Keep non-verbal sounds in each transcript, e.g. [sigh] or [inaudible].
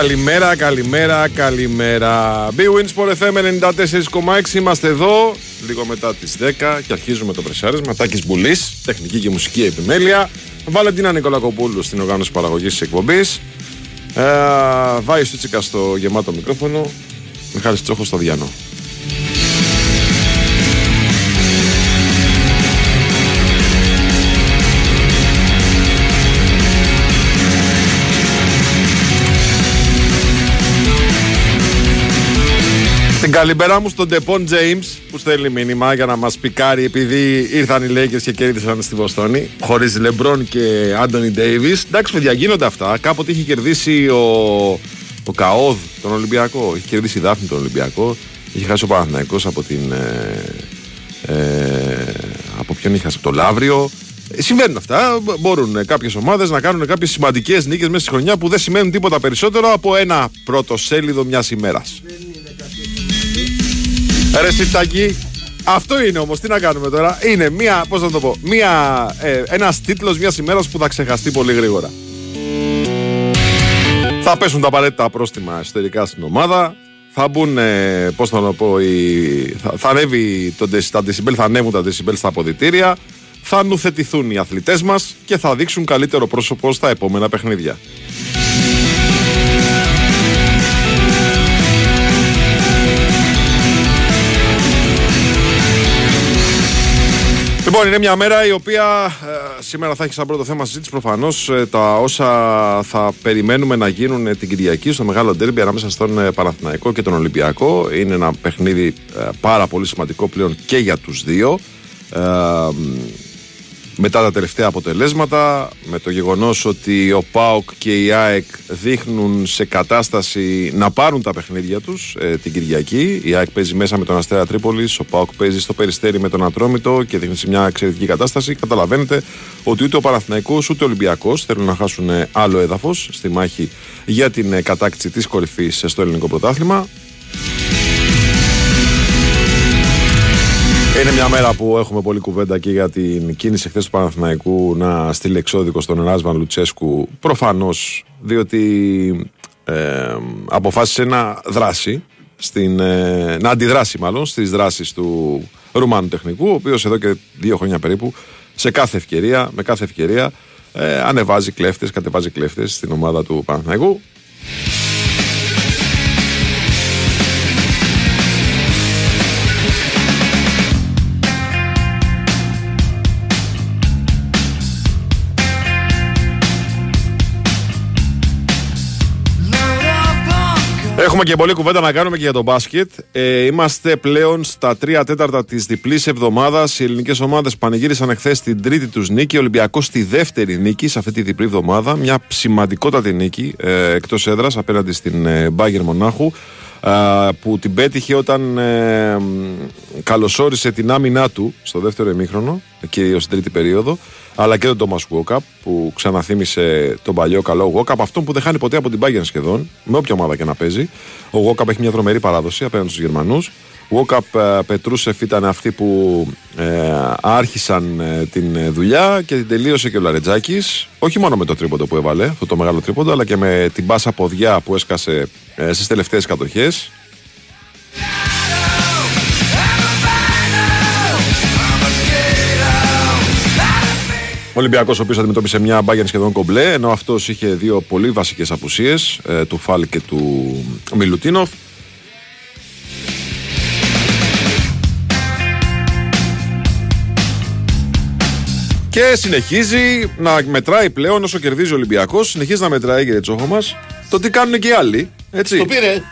Καλημέρα, καλημέρα, καλημέρα. Big Wins FM 94,6 είμαστε εδώ λίγο μετά τις 10 και αρχίζουμε το πρεσάρισμα. Τάκης Μπουλής, τεχνική και μουσική επιμέλεια. Βαλεντίνα Νικολακοπούλου στην οργάνωση παραγωγής της εκπομπής. Ε, Βάη Στούτσικα στο γεμάτο μικρόφωνο. Μιχάλης Τσόχος στο Διάνο. Την καλημέρα μου στον Ντεπον James που στέλνει μήνυμα για να μας πικάρει επειδή ήρθαν οι Lakers και κέρδισαν στη Βοστόνη. Χωρίς Λεμπρόν και Άντωνι Ντέιβι. Εντάξει, παιδιά, γίνονται αυτά. Κάποτε είχε κερδίσει ο, ο Καόδ τον Ολυμπιακό. Είχε κερδίσει η Δάφνη τον Ολυμπιακό. Είχε χάσει ο Παναθηναϊκός από την. Ε, ε, από ποιον είχε χάσει, από το Λαύριο. Ε, συμβαίνουν αυτά. Μπορούν κάποιες ομάδες να κάνουν κάποιες σημαντικές νίκες μέσα στη χρονιά που δεν σημαίνουν τίποτα περισσότερο από ένα πρώτο σέλιδο μιας ημέρας. Ρε Σιπτακή, αυτό είναι όμως. Τι να κάνουμε τώρα; Είναι μία, πώς να το πω, μία, ε, ένας τίτλος μια ημέρας που θα ξεχαστεί πολύ γρήγορα. Θα πέσουν τα απαραίτητα πρόστιμα εσωτερικά στην ομάδα. Θα μπουν, ε, πώς θα το πω, θα, θα ανέβει το, τα decibel, θα ανέβουν τα decibel στα αποδητήρια. Θα νουθετηθούν οι αθλητές μας και θα δείξουν καλύτερο πρόσωπο στα επόμενα παιχνίδια. Λοιπόν, είναι μια μέρα η οποία ε, σήμερα θα έχει σαν πρώτο θέμα συζήτηση προφανώς ε, τα όσα θα περιμένουμε να γίνουν ε, την Κυριακή στο μεγάλο ντέρμπι ανάμεσα στον ε, Παναθηναϊκό και τον Ολυμπιακό. Είναι ένα παιχνίδι πάρα πολύ σημαντικό πλέον και για τους δύο μετά τα τελευταία αποτελέσματα, με το γεγονός ότι ο ΠΑΟΚ και η ΑΕΚ δείχνουν σε κατάσταση να πάρουν τα παιχνίδια τους ε, την Κυριακή. Η ΑΕΚ παίζει μέσα με τον Αστέρα Τρίπολης, ο ΠΑΟΚ παίζει στο Περιστέρι με τον Ατρόμητο και δείχνει σε μια εξαιρετική κατάσταση. Καταλαβαίνετε ότι ούτε ο Παναθηναϊκός ούτε ο Ολυμπιακός θέλουν να χάσουν άλλο έδαφος στη μάχη για την ε, κατάκτηση της κορυφής στο ελληνικό πρωτάθλημα. Είναι μια μέρα που έχουμε πολλή κουβέντα και για την κίνηση χθες του Παναθηναϊκού να στείλει εξώδικο στον Ράσβαν Λουτσέσκου. Προφανώς διότι ε, αποφάσισε να δράσει, στην, ε, να αντιδράσει μάλλον στις δράσεις του Ρουμάνου τεχνικού, ο οποίος εδώ και δύο χρόνια περίπου σε κάθε ευκαιρία, με κάθε ευκαιρία ε, ανεβάζει κλέφτες, κατεβάζει κλέφτες στην ομάδα του Παναθηναϊκού. Έχουμε και πολλή κουβέντα να κάνουμε και για το μπάσκετ. Ε, είμαστε πλέον στα τρία τέταρτα της διπλής εβδομάδας. Οι ελληνικές ομάδες πανηγύρισαν εχθές την τρίτη τους νίκη. Ο Ολυμπιακός στη δεύτερη νίκη σε αυτή τη διπλή εβδομάδα. Μια σημαντικότατη νίκη ε, εκτός έδρας απέναντι στην ε, Μπάγκερ Μονάχου. Ε, που την πέτυχε όταν ε, καλωσόρισε την άμυνά του στο δεύτερο ημίχρονο, κυρίω στην τρίτη περίοδο αλλά και τον Τόμα Γουόκαπ που ξαναθύμισε τον παλιό καλό Γουόκαπ, αυτόν που δεν χάνει ποτέ από την Bayern σχεδόν, με όποια ομάδα και να παίζει. Ο Γουόκαπ έχει μια δρομερή παράδοση απέναντι στους Γερμανούς. Γουόκαπ Πετρούσεφ ήταν αυτοί που ε, άρχισαν ε, την δουλειά και την τελείωσε και ο Λαρετζάκης. Όχι μόνο με το τρίποντο που έβαλε, αυτό το μεγάλο τρίποντο, αλλά και με την μπάσα ποδιά που έσκασε ε, στις τελευταίες κατοχές. Ο Ολυμπιακός, ο οποίος αντιμετώπισε μια μπάγκερ σχεδόν κομπλέ, ενώ αυτός είχε δύο πολύ βασικές απουσίες, ε, του Φάλ και του Μιλουτίνοφ. Και συνεχίζει να μετράει πλέον όσο κερδίζει ο Ολυμπιακός. Συνεχίζει να μετράει, κύριε Τσόχο μας, το τι κάνουν και οι άλλοι. Έτσι. Το πήρε.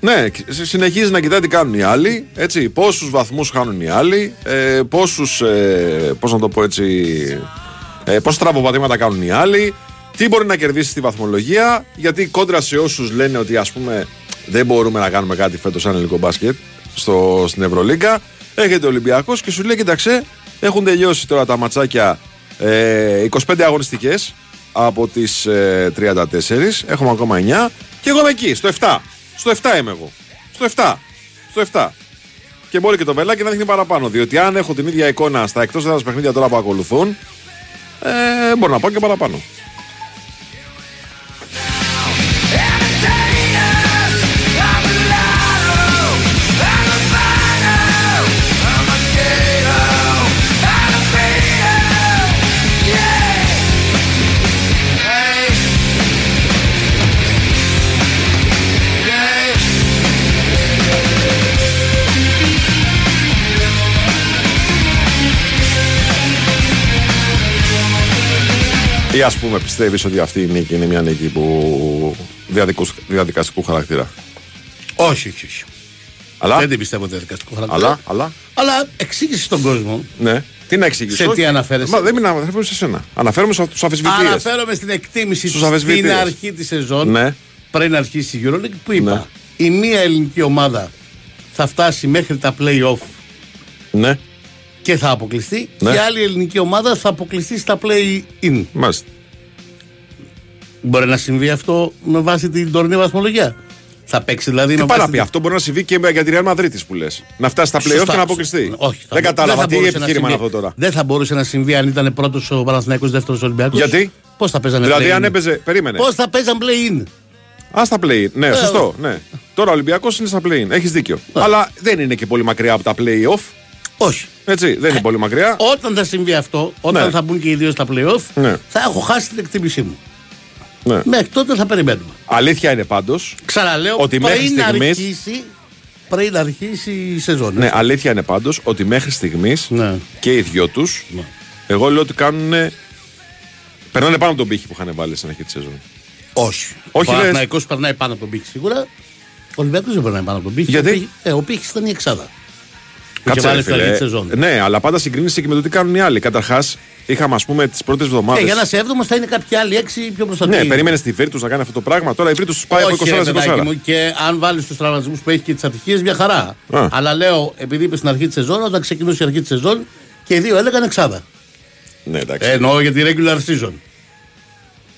Ναι, συνεχίζει να κοιτάει τι κάνουν οι άλλοι. Έτσι, πόσους βαθμούς χάνουν οι άλλοι, ε, πόσους, ε, πώς να το πω έτσι, ε, πόσα τραβοπατήματα κάνουν οι άλλοι, τι μπορεί να κερδίσει στη βαθμολογία, γιατί κόντρα σε όσους λένε ότι ας πούμε δεν μπορούμε να κάνουμε κάτι φέτος σαν ελληνικό μπάσκετ στο, στην Ευρωλίγκα, έχετε Ολυμπιακός και σου λέει: Κοιτάξτε, έχουν τελειώσει τώρα τα ματσάκια ε, 25 αγωνιστικές από τις ε, 34, έχουμε ακόμα 9 και εγώ είμαι εκεί, στο 7. Στο 7 είμαι εγώ. Στο 7. Στο 7. Και μπορεί και το βελάκι να δείχνει παραπάνω. Διότι αν έχω την ίδια εικόνα στα εκτός έδρας παιχνίδια τώρα που ακολουθούν, ε, μπορώ να πάω και παραπάνω. Ή ας πούμε, πιστεύεις ότι αυτή η νίκη είναι μια νίκη που διαδικούς- διαδικαστικού χαρακτήρα; Όχι, όχι, όχι. Αλλά, Δεν την πιστεύω διαδικαστικό χαρακτήρα. αλλά, αλλά, Αλλά εξήγησες στον κόσμο. ναι. Τι να εξηγήσω. Σε τι όχι. αναφέρεσαι; Μα δεν μην αναφέρομαι σε σένα. Αναφέρομαι στους αφισβητείε. Αναφέρομαι στην εκτίμηση Στους της αφισβητείες. στην αρχή της σεζόν Ναι. πριν αρχίσει η EuroLeague που είπα Ναι. η μία ελληνική ομάδα θα φτάσει μέχρι τα play-off Ναι, και θα αποκλειστεί Ναι. και η άλλη ελληνική ομάδα θα αποκλειστεί στα play-in. μάλιστα. Μπορεί να συμβεί αυτό με βάση την τωρινή βαθμολογία. Θα παίξει δηλαδή Τι με πάει να βάση πει, την- αυτό μπορεί να συμβεί και για τη Real Madrid που λες. Να φτάσει στα playoff Σωστά. και να αποκλειστεί. Όχι, θα δεν μπο- κατάλαβα θα τι μπορούσε να επιχείρημα είναι συμβεί. αυτό τώρα. Δεν θα μπορούσε να συμβεί αν ήταν πρώτος ο Παναθηναϊκός δεύτερος Ολυμπιακός. Γιατί; Πώς θα παίζανε Δηλαδή, play-in? αν έπαιζε. Περίμενε. Πώς θα παίζαν play-in; Α τα play. Ναι, σωστό. Ναι. Τώρα ο Ολυμπιακός είναι στα play. Έχεις δίκιο. Αλλά δεν είναι και πολύ μακριά από τα play-off. Όχι. Έτσι, δεν είναι πολύ μακριά. Όταν θα συμβεί αυτό, όταν Ναι. θα μπουν και οι δύο στα play-off, Ναι. θα έχω χάσει την εκτίμησή μου. Ναι. Μέχρι τότε θα περιμένουμε. Αλήθεια είναι πάντως. Ξαναλέω, Ότι μέχρι πριν, στιγμής- αρχίσει, πριν αρχίσει η σεζόν. Ναι, αλήθεια είναι πάντως ότι μέχρι στιγμής Ναι. και οι δυο τους, Ναι. εγώ λέω ότι κάνουν. Περνάνε πάνω από τον πύχη που είχαν βάλει στην αρχή της σεζόν. Όχι. Όχι, ο λες. Παναθηναϊκός περνάει πάνω από τον πύχη σίγουρα. Ο Ολυμπιακός δεν περνάει πάνω από τον πύχη. Γιατί; Ο πύχη- ε, ο πύχης ήταν η εξάδα. Που είχε Κάτσε, βάλει ρε στην αρχή φίλε. τη σεζόν. Ναι, αλλά πάντα συγκρίνεσαι και με το τι κάνουν οι άλλοι. Καταρχάς, είχαμε ας πούμε τις πρώτες Ε, εβδομάδε. για να είσαι έβδομο θα είναι κάποιοι άλλοι έξι πιο μπροστά. Ναι, Τι- περίμενες τη Βίρτου να κάνει αυτό το πράγμα. Τώρα η Βίρτου του πάει από Όχι, 24 ρε, σε παιδάκι 24. μου, και αν βάλεις τους τραυματισμούς που έχει και τις ατυχίες, μια χαρά. Α. Αλλά λέω, επειδή είπες στην αρχή της σεζόν, όταν ξεκινούσε η αρχή της σεζόν και οι δύο έλεγαν εξάδα. Ναι, εντάξει. Ε, εννοώ για τη regular season.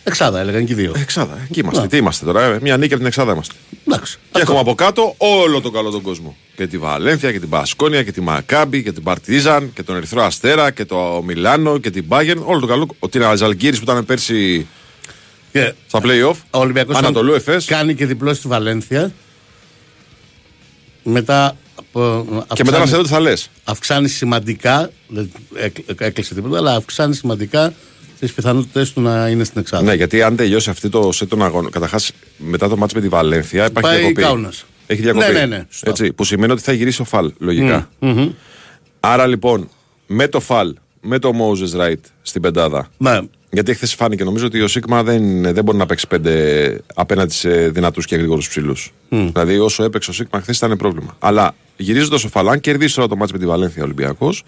Εξάδα έλεγαν και οι δύο. Εξάδα. Εκεί είμαστε. Ναι. Τι είμαστε τώρα. ε; Μια νίκη από την Εξάδα είμαστε. Εντάξει. Και έχουμε από κάτω όλο τον καλό τον κόσμο. Και τη Βαλένθια και την Πασκόνια και τη Μακάμπη και την Παρτίζαν και τον Ερυθρό Αστέρα και το Μιλάνο και την Μπάγκερν. Όλο τον καλό. Ο Τίνα Ζαλγκύρη που ήταν πέρσι Και στα playoff. ο Ολυμπιακός Ανατολού όταν Εφές. κάνει και διπλό στη Βαλένθια. Μετά. από- Και αυξάνει- μετά να σε δω τι θα λες. αυξάνει σημαντικά. Δεν έκλ- έκλεισε τίποτα, αλλά αυξάνει σημαντικά τις πιθανότητες του να είναι στην εξάδα. Ναι, γιατί αν τελειώσει αυτή το σετ των αγώνων. Καταρχάς, μετά το μάτς με τη Βαλένθια υπάρχει Πάει διακοπή. Κάουνας. Έχει διακοπή. Ναι, ναι, ναι, σωστά. Έτσι, που σημαίνει ότι θα γυρίσει ο Φαλ, λογικά. Άρα λοιπόν, με το Φαλ, με το Moses Wright στην πεντάδα. Ναι. Γιατί χθε φάνηκε νομίζω ότι ο Σίγμα δεν, δεν μπορεί να παίξει πέντε απέναντι σε δυνατούς και γρήγορους ψηλούς. Δηλαδή, όσο έπαιξε ο Σίγμα χθες ήταν πρόβλημα. Αλλά γυρίζοντας ο Φαλ, αν κερδίσει τώρα το μάτς με τη Βαλένθια Ολυμπιακός,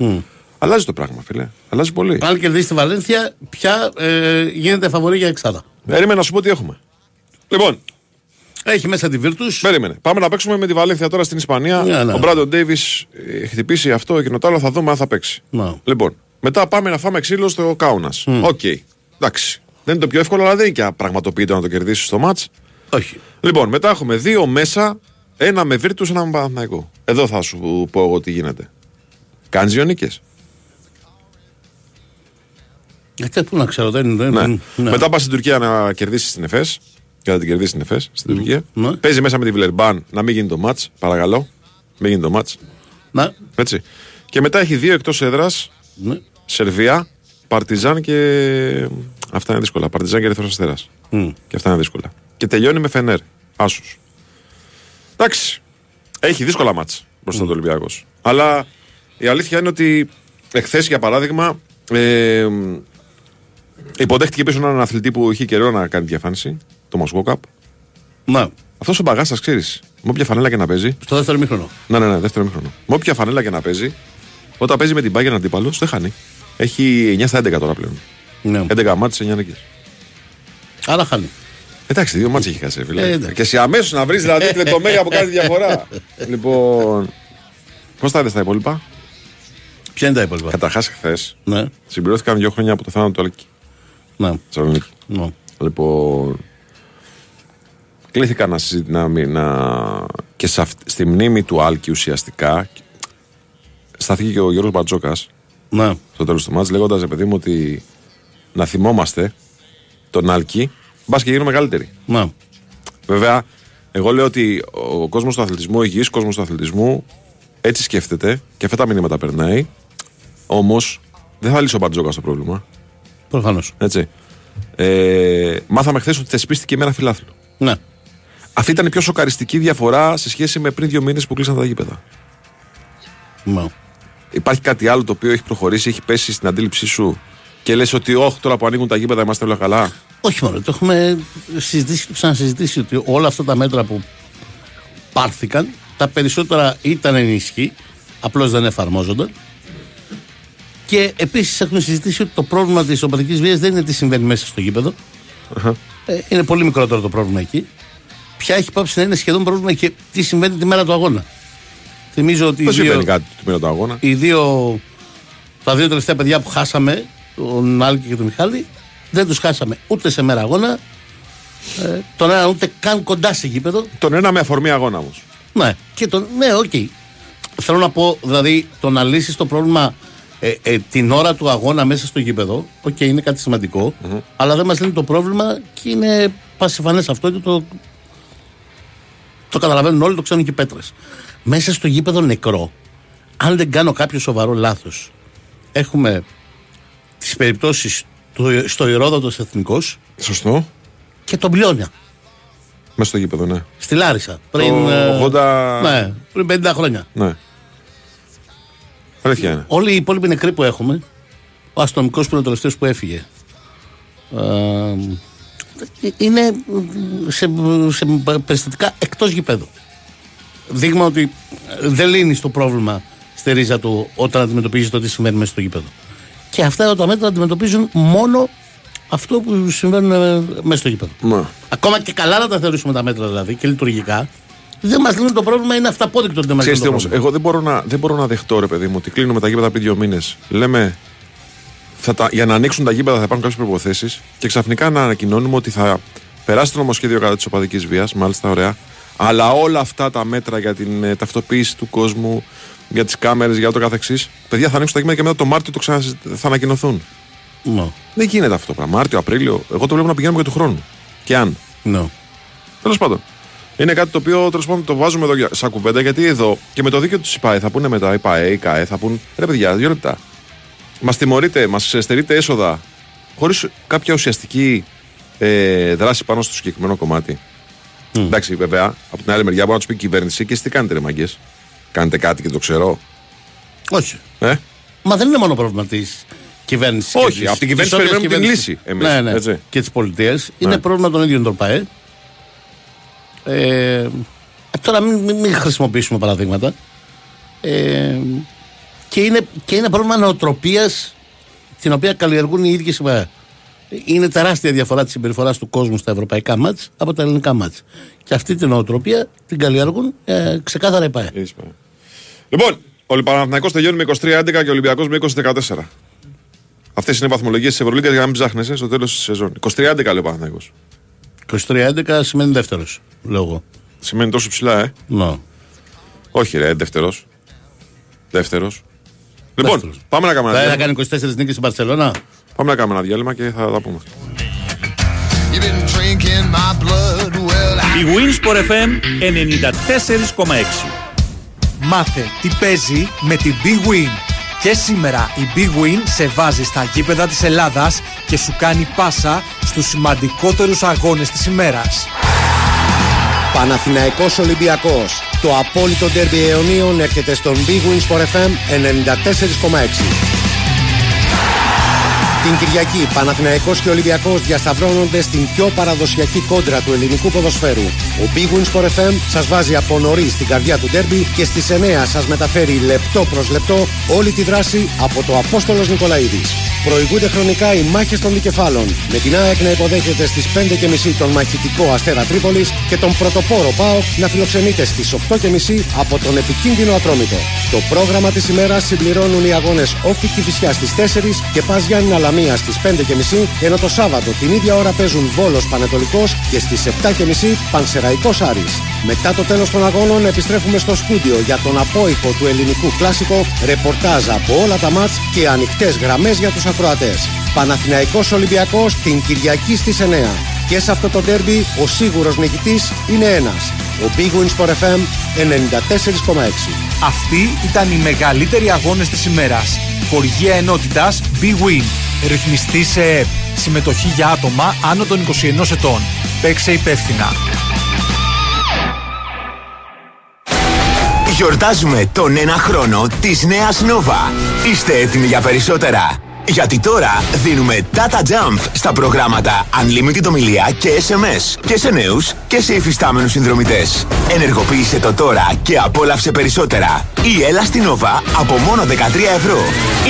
αλλάζει το πράγμα, φίλε. Αλλάζει πολύ. Αν κερδίσει τη Βαλένθια, πια ε, γίνεται φαβορή για εξάδα. Περίμενα να σου πω τι έχουμε. Λοιπόν, Έχει μέσα τη Virtus. Περίμενε. Πάμε να παίξουμε με τη Βαλένθια τώρα στην Ισπανία. Ναι, ναι. Ο Μπράντον Ντέιβις έχει χτυπήσει αυτό, εκείνο το άλλο. Θα δούμε αν θα παίξει. Ναι. Λοιπόν, μετά πάμε να φάμε ξύλο στο Κάουνας. Οκ. Εντάξει. Δεν είναι το πιο εύκολο, αλλά δεν είναι και απραγματοποίητο να το κερδίσεις το ματς. Όχι. Λοιπόν, μετά έχουμε δύο μέσα. Ένα με Βίρτους, ένα με Παναθηναϊκό. Εδώ θα σου πω εγώ τι γίνεται. Κάνεις δύο νίκες. Ε, πού να ξέρω, δεν δεν- Ναι. ναι. Μετά πας στην Τουρκία να κερδίσεις την ΕΦΕΣ. Και θα την κερδίσεις την ΕΦΕΣ στην Τουρκία. Ναι. Παίζει μέσα με τη Βιλερμπάν να μην γίνει το μάτς. Παρακαλώ. Μην γίνει το μάτς. Να, Έτσι. Και μετά έχει δύο εκτός έδρας. ναι. Σερβία, Παρτιζάν και. Αυτά είναι δύσκολα. Παρτιζάν και Ερυθρός Αστέρας. Μμ. Και αυτά είναι δύσκολα. Και τελειώνει με Φενέρ. Άσους. Εντάξει. Έχει δύσκολα μάτς μπροστά του Ολυμπιακός. Αλλά η αλήθεια είναι ότι εχθές, για παράδειγμα, ε, υποδέχτηκε πίσω έναν αθλητή που είχε καιρό να κάνει διαφάνιση, το Μοσγόκαπ. Να, Αυτός ο μπαγάς, ξέρεις, με όποια φανέλα και να παίζει. στο δεύτερο μήχρονο. Ναι, ναι, ναι, δεύτερο μήχρονο. Με όποια φανέλα και να παίζει, όταν παίζει με την Bayern αντίπαλος, δεν χάνει. Έχει 9 στα 11 τώρα πλέον. Ναι. 11 μάτσε, 9 νίκες. Άρα χάνει. Εντάξει, δύο μάτσε έχει χάσει, φίλε. Ε, εντάξει. και εσύ αμέσως να βρεις δηλαδή την λεπτομέρεια που κάνει διαφορά. [laughs] λοιπόν. Πώς τα είδες τα υπόλοιπα; Ποια είναι τα υπόλοιπα; Καταρχάς, χθες Ναι, συμπληρώθηκαν δύο χρόνια από το θάνατο του Αλκή. Ναι. Θεσσαλονίκη. ναι. Λοιπόν. Κλήθηκα να, συζη- να, μη- να και σε αυτή- στη μνήμη του Άλκη ουσιαστικά στάθηκε και ο Γιώργος Μπατζόκας Ναι. στο τέλος του μάτς λέγοντας ρε παιδί μου ότι να θυμόμαστε τον Άλκη μπας και γίνουμε μεγαλύτεροι. Ναι. Βέβαια, εγώ λέω ότι ο κόσμος του αθλητισμού, ο υγιής κόσμος του αθλητισμού, έτσι σκέφτεται και αυτά τα μηνύματα περνάει. Όμως, δεν θα λύσει ο Μπατζόκας το πρόβλημα. Προφανώς. Έτσι. Ε, μάθαμε χθες ότι θεσπίστηκε η μέρα φιλάθλου. Ναι. Αυτή ήταν η πιο σοκαριστική διαφορά σε σχέση με πριν δύο μήνες που κλείσαν τα γήπεδα. ναι. Υπάρχει κάτι άλλο το οποίο έχει προχωρήσει, έχει πέσει στην αντίληψή σου Και λες ότι όχι τώρα που ανοίγουν τα γήπεδα είμαστε όλα καλά. Όχι μόνο, το έχουμε συζητήσει και ξανασυζητήσει ότι όλα αυτά τα μέτρα που πάρθηκαν, τα περισσότερα ήταν ενισχύ, απλώς δεν εφαρμόζονταν. Και επίσης έχουμε συζητήσει ότι το πρόβλημα της οπαδικής βίας δεν είναι τι συμβαίνει μέσα στο γήπεδο. Ε, είναι πολύ μικρότερο το πρόβλημα εκεί. Πια έχει πάψει να είναι σχεδόν πρόβλημα και τι συμβαίνει τη μέρα του αγώνα. Θυμίζω ότι. Δεν συμβαίνει κάτι τη μέρα του αγώνα; Οι δύο, τα δύο τελευταία παιδιά που χάσαμε, τον Άλκη και τον Μιχάλη, δεν τους χάσαμε ούτε σε μέρα αγώνα. Ε, τον ένα ούτε καν κοντά σε γήπεδο. Τον ένα με αφορμή αγώνα όμως. Ναι, και τον, ναι, OK. Okay. Θέλω να πω, δηλαδή, το να λύσεις το πρόβλημα ε, ε, την ώρα του αγώνα μέσα στο γήπεδο, OK, okay, είναι κάτι σημαντικό, mm-hmm. αλλά δεν μας λύνει το πρόβλημα και είναι πασιφανές αυτό και το, το καταλαβαίνουν όλοι, το ξέρουν και οι πέτρες. Μέσα στο γήπεδο νεκρό, αν δεν κάνω κάποιο σοβαρό λάθος, έχουμε τις περιπτώσεις στο Ηρόδοτος Εθνικός. Σωστό. Και τον Πλιόνια. Μέσα στο γήπεδο, ναι. Στη Λάρισα. Πριν, 80... ναι, πριν 50 χρόνια. Ναι. Αλήθεια είναι. Όλοι οι υπόλοιποι νεκροί που έχουμε, ο αστυνομικός που είναι ο τελευταίος που έφυγε. Ε, είναι σε, σε περιστατικά εκτός γηπέδου. Δείγμα ότι δεν λύνεις το πρόβλημα στη ρίζα του όταν αντιμετωπίζεις το τι συμβαίνει μέσα στο γήπεδο. Και αυτά τα μέτρα αντιμετωπίζουν μόνο αυτό που συμβαίνουν ε, μέσα στο γήπεδο. Μα. Ακόμα και καλά να τα θεωρήσουμε τα μέτρα δηλαδή και λειτουργικά, δεν μας λύνουν το πρόβλημα, είναι αυταπόδεικτο ότι δεν μα λύνουν το όμως, πρόβλημα. εγώ δεν μπορώ, να, δεν μπορώ να δεχτώ, ρε παιδί μου, ότι κλείνουμε τα γήπεδα πριν δύο μήνες. Λέμε, θα τα, για να ανοίξουν τα γήπεδα θα υπάρχουν κάποιες προποθέσει και ξαφνικά να ανακοινώνουμε ότι θα περάσει το νομοσχέδιο κατά της οπαδικής βίας, μάλιστα ωραία. Αλλά όλα αυτά τα μέτρα για την ε, ταυτοποίηση του κόσμου, για τις κάμερες, για το καθεξής, παιδιά θα ανοίξουν τα γήπεδα και μετά το Μάρτιο το ξανα, θα ανακοινωθούν. No. Δεν γίνεται αυτό το πράγμα. Μάρτιο, Απρίλιο. Εγώ το βλέπω να πηγαίνουμε και του χρόνου. Και αν. No. Τέλος πάντων. Είναι κάτι το οποίο τέλος πάντων το βάζουμε εδώ σαν κουβέντα γιατί εδώ και με το δίκαιο τους ΣΥΠΑΕ θα πούνε μετά, η ΠΑΕ, η ΚΑΕ, θα πούνε ρε παιδιά, δύο λεπτά. Μας τιμωρείτε, μας στερείτε έσοδα χωρίς κάποια ουσιαστική ε, δράση πάνω στο συγκεκριμένο κομμάτι. Mm. Εντάξει, βέβαια, από την άλλη μεριά μπορεί να τους πει η κυβέρνηση και εσεί τι κάνετε, ρε μαγκές; Κάνετε κάτι και το ξέρω. Όχι. Ε; Μα δεν είναι μόνο πρόβλημα της κυβέρνησης. Όχι, από την κυβέρνηση περιμένουμε την λύση. Εμείς, ναι, ναι. Έτσι. Και της πολιτείας. Ναι. Είναι πρόβλημα των ίδιων των ΠΑΕ. Ε, τώρα μην, μην, μην χρησιμοποιήσουμε παραδείγματα. Ε, και, είναι, και είναι πρόβλημα νοοτροπίας την οποία καλλιεργούν οι ίδιοι οι ΠΑΕ. Είναι τεράστια διαφορά της συμπεριφοράς του κόσμου στα ευρωπαϊκά μάτς από τα ελληνικά μάτς. Και αυτή την νοοτροπία την καλλιεργούν ε, ξεκάθαρα οι ΠΑΕ. Λοιπόν, ο Παναθηναϊκός τελειώνει με 23-11 και ο Ολυμπιακός με 20-14. Αυτές είναι οι βαθμολογίες της Ευρωλίγκας για να μην ψάχνεσαι στο τέλος της σεζόν. 23-11 λέει ο Παναθυναϊκό. 23-11 σημαίνει δεύτερος, λέω εγώ. Σημαίνει τόσο ψηλά, ε. No. Όχι, ρε, δεύτερος. Δεύτερος. Λοιπόν, Δεύτερος. πάμε να κάνουμε Θα ένα θα διάλειμμα. κάνει 24 νίκες στην Παρσελώνα. Πάμε να κάνουμε ένα διάλειμμα και θα τα πούμε. You've been drinking my blood, well, I Η Winsport FM 94,6. Μάθε τι παίζει με την Big Win. Και σήμερα η Big Win σε βάζει στα γήπεδα της Ελλάδας και σου κάνει πάσα στους σημαντικότερους αγώνες της ημέρας. Παναθηναϊκός Ολυμπιακός. Το απόλυτο ντέρμπι αιωνίων έρχεται στον Big Win Sport FM 94,6. Την Κυριακή, Παναθηναϊκός και Ολυμπιακός διασταυρώνονται στην πιο παραδοσιακή κόντρα του ελληνικού ποδοσφαίρου. Ο Big Win Sport FM σας βάζει από νωρίς στην καρδιά του ντέρμπι και στις 9 σας μεταφέρει λεπτό προς λεπτό όλη τη δράση από το Απόστολος Νικολαίδης. Προηγούνται χρονικά οι μάχες των δικεφάλων, με την ΑΕΚ να υποδέχεται στις 5.30 τον μαχητικό Αστέρα Τρίπολης και τον πρωτοπόρο ΠΑΟΚ να φιλοξενείται στις 8.30 από τον επικίνδυνο Ατρόμητο. Το πρόγραμμα της ημέρας συμπληρώνουν οι αγώνες Όφη Κηφισιά στις 4 και Πας Γιάννη Αλαμία στις 5.30 ενώ το Σάββατο την ίδια ώρα παίζουν Βόλος Πανετολικός και στις 7.30 Πανσεραϊκός Άρης. Μετά το τέλος των αγώνων επιστρέφουμε στο στούντιο για τον απόϊχο του ελληνικού κλάσικο, ρεπορτάζ από όλα τα μάτς και ανοιχτές γραμμές για τους ακροατές. Παναθηναϊκός Ολυμπιακός την Κυριακή στις 9. Και σε αυτό το ντέρμπι ο σίγουρος νικητής είναι ένας. Ο Big Win Sport FM 94,6. Αυτοί ήταν οι μεγαλύτεροι αγώνες της ημέρας. Χοργία ενότητας Big Win. Ρυθμιστή σε ΕΠ. Συμμετοχή για άτομα άνω των 21 ετών. Παίξε υπεύθυνα. Γιορτάζουμε τον ένα χρόνο της νέας Νόβα. Είστε έτοιμοι για περισσότερα; Γιατί τώρα δίνουμε Data Jump στα προγράμματα Unlimited ομιλία και SMS και σε νέους και σε υφιστάμενους συνδρομητές. Ενεργοποίησε το τώρα και απόλαυσε περισσότερα. Ή έλα στην Nova από μόνο 13 ευρώ.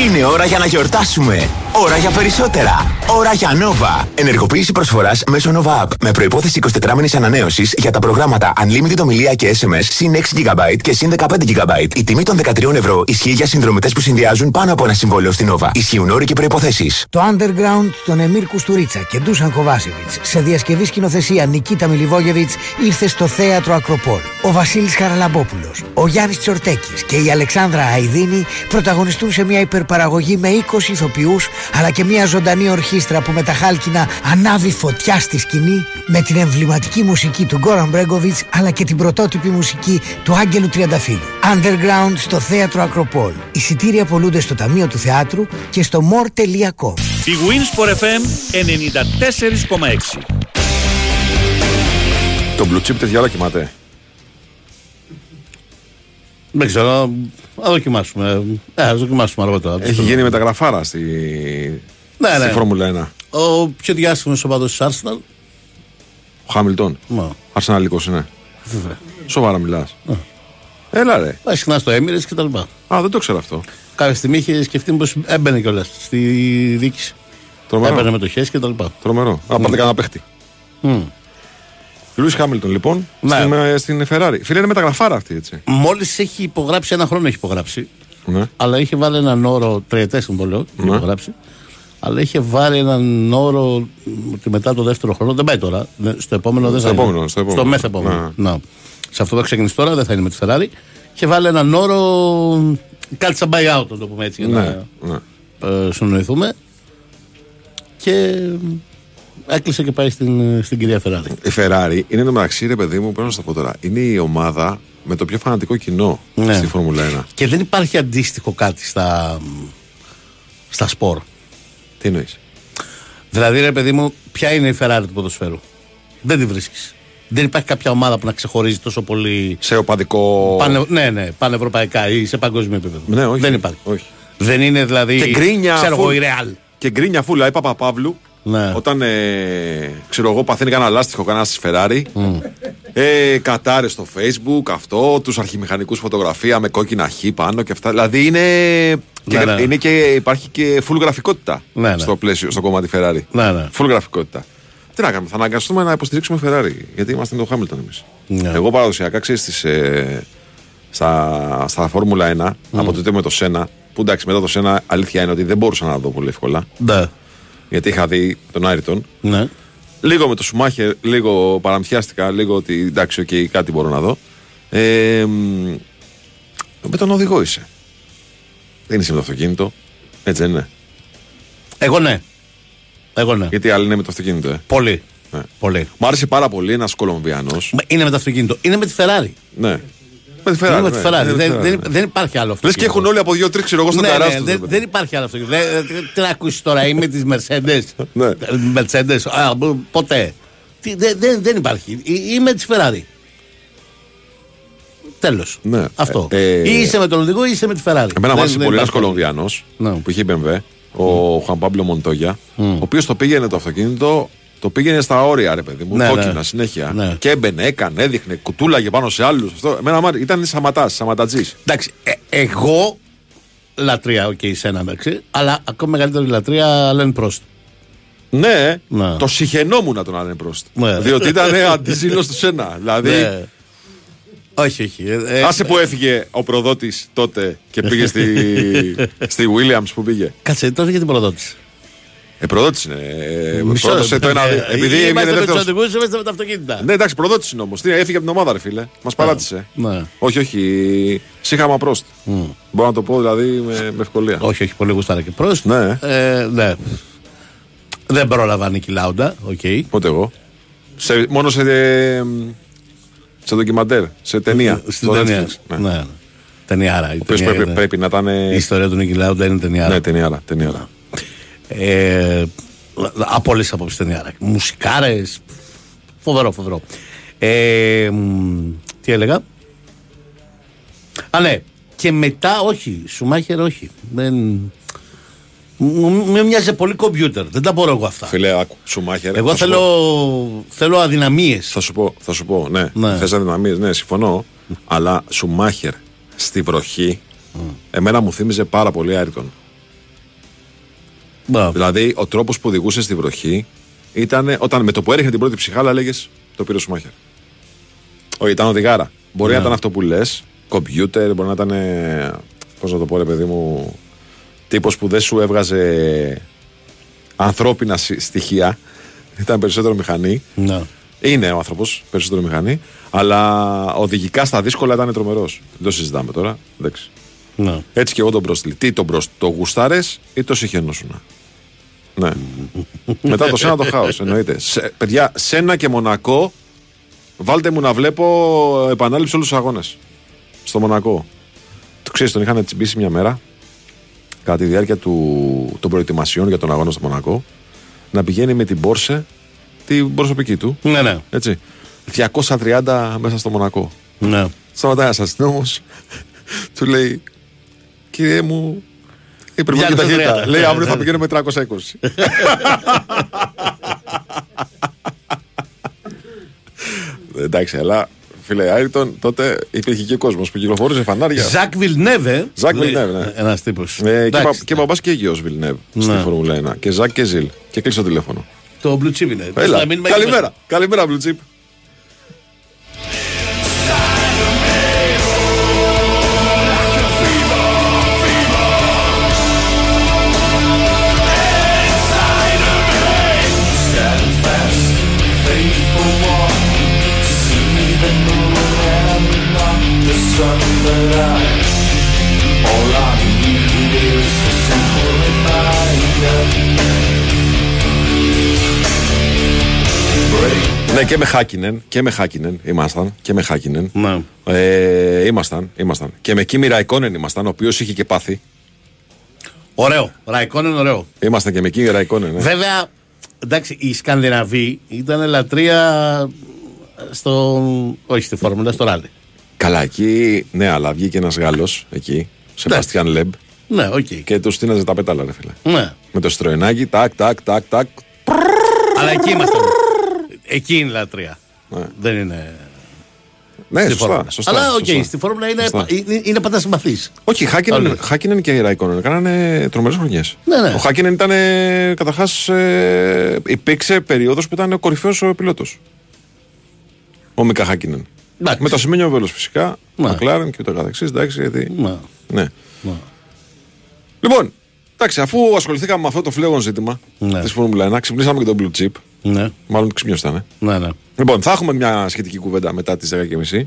Είναι ώρα για να γιορτάσουμε. Ώρα για περισσότερα. Ώρα για Nova. Ενεργοποίηση προσφοράς μέσω Nova App με προϋπόθεση 24 μήνες ανανέωσης για τα προγράμματα Unlimited ομιλία και SMS συν 6 GB και συν 15 GB. Η τιμή των 13 ευρώ ισχύει για συνδρομητές που συνδυάζουν πάνω από ένα συμβόλαιο στην Nova. Ισχύουν όροι και προϋποθέσεις. Το Underground των Εμίρ Κουστουρίτσα και Ντούσαν Κοβάσεβιτς σε διασκευή σκηνοθεσία Νικίτα Μιλιβόγεβιτς ήρθε στο θέατρο Ακροπόλ. Ο Βασίλης Χαραλαμπόπουλος, ο Γιάννης Τσορτέκης και η Αλεξάνδρα Αϊδίνη πρωταγωνιστούν σε μια υπερπαραγωγή με 20 ηθοποιούς αλλά και μια ζωντανή ορχήστρα που με τα χάλκινα ανάβει φωτιά στη σκηνή με την εμβληματική μουσική του Γκόραν Μπρέγκοβιτ αλλά και την πρωτότυπη μουσική του Άγγελου Τριανταφύλου. Underground στο θέατρο Ακροπόλ. Εισιτήρια πολλούνται στο Ταμείο του Θεάτρου και στο more.com. Η Winsport FM 94,6. Το blue chip τέτοια ώρα κοιμάται. Δεν ξέρω. Α δοκιμάσουμε. Ε, ας δοκιμάσουμε αργότερα. Έχει γίνει μεταγραφάρα στη, Ναι, στη ναι. Φόρμουλα 1. Ο πιο διάσημος οπαδός της Arsenal. Ο Χάμιλτον. Μα, Αρσεναλικός είναι. βέβαια. Σοβαρά μιλάς. Έλα ρε. Πάει συχνά στο Emirates και τα λοιπά. Α, δεν το ξέρω αυτό. Κάποια στιγμή είχε σκεφτεί πως έμπαινε κιόλας στη διοίκηση. Τρομερό. Έπαιρνε μετοχές και τα λοιπά. Τρομερό. Α, πάτε κανένα παίχτη. Μμ. Λούις Χάμιλτον λοιπόν Ναι. στην, ε, στην Ferrari. Φίλε είναι μεταγραφάρα αυτή έτσι. Μόλις έχει υπογράψει, ένα χρόνο έχει υπογράψει. Ναι. Αλλά είχε βάλει έναν όρο, τριετές συμβολέο, είχε Ναι. υπογράψει. Αλλά είχε βάλει έναν όρο μ, ότι μετά το δεύτερο χρόνο δεν πάει τώρα. Ναι, Στο επόμενο δεν Στο θα επόμενο, είναι. στο επόμενο. Στο μεθεπόμενο. Ναι. Να. Σε αυτό που θα ξεκινήσει τώρα δεν θα είναι με τη Ferrari. Είχε βάλει έναν όρο. Κάλτσα buyout, να το πούμε έτσι. Για Ναι, να ναι. ε, συνοηθούμε. Και έκλεισε και πάει στην, στην κυρία Ferrari. Η Ferrari είναι το μεταξύ, ρε παιδί μου, πρέπει να σου το πω τώρα. Είναι η ομάδα με το πιο φανατικό κοινό Ναι. στη Φόρμουλα 1. Και δεν υπάρχει αντίστοιχο κάτι στα, στα σπορ. Τι εννοείς; Δηλαδή, ρε παιδί μου, ποια είναι η Ferrari του ποδοσφαίρου; Δεν τη βρίσκεις. Δεν υπάρχει κάποια ομάδα που να ξεχωρίζει τόσο πολύ. Σε οπαδικό. Πανε, ναι, ναι, πανευρωπαϊκά ή σε παγκόσμιο επίπεδο. Ναι, όχι. Δεν υπάρχει. Όχι. Δεν είναι δηλαδή. Και γκρίνια. Ξέρω εγώ, αφού- η Real. Και γκρίνια φούλα, η Παπαπαύλου. Ναι. Όταν ε, ξέρω εγώ παθαίνει κανένα λάστιχο κανένα στη Ferrari. Ε, κατάρε στο facebook αυτό, τους αρχιμηχανικούς φωτογραφία με κόκκινα χ πάνω και αυτά. Δηλαδή είναι. Και, Ναι, ναι. είναι και, υπάρχει και full γραφικότητα Ναι, ναι. στο πλαίσιο, στο κομμάτι Ferrari. Ναι, ναι. Full γραφικότητα. Τι να κάνουμε, θα αναγκαστούμε να υποστηρίξουμε Ferrari. Γιατί είμαστε με το Hamilton εμείς. Ναι. Εγώ παραδοσιακά ξέρεις ε, στα, στα Φόρμουλα 1, από τότε με το Σένα, που εντάξει μετά το Σένα αλήθεια είναι ότι δεν μπορούσα να δω πολύ εύκολα. Ναι. Γιατί είχα δει τον Άιρτον. ναι. Λίγο με το Σουμάχερ, λίγο παραμυθιάστηκα, λίγο ότι εντάξει, οκ, κάτι μπορώ να δω. Ε, μ, με τον οδηγό είσαι. Δεν είσαι με το αυτοκίνητο. Έτσι δεν είναι. Εγώ ναι. Εγώ ναι. Γιατί άλλοι είναι με το αυτοκίνητο, ε. Πολύ. Ναι. Πολύ. Μου άρεσε πάρα πολύ ένας Κολομβιανός. Μα Είναι με το αυτοκίνητο. Είναι με τη Ferrari. Ναι. Με τη Ferrari. είναι με της ναι. Ferrari. Είναι με τη δεν, Ferrari, δεν, ναι. δεν υπάρχει άλλο Λες αυτοκίνητο. και έχουν όλοι από δύο-τρει, ξέρω εγώ, στον ναι, ναι, τεράστιο. δεν, δεν υπάρχει άλλο αυτοκίνητο. Δεν- Τι να ακούσεις τώρα, είμαι της Mercedes. Ναι. Mercedes, α, μπ, ποτέ. Τι, δεν, δεν, δεν υπάρχει. Ε, Είμαι της Ferrari. Τέλος. Ναι. Αυτό. Ε, ε, ή είσαι με τον οδηγό ή είσαι με τη Ferrari. Εμένα μου Δεν- άρεσε δεν πολύ ένας υπάρχει άλλο. Κολομβιανός Ναι. που είχε BMW, ο Χουαν Πάμπλο Μοντόγια, ο οποίος το πήγαινε το αυτοκίνητο, το πήγαινε στα όρια, ρε παιδί μου, Ναι, κόκκινα ναι. συνέχεια. Ναι. Και έμπαινε, έκανε, έδειχνε, κουτούλαγε πάνω σε άλλους. Αυτό εμένα μου άρεσε. ήταν σαματάς, σαματατζής. Εντάξει, ε, εγώ λατρεία, οκ, σένα εντάξει, αλλά ακόμα μεγαλύτερη λατρεία Αλέν Προστ. Ναι, Ναι. τον σιχαινόμουν τον Αλέν Προστ. Ναι. Διότι ήταν αντιζήλο του Σένα. Δηλαδή, Ναι. Όχι, όχι. ε, ε, άσε που έφυγε ο προδότης τότε και πήγε [laughs] στη, στη Williams που πήγε. Κάτσε, τότε για την προδότηση. Ε, προδότη είναι. Ε, Μισό πρόδωσε το λεπτό, ένα. ε, Επειδή έμεινε Είμαστε με του δεύτερος- οδηγού, είμαστε με τα αυτοκίνητα. Ναι, εντάξει, προδότη είναι όμως. Έφυγε από την ομάδα, ρε φίλε. Μας παράτησε. Ναι. Όχι, όχι. Σίχαμα Προστ. Μπορώ να το πω δηλαδή με, με ευκολία. Όχι, όχι, πολύ γούσταρα και Προστ. Ναι. Ε, ναι. Δεν πρόλαβα Νίκη Λάουντα, οκ. Πότε εγώ. Σε, μόνο σε, ε, σε ντοκιμαντέρ, σε ταινία. Στην στο ταινία. Netflix. Ναι. ναι. Ταινιάρα. Η, Ο οποίος ταινία πρέπει, είναι- πρέπει να ήταν. η ιστορία του Νίκη Λάουντα είναι ταινιάρα. Ναι, ταινιάρα. ταινιάρα. Ε, από όλες τις απόψεις ταινιάρα. Μουσικάρες. Φοβερό, φοβερό. Ε, μ, τι έλεγα; Α, ναι. Και μετά, όχι. Σουμάχερ, όχι. Δεν... Μου μου μοιάζει πολύ κομπιούτερ. Δεν τα μπορώ εγώ αυτά. Φίλε, άκου, Σουμάχερ. Εγώ θα σου πω. θέλω, θέλω αδυναμίες. Θα σου πω, θα σου πω, ναι. Ναι. Θες αδυναμίες, ναι, συμφωνώ. αλλά Σουμάχερ στη βροχή, εμένα μου θύμιζε πάρα πολύ Άιρτον. Μπράβο. Δηλαδή, ο τρόπος που οδηγούσε στη βροχή ήταν όταν με το που έριχνε την πρώτη ψυχάλα, έλεγες το πήρε ο Σουμάχερ. Όχι, ήταν οδηγάρα. Μπορεί Ναι. να ήταν αυτό που λες, κομπιούτερ, μπορεί να ήταν. Πώς να το πω, ρε παιδί μου, τύπος που δεν σου έβγαζε ανθρώπινα σι- στοιχεία. Ήταν περισσότερο μηχανή. Ναι. Είναι ο άνθρωπος, περισσότερο μηχανή. Αλλά οδηγικά στα δύσκολα ήταν τρομερός. Δεν το συζητάμε τώρα. Εντάξει. Ναι. Έτσι και εγώ τον Μπρόστλι. Τι τον Μπρόστ, το γουστάρες ή το συχαινόσουνα. Ναι. [laughs] Μετά το Σένα το χάος, εννοείται. Σε, παιδιά, Σένα και Μονακό, βάλτε μου να βλέπω επανάληψη όλους τους αγώνες. Στο Μονακό. Το ξέρεις, τον είχαν τσιμπήσει μια μέρα κατά τη διάρκεια του, των προετοιμασιών για τον αγώνα στο Μονακό να πηγαίνει με την Πόρσε, την προσωπική του. Ναι, ναι. Έτσι. 230 μέσα στο Μονακό. ναι. Σταματάει ένα αστυνόμο, του λέει, Κύριε μου, υπερβολική 230. ταχύτητα. Λέει, Ναι, αύριο θα ναι. πηγαίνουμε 320. Εντάξει, αλλά φίλε Άιρτον, τότε υπήρχε και κόσμος που κυκλοφορούσε φανάρια. Ζακ Βιλνέβε. Ζακ Βιλνέβε, ναι. Ένας τύπος. Ε, και, πα- και παπά και γιος Βιλνεύ στη Ναι. Φόρμουλα 1. Και Ζακ και Ζιλ. Και κλείσε το τηλέφωνο. Το Blue Chip είναι. Έλα, Να μείνουμε εκεί καλημέρα. Καλημέρα, Blue Chip. Ναι, και με Χάκινεν. Και με Χάκινεν ήμασταν. Και με Χάκινεν. Ναι. Ε, ήμασταν, ήμασταν. Και με Κίμη Ραϊκόνεν ήμασταν, ο οποίος είχε και πάθει. Ωραίο. Ραϊκόν είναι ωραίο. Ήμασταν και με Κίμη Ραϊκόνεν. Ναι. Βέβαια, εντάξει, οι Σκανδιναβοί ήταν λατρεία στο. Όχι στη Φόρμουλα, στο ράλι. Καλά, εκεί, ναι, αλλά βγήκε ένας Γάλλος εκεί, Σεβαστιάν Λεμπ, Ναι, οκ. και τους τίναζε τα πέταλα, ρε φίλε. Ναι. Με το Σιτροενάκι, τακ, τακ, τακ, τακ. Αλλά εκεί ήμασταν. Εκεί είναι λατρεία. Ναι. Δεν είναι. Ναι, στη σωστά. Φόρμουλα. σωστά, Αλλά οκ, σωστά. στη Φόρμουλα είναι, Σωστά. είναι, είναι πάντα συμπαθή. Όχι, Χάκινεν, Όλοι. Χάκινεν και η Ραϊκόνεν κάνανε τρομερές χρονιές. Ναι, ναι. Ο Χάκινεν ήταν καταρχάς. Ε, υπήρξε περίοδος που ήταν ο κορυφαίος ο πιλότος. Ο Μίκα Χάκινεν. Εντάξει. Με το ασημί βέλος φυσικά. Ναι. Μακλάρεν και ούτω καθεξής. Εντάξει, γιατί. Ναι. Ναι. Ναι. Λοιπόν, εντάξει, αφού ασχοληθήκαμε με αυτό το φλέγον ζήτημα Ναι. της Φόρμουλα 1, ξυπνήσαμε και τον Blue Chip. Ναι, Μάλλον ξυπνιό ήταν. ναι, ναι. Λοιπόν, θα έχουμε μια σχετική κουβέντα μετά τις 10.30.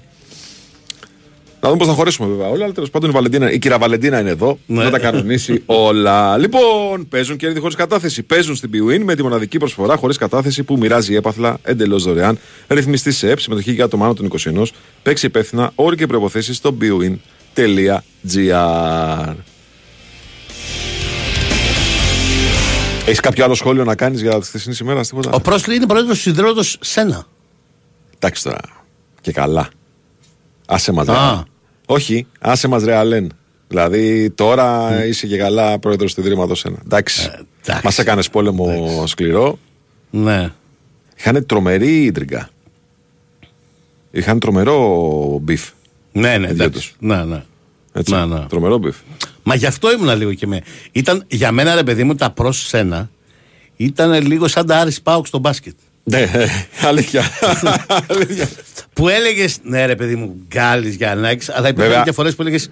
Να δούμε πώς θα χωρίσουμε βέβαια όλα. Αλλά τέλος πάντων η, Βαλεντίνα, η κυρία Βαλεντίνα είναι εδώ Ναι. να τα κανονίσει [laughs] όλα. Λοιπόν, παίζουν κέρδη χωρί κατάθεση. Παίζουν στην BWIN με τη μοναδική προσφορά χωρίς κατάθεση που μοιράζει έπαθλα εντελώς δωρεάν. Ρυθμιστή σε ΕΠ, συμμετοχή για το μάνο των 21. Παίξει υπεύθυνα όροι και προποθέσει στο bwin.gr. Έχεις κάποιο άλλο σχόλιο να κάνεις για τη χθεσινή ημέρα, τίποτα; Ο Προστ λέει είναι πρόεδρος του Ιδρύματος Σένα. Εντάξει τώρα. Και καλά. Άσε μας Α. ρε. Όχι, άσε μας ρε Αλέν. Δηλαδή τώρα είσαι και καλά πρόεδρος του Ιδρύματος Σένα. Εντάξει. Ε, εντάξει. Μας έκανες πόλεμο σκληρό. Ναι. Είχαν τρομερή ίντριγκα. Είχαν τρομερό beef. Ναι, ναι, Οι δυο εντάξει. τους. Ναι, ναι. Έτσι. Ναι, ναι. Τρομερό μπιφ. Μα γι' αυτό ήμουν λίγο και με. Ήταν για μένα ρε παιδί μου τα προς σένα ήταν λίγο σαν τα Άρης Πάουκ στο μπάσκετ. Ναι, αλήθεια. [laughs] αλήθεια. Που έλεγες, ναι, ρε παιδί μου, γκάλει για να έχεις, αλλά υπήρχαν Βέβαια. και φορές που έλεγες,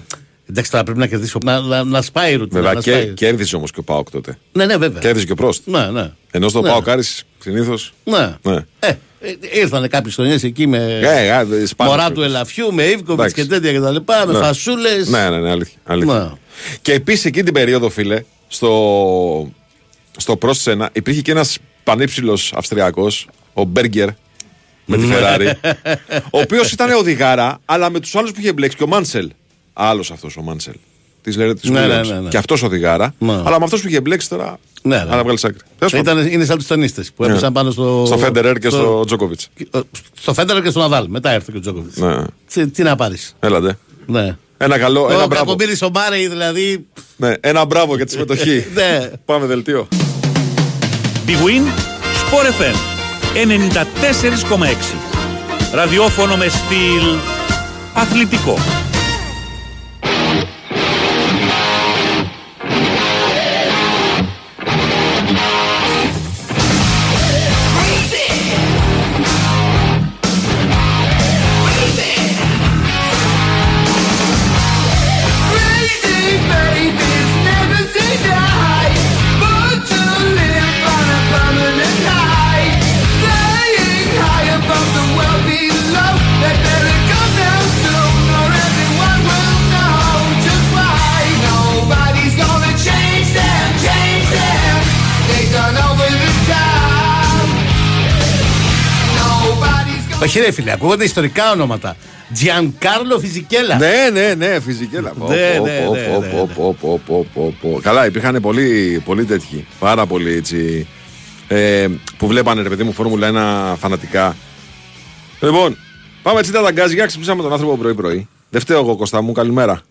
εντάξει, τώρα πρέπει να κερδίσω. Να, να, να σπάει η ρουτίνα. Βέβαια να και, σπάει. κέρδισε όμως και ο Πάοκ τότε. Ναι, ναι, βέβαια. Κέρδισε και ο Πρόστ. Ναι, ναι. Ενώ στο ναι. Πάοκ Άρης συνήθως... Ναι. Ναι. Ε, ε, ήρθανε κάποιε χρονιέ εκεί με Ε, ε, σπάνιος μωρά πρέπει. του ελαφιού, με Ιβκοβιτς Εντάξει. και τέτοια κτλ. Με Ναι. φασούλες. Ναι, ναι, ναι, αλήθεια. αλήθεια. Ναι. Και επίσης εκείνη την περίοδο, φίλε, στο, στο πρόσθενα υπήρχε και ένας πανύψηλος Αυστριακός, ο Μπέργκερ, με Ναι. τη Ferrari, ο οποίος ήταν οδηγάρα, αλλά με τους άλλους που είχε μπλέξει και ο Μάνσελ. Άλλος αυτός ο Μάνσελ. Της λέει της Ναι, ναι, ναι, ναι. Και αυτός οδηγάρα. Ναι. Αλλά με αυτός που είχε μπλέξει τώρα. Ναι, ναι. Αν βγάλει άκρη. Τέλος πάντων. Ήταν, είναι σαν τους ταινίστε που Ναι. έπεσαν πάνω στο. Στο Φέντερερ και στο Τζόκοβιτ. Στο Φέντερερ και στο Ναδάλ. Μετά έρθει και ο Τζόκοβιτ. Ναι. Τι, τι να πάρεις. Έλατε. Ναι. Ένα καλό, ένα Ο μπράβο. Κακομύρης ο Μάρεϊ δηλαδή. Ναι, ένα μπράβο για τη συμμετοχή. [laughs] Ναι. Πάμε δελτίο. Big Win, Sport FM 94,6. Ραδιόφωνο με στυλ αθλητικό. Όχι ρε φίλε, ακούγονται ιστορικά ονόματα. Giancarlo Φιζικέλα. Ναι, ναι, ναι, φυσικέλα. Πω, Ναι, πω, ναι, πω, ναι, πω, ναι, πω, ναι. πω, πω, πω, πω, πω. Καλά, υπήρχαν πολλοί, πολλοί τέτοιοι. Πάρα πολλοί έτσι. Ε, που βλέπανε ρε παιδί μου Φόρμουλα 1 φανατικά. Λοιπόν, πάμε έτσι τα δαγκάζια. Ξυπνήσαμε τον άνθρωπο πρωί-πρωί. Δεν φταίω εγώ, Κώστα μου. Καλημέρα.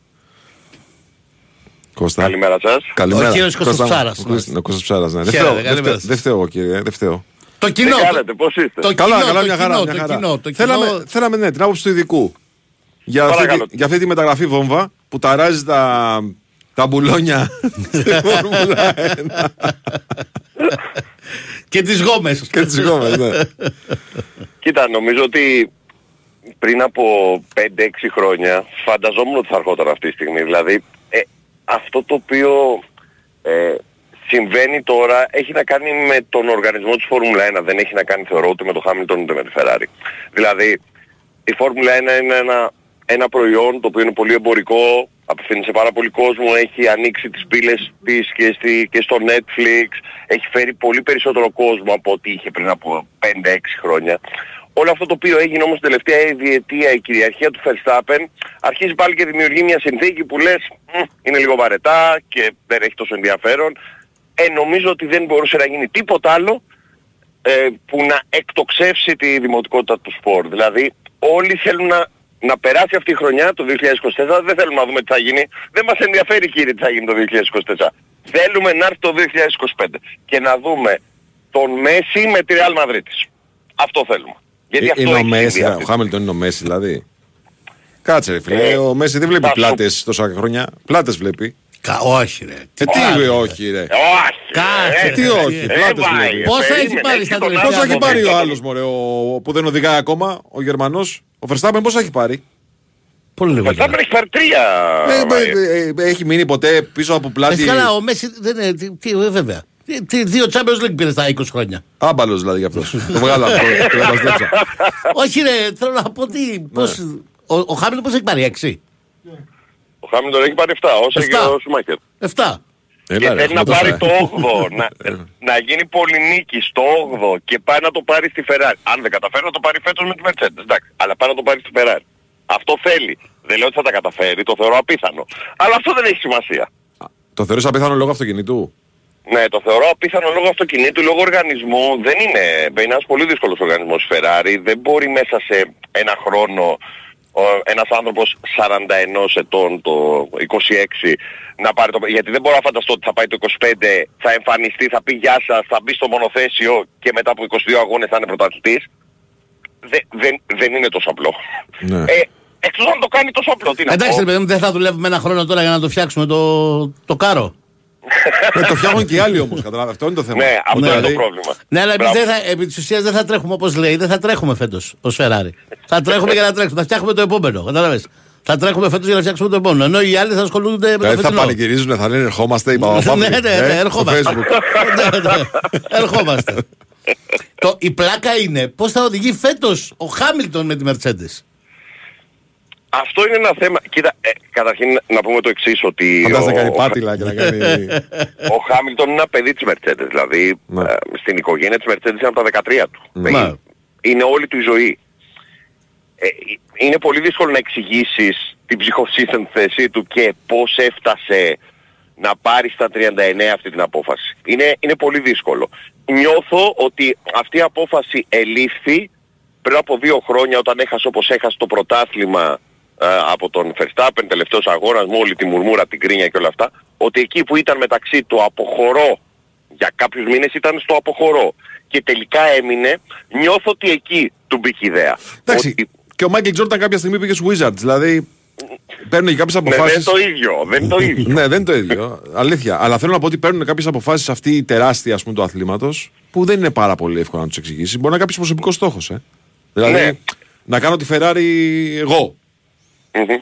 Κώστα. Καλημέρα σας. Καλημέρα. Ο κύριος Κώστας Κώστα μου. Ψάρας. Ο Κώστας- Ο Κώστας Ψάρας, ναι. Δεν Χαίρετε, φταίω, δεν καλημέρα φταίω- δεν φταίω εγώ, κύριε. Δεν φταίω. Το Τι κοινό. κάνετε, πώς είστε; Το Καλά, κοινό, καλά, το μια χαρά. κοινό, μια το χαρά. κοινό, το θέλαμε, κοινό. θέλαμε, ναι, την άποψη του ειδικού. Για αυτή, Παρακαλώ. τη- για αυτή τη μεταγραφή βόμβα που ταράζει τα, τα μπουλόνια [laughs] στη Φόρμουλα 1 Και τις γόμες. και τις γόμες, ναι. Κοίτα, νομίζω ότι πριν από 5-6 χρόνια φανταζόμουν ότι θα ερχόταν αυτή τη στιγμή. Δηλαδή, ε, αυτό το οποίο ε, συμβαίνει τώρα έχει να κάνει με τον οργανισμό της Φόρμουλα 1. Δεν έχει να κάνει, θεωρώ, ούτε με το Χάμιλτον ούτε με τη Ferrari. Δηλαδή, η Φόρμουλα 1 είναι ένα, ένα προϊόν το οποίο είναι πολύ εμπορικό, απευθύνει σε πάρα πολύ κόσμο, έχει ανοίξει τις πύλες της και, στη, και στο Netflix, έχει φέρει πολύ περισσότερο κόσμο από ό,τι είχε πριν από 5-6 χρόνια. Όλο αυτό το οποίο έγινε όμως την τελευταία διετία η κυριαρχία του Verstappen αρχίζει πάλι και δημιουργεί μια συνθήκη που λες «Μμ, είναι λίγο βαρετά και δεν έχει τόσο ενδιαφέρον. Ε, νομίζω ότι δεν μπορούσε να γίνει τίποτα άλλο ε, που να εκτοξεύσει τη δημοτικότητα του σπορ. Δηλαδή όλοι θέλουν να, να περάσει αυτή η χρονιά το 2024, δεν θέλουμε να δούμε τι θα γίνει. Δεν μας ενδιαφέρει κύριε τι θα γίνει το 2024. Θέλουμε να έρθει το 2025 και να δούμε τον Μέση με τη Real Madrid. Αυτό θέλουμε. Γιατί αυτό Ε, είναι ο έχει Μέση, συμβεί ο αυτή. Χάμιλτον είναι ο Μέση δηλαδή. Κάτσε ρε φίλε, Ε, ο Μέση δεν βλέπει θα σου- πλάτες τόσα χρόνια. Πλάτες βλέπει. Κα- Όχι ρε. Ε, τι Πάλι, όχι ρε. Όχι. Κάτσε, ε, ρε, τι ε, όχι, ε, πλάτες πάει, βλέπει. ε, Πόσα έχει περίμενε, πάρει έχει στα τον τελευταία Πόσα έχει από πάρει ο άνθρωπο. άλλος μωρέ, ο, που δεν οδηγάει ακόμα, ο Γερμανός. Ο Verstappen πόσα έχει πάρει; Πολύ Ο λιγότερο. Verstappen έχει πάρει τρία. Ε, Μαρία. ε, ε, έχει μείνει ποτέ πίσω από πλάτη. Εσύ καλά, ο Μέση δεν είναι. Τι, τι, ε, βέβαια. Τι, τι, δύο Champions League πήρε στα 20 χρόνια. Άμπαλος δηλαδή γι' αυτός. Το βγάλα αυτό. το [laughs] καταστρέψα. Όχι ρε, θέλω να πω τι. Πώς, ο, ο Χάμιλτον πώς έχει πάρει, 6. Ο Χάμιλτον έχει πάρει 7, όσο και Εφτά. ο Σουμάχερ. 7. Έλα, Και ρε, θέλει έχουμε να τόσα, πάρει ε. το 8ο, να, να γίνει πολυνίκη στο 8ο και πάει να το πάρει στη Ferrari. Αν δεν καταφέρει να το πάρει φέτος με τη Mercedes, εντάξει. Αλλά πάει να το πάρει στη Ferrari. Αυτό θέλει. Δεν λέω ότι θα τα καταφέρει, το θεωρώ απίθανο. Αλλά αυτό δεν έχει σημασία. Το θεωρείς απίθανο λόγω αυτοκινητού; Ναι, το θεωρώ απίθανο λόγω αυτοκινήτου, λόγω οργανισμού. Δεν είναι, είναι ένας πολύ δύσκολος οργανισμός η Ferrari. Δεν μπορεί μέσα σε ένα χρόνο ο, ένας άνθρωπος 41 ετών το 26 να πάρει το... Γιατί δεν μπορώ να φανταστώ ότι θα πάει το 25, θα εμφανιστεί, θα πει γεια σας, θα μπει στο μονοθέσιο και μετά από 22 αγώνες θα είναι πρωταθλητής. Δεν, δεν, δεν είναι τόσο απλό. Ναι. Ε, εκτός αν το κάνει τόσο απλό. Τι να Εντάξει, πω. ρε παιδί μου, δεν θα δουλεύουμε ένα χρόνο τώρα για να το φτιάξουμε το, το κάρο. Ε, το φτιάχνουν και οι άλλοι όμως, καταλάβει. Αυτό είναι το θέμα. Ναι, αυτό Δηλαδή, είναι το πρόβλημα. Ναι, αλλά εμείς Μπράβο. δεν θα, επί της ουσίας δεν θα τρέχουμε όπως λέει, δεν θα τρέχουμε φέτος ως Ferrari. θα τρέχουμε για να τρέξουμε, θα φτιάχνουμε το επόμενο, κατάλαβες. Θα τρέχουμε φέτος για να φτιάξουμε το επόμενο. Ενώ οι άλλοι θα ασχολούνται με το Δηλαδή θα φετινό. πανηγυρίζουν, θα λένε ερχόμαστε οι ναι, παπαπάπλοι. ναι, ναι, ε, στο ερχόμαστε. Facebook. ναι, ναι, ερχόμαστε. [laughs] το, η πλάκα είναι πώς θα οδηγεί φέτος ο Χάμιλτον με τη Mercedes. Αυτό είναι ένα θέμα. Κοίτα, ε, καταρχήν να πούμε το εξής ότι Φαντάζεσαι να ο, κάνει πάτηλα και να κάνει... [laughs] ο Χάμιλτον είναι ένα παιδί της Mercedes. Δηλαδή Ναι. ε, στην οικογένεια της Mercedes είναι από τα 13 του. Ναι. Είναι, είναι όλη του η ζωή. Ε, είναι πολύ δύσκολο να εξηγήσεις την ψυχοσύνθεση του και πώς έφτασε να πάρει στα 39 αυτή την απόφαση. Είναι, είναι πολύ δύσκολο. Νιώθω ότι αυτή η απόφαση ελήφθη πριν από δύο χρόνια όταν έχασε όπως έχασε το πρωτάθλημα ε, από τον Verstappen, τελευταίος αγώνας με όλη τη μουρμούρα, την κρίνια και όλα αυτά, ότι εκεί που ήταν μεταξύ του αποχωρώ για κάποιους μήνες ήταν στο αποχωρώ και τελικά έμεινε, νιώθω ότι εκεί του μπήκε η ιδέα. Εντάξει. Ότι, Και ο Μάικλ Τζόρνταν κάποια στιγμή πήγε στους Wizards. Δηλαδή παίρνουν και κάποιες ναι, δεν αποφάσεις. είναι το ίδιο, δεν είναι το ίδιο. [laughs] Ναι, δεν είναι το ίδιο. Αλήθεια. Αλλά θέλω να πω ότι παίρνουν κάποιες αποφάσεις αυτή η τεράστια ας πούμε, του αθλήματος που δεν είναι πάρα πολύ εύκολο να τους εξηγήσεις. Μπορεί να είναι κάποιος προσωπικός στόχος. Ε. Δηλαδή Ναι. να κάνω τη Ferrari εγώ. Μμμ.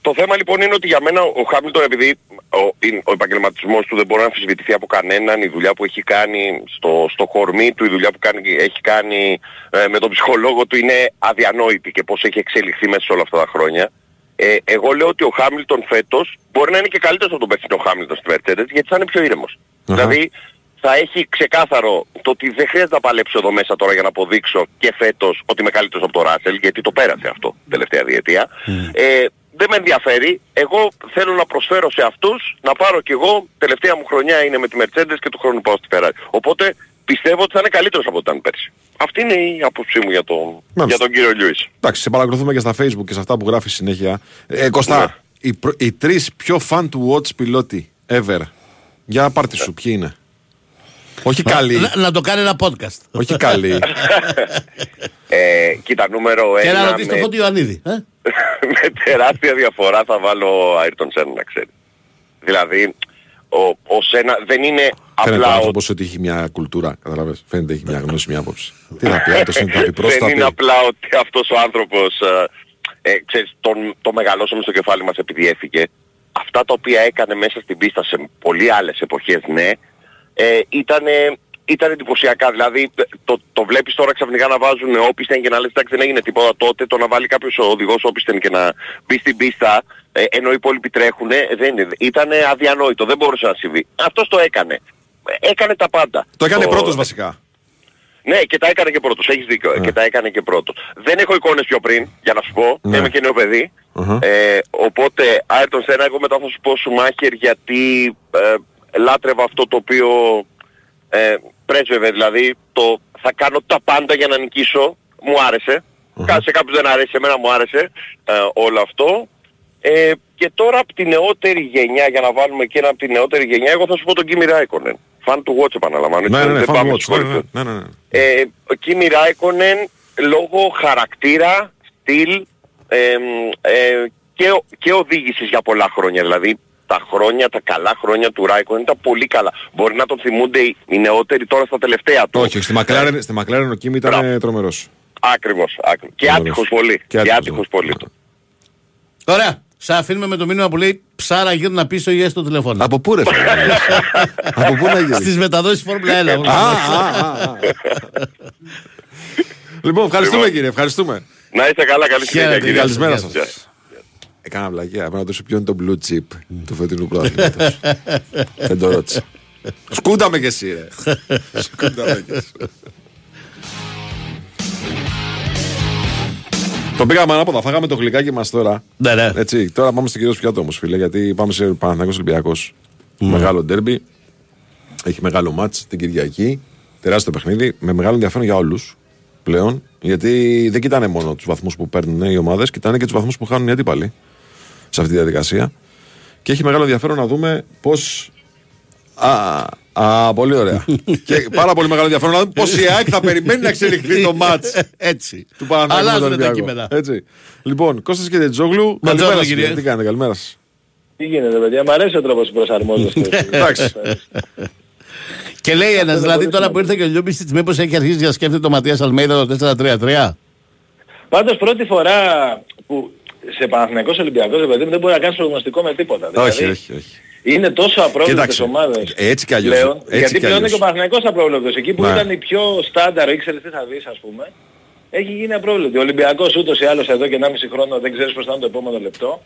Το θέμα λοιπόν είναι ότι για μένα ο Χάμιλτον επειδή ο, είναι- ο επαγγελματισμός του δεν μπορεί να αμφισβητηθεί από κανέναν, η δουλειά που έχει κάνει στο, στο χορμί του, η δουλειά που κάνει, έχει κάνει ε, με τον ψυχολόγο του είναι αδιανόητη και πώς έχει εξελιχθεί μέσα σε όλα αυτά τα χρόνια. Ε, εγώ λέω ότι ο Χάμιλτον φέτος μπορεί να είναι και καλύτερος από τον περσινό Χάμιλτον στη Mercedes γιατί θα είναι πιο ήρεμος. Αχα. Δηλαδή θα έχει ξεκάθαρο το ότι δεν χρειάζεται να παλέψω εδώ μέσα τώρα για να αποδείξω και φέτος ότι είμαι καλύτερος από τον Ράσελ γιατί το πέρασε αυτό την τελευταία διετία. Ε, δεν με ενδιαφέρει. Εγώ θέλω να προσφέρω σε αυτούς να πάρω κι εγώ τελευταία μου χρονιά είναι με τη Mercedes και του χρόνου πάω στη Ferrari. Οπότε πιστεύω ότι θα είναι καλύτερος από ό,τι ήταν πέρσι. Αυτή είναι η άποψή μου για τον, για τον κύριο Λιούις. Εντάξει, σε παρακολουθούμε και στα facebook και σε αυτά που γράφει συνέχεια. Ε, Κωστά, Ναι. οι, προ- οι τρεις πιο fan του watch πιλότοι ever. Για πάρτι σου, ποιοι είναι; Όχι καλοί. Να, να το κάνει ένα podcast. όχι καλοί. Ε, κοίτα, νούμερο Και να ένα ρωτήσει τον με, Φώτη Ιωαννίδη. Ε; [laughs] με τεράστια διαφορά θα βάλω Ayrton Senna να ξέρει. Δηλαδή, ο, ο Σένα δεν είναι Φαίνεται ο απλά ο άνθρωπος ότι έχει μια κουλτούρα. Καταλαβες. Φαίνεται έχει μια γνώση, μια άποψη. Τι θα πει, [laughs] αυτό είναι θα πει προς δεν τα είναι πει. απλά ότι αυτός ο άνθρωπος, ε, ε, ξέρεις, τον, το μεγαλώσαμε στο κεφάλι μας επειδή έφυγε. Αυτά τα οποία έκανε μέσα στην πίστα σε πολύ άλλες εποχές, ναι, ε, ήταν, ήταν εντυπωσιακά. Δηλαδή το, το βλέπεις τώρα ξαφνικά να βάζουν όπισθεν και να λες εντάξει δεν έγινε τίποτα τότε, το να βάλει κάποιος οδηγός όπισθεν και να μπει στην πίστα ε, ενώ οι υπόλοιποι τρέχουν, δεν είναι. Ήταν αδιανόητο, δεν μπορούσε να συμβεί. Αυτός το έκανε. Έκανε τα πάντα. Το έκανε πρώτος βασικά. Ναι, και τα έκανε και πρώτος. Έχεις δίκιο. Και τα έκανε και πρώτος. Δεν έχω εικόνες πιο πριν, για να σου πω. Ναι. Είμαι και νέο παιδί. Αχα. Ε, οπότε, Άιρτον Σένα, εγώ μετά θα σου πω Σουμάχερ γιατί ε, λάτρευα αυτό το οποίο ε, πρέσβευε. Δηλαδή, το θα κάνω τα πάντα για να νικήσω. Μου άρεσε. Κα- Σε κάποιους δεν άρεσε, εμένα μου άρεσε ε, όλο αυτό. Ε, και τώρα από τη νεότερη γενιά, για να βάλουμε και ένα από τη νεότερη γενιά, εγώ θα σου πω τον Κίμι Ράικονεν. Φαν του Watch επαναλαμβάνω. Ναι, έτσι, ναι, ναι, δεν fan πάμε watch, στους ναι, χωριστούς. ναι, ναι, ναι, ναι. Ε, ο Κίμι Ράικονεν λόγω χαρακτήρα, στυλ ε, ε, και, ο- και οδήγησης για πολλά χρόνια. Δηλαδή τα χρόνια, τα καλά χρόνια του Ράικονεν ήταν πολύ καλά. Μπορεί να τον θυμούνται οι, οι νεότεροι τώρα στα τελευταία του. Όχι, στη Μακλάρεν, στη Μακλάρεν ο Κίμ ήταν Μπράβο. τρομερός. Άκριβος, άκριβος. Και Ωραίος. άτυχος πολύ. Και Και άτυχος, άτυχος ναι. πολύ. Ωραία. Σε αφήνουμε με το μήνυμα που λέει ψάρα γύρνα πίσω ή έστω τηλεφώνημα. Από πού ρε φίλε; [laughs] Από πού να γίνει. Στις μεταδόσεις Φόρμουλα 1. Α, α, α, α. [laughs] Λοιπόν, ευχαριστούμε Λοιπόν. κύριε, ευχαριστούμε. Να είστε καλά, καλή συνέχεια Χαίρετε, κύριε. Καλησπέρα γεια σας. Γεια. Έκανα βλακία. Πρέπει να το σου ποιο είναι το blue chip του φετινού πρωταθλήματος. [laughs] Δεν το ρώτησα. Σκούνταμε κι εσύ, ρε. Σκούνταμε κι εσύ. Το πήγαμε ανάποδα. Φάγαμε το γλυκάκι μας τώρα. Ναι, ναι. Έτσι, τώρα πάμε στο κυρίως πιάτο όμως, φίλε, γιατί πάμε σε Παναθηναϊκός Ολυμπιακός. Μεγάλο ντέρμπι. Έχει μεγάλο μάτς την Κυριακή. Τεράστιο παιχνίδι. Με μεγάλο ενδιαφέρον για όλους πλέον. Γιατί δεν κοιτάνε μόνο τους βαθμούς που παίρνουν οι ομάδες, κοιτάνε και τους βαθμούς που χάνουν οι αντίπαλοι σε αυτή τη διαδικασία. Και έχει μεγάλο ενδιαφέρον να δούμε πώ. Α, α, πολύ ωραία. [laughs] και πάρα πολύ μεγάλο ενδιαφέρον να δούμε πώς η ΑΕΚ θα περιμένει να εξελιχθεί το μάτς [laughs] Έτσι. του Παναθηναϊκού με τον Αλλάζουν τα Ολυμπιακό. κείμενα. Έτσι. Λοιπόν, Κώστας και Τζόγλου, Τζόγλου, καλημέρα σας, κύριε. κύριε. Τι κάνετε, καλημέρα σας. Τι γίνεται, παιδιά, μ' αρέσει ο τρόπος που προσαρμόζεστε. [laughs] Εντάξει. Και λέει ένας, δηλαδή τώρα που ήρθε και ο Λιούμπιστιτ, μήπως έχει αρχίσει να σκέφτεται ο Ματίας Αλμέιδα το 4-3-3. Πάντως πρώτη φορά που σε Παναθηναϊκός Ολυμπιακός, ρε παιδί μου, δεν μπορεί να κάνεις προγνωστικό με τίποτα. όχι, Δηλαδή, όχι, όχι. Είναι τόσο απρόβλεπτες Κοίταξε, ομάδες έτσι κι αλλιώς, πλέον, έτσι γιατί κι πλέον είναι αλλιώς. και ο Παναθηναϊκός απρόβλεπτος. Εκεί που Ναι. ήταν η πιο στάνταρ, ήξερες τι θα δεις ας πούμε, έχει γίνει απρόβλεπτο. Ο Ολυμπιακός ούτως ή άλλως εδώ και 1,5 χρόνο δεν ξέρεις πώς θα είναι το επόμενο λεπτό.